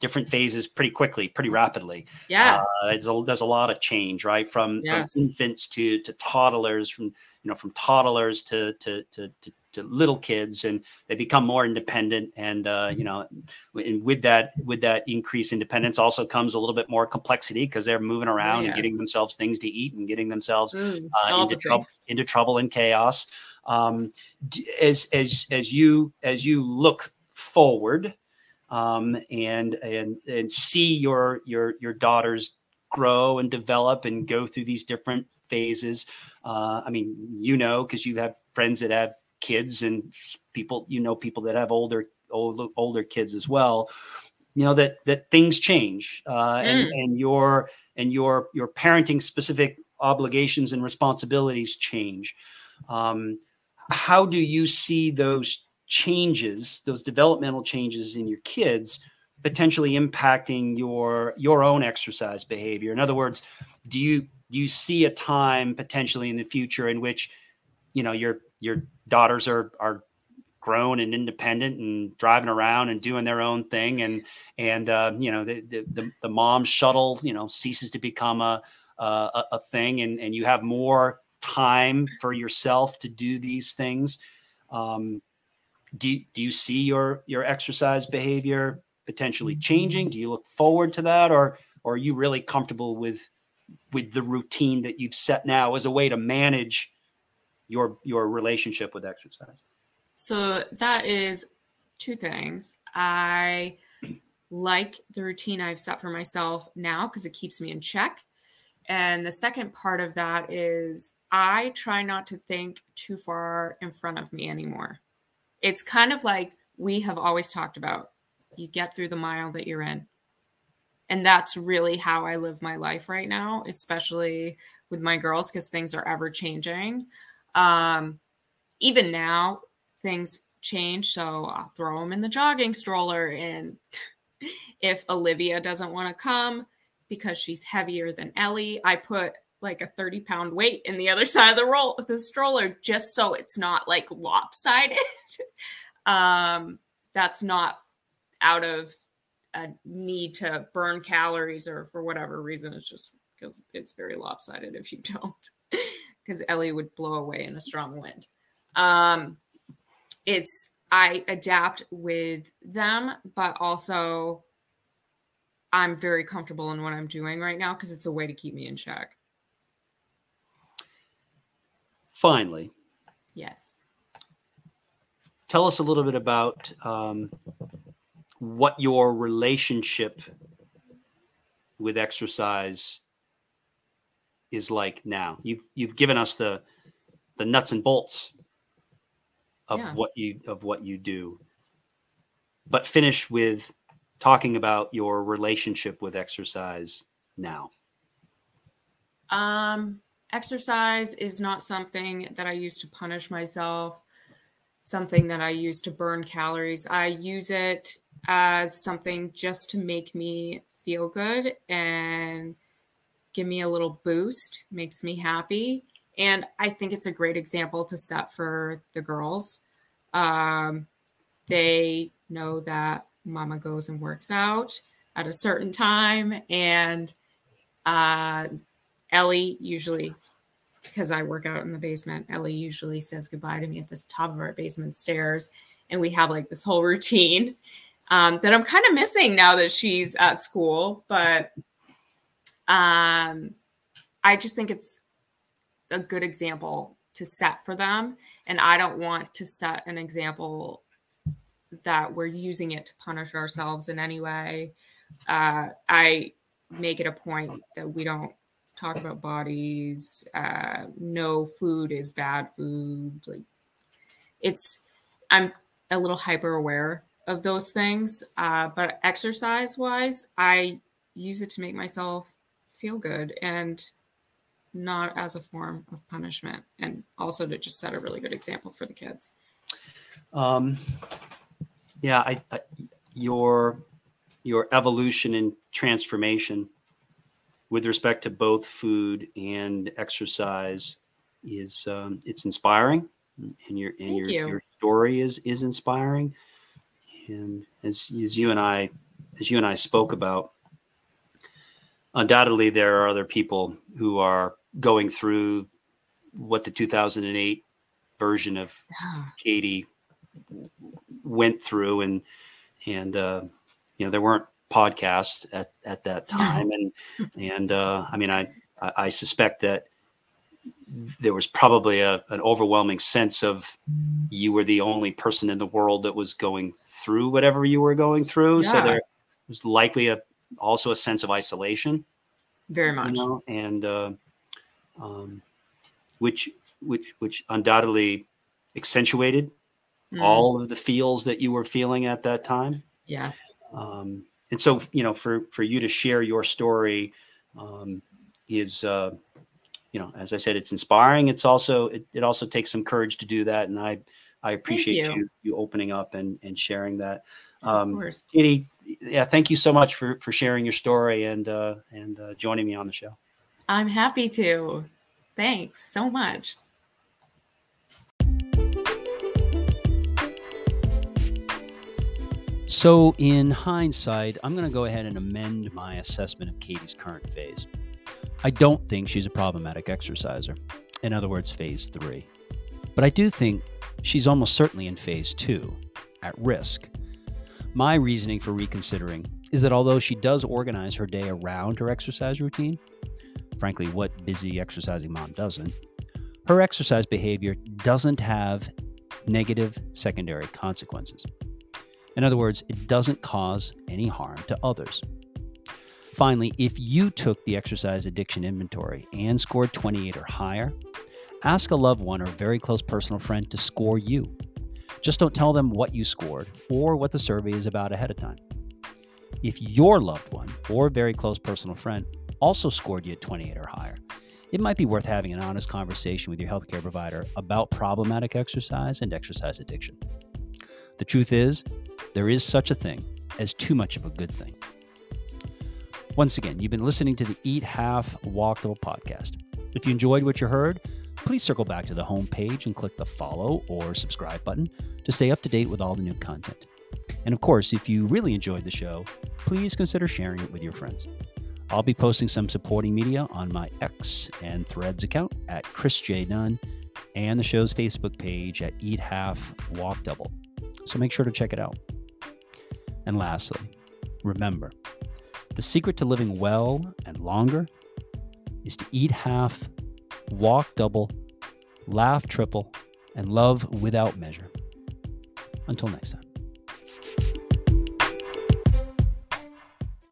different phases pretty quickly, pretty rapidly. Yeah, uh, there's, a, there's a lot of change, right? From, yes. from infants to to toddlers, from you know from toddlers to to to, to to little kids and they become more independent and uh, you know and with that with that increased independence also comes a little bit more complexity because they're moving around yes. and getting themselves things to eat and getting themselves mm, uh, into trouble into trouble and chaos um, as as as you as you look forward um, and and and see your your your daughters grow and develop and go through these different phases. Uh, I mean, you know, because you have friends that have kids and people, you know, people that have older older older kids as well. You know that that things change, uh, mm. and and your and your your parenting specific obligations and responsibilities change. Um, how do you see those changes, those developmental changes in your kids, potentially impacting your your own exercise behavior. In other words, do you you see a time potentially in the future in which you know your your daughters are are grown and independent and driving around and doing their own thing. And and uh, you know the, the the mom shuttle you know ceases to become a a, a thing. And and you have more time for yourself to do these things. Um, do do you see your your exercise behavior potentially changing? Do you look forward to that, or or are you really comfortable with with the routine that you've set now as a way to manage your your relationship with exercise? So that is two things. I like the routine I've set for myself now because it keeps me in check. And the second part of that is I try not to think too far in front of me anymore it's kind of like we have always talked about you get through the mile that you're in. And that's really how I live my life right now, especially with my girls, because things are ever changing. Um, even now, things change. So I'll throw them in the jogging stroller. And if Olivia doesn't want to come because she's heavier than Ellie, I put like a 30 pound weight in the other side of the roll of the stroller just so it's not like lopsided um that's not out of a need to burn calories or for whatever reason it's just because it's very lopsided if you don't because ellie would blow away in a strong wind. Um it's i adapt with them but also i'm very comfortable in what i'm doing right now because it's a way to keep me in check. Finally, yes, tell us a little bit about um, what your relationship with exercise is like now. You've you've given us the the nuts and bolts of Yeah. what you of what you do. But finish with talking about your relationship with exercise now. Um, exercise is not something that I use to punish myself, something that I use to burn calories. I use it as something just to make me feel good and give me a little boost, makes me happy. And I think it's a great example to set for the girls. Um, they know that mama goes and works out at a certain time and uh, Ellie usually, because I work out in the basement, Ellie usually says goodbye to me at the top of our basement stairs. And we have like this whole routine um, that I'm kind of missing now that she's at school. But um, I just think it's a good example to set for them. And I don't want to set an example that we're using it to punish ourselves in any way. Uh, I make it a point that we don't talk about bodies. Uh, no food is bad food. Like it's, I'm a little hyper aware of those things. Uh, but exercise wise, I use it to make myself feel good and not as a form of punishment, and also to just set a really good example for the kids. Um, yeah, I, I, your your evolution and transformation with respect to both food and exercise is um, it's inspiring, and your and your you. your story is is inspiring. And as as you and I as you and I spoke about, undoubtedly there are other people who are going through what the 2008 version of Katy went through and and uh, you know there weren't podcasts at, at that time and and uh, I mean I I suspect that there was probably a, an overwhelming sense of you were the only person in the world that was going through whatever you were going through so there was likely a also a sense of isolation Very you much. know, and uh, um, which which which undoubtedly accentuated Mm, all of the feels that you were feeling at that time. yes. Um, and so, you know, for for you to share your story um, is, uh, you know, as I said, it's inspiring. It's also it, it also takes some courage to do that, and I I appreciate you. you. you opening up and and sharing that. of Um, course. Katy, yeah, thank you so much for for sharing your story and uh, and uh, joining me on the show. I'm happy to. Thanks so much. So, in hindsight, I'm going to go ahead and amend my assessment of Katy's current phase. I don't think she's a problematic exerciser. In other words, phase three. But I do think she's almost certainly in phase two, at risk. My reasoning for reconsidering is that although she does organize her day around her exercise routine, frankly, what busy exercising mom doesn't, her exercise behavior doesn't have negative secondary consequences. In other words, it doesn't cause any harm to others. Finally, if you took the exercise addiction inventory and scored 28 or higher, ask a loved one or very close personal friend to score you. Just don't tell them what you scored or what the survey is about ahead of time. If your loved one or very close personal friend also scored you at 28 or higher, it might be worth having an honest conversation with your healthcare provider about problematic exercise and exercise addiction. The truth is, there is such a thing as too much of a good thing. Once again, you've been listening to the Eat Half Walk Double podcast. If you enjoyed what you heard, please circle back to the homepage and click the follow or subscribe button to stay up to date with all the new content. And of course, if you really enjoyed the show, please consider sharing it with your friends. I'll be posting some supporting media on my X and Threads account at Chris J. Dunn and the show's Facebook page at Eat Half Walk Double. So make sure to check it out. And lastly, remember the secret to living well and longer is to eat half, walk double, laugh triple, and love without measure. Until next time.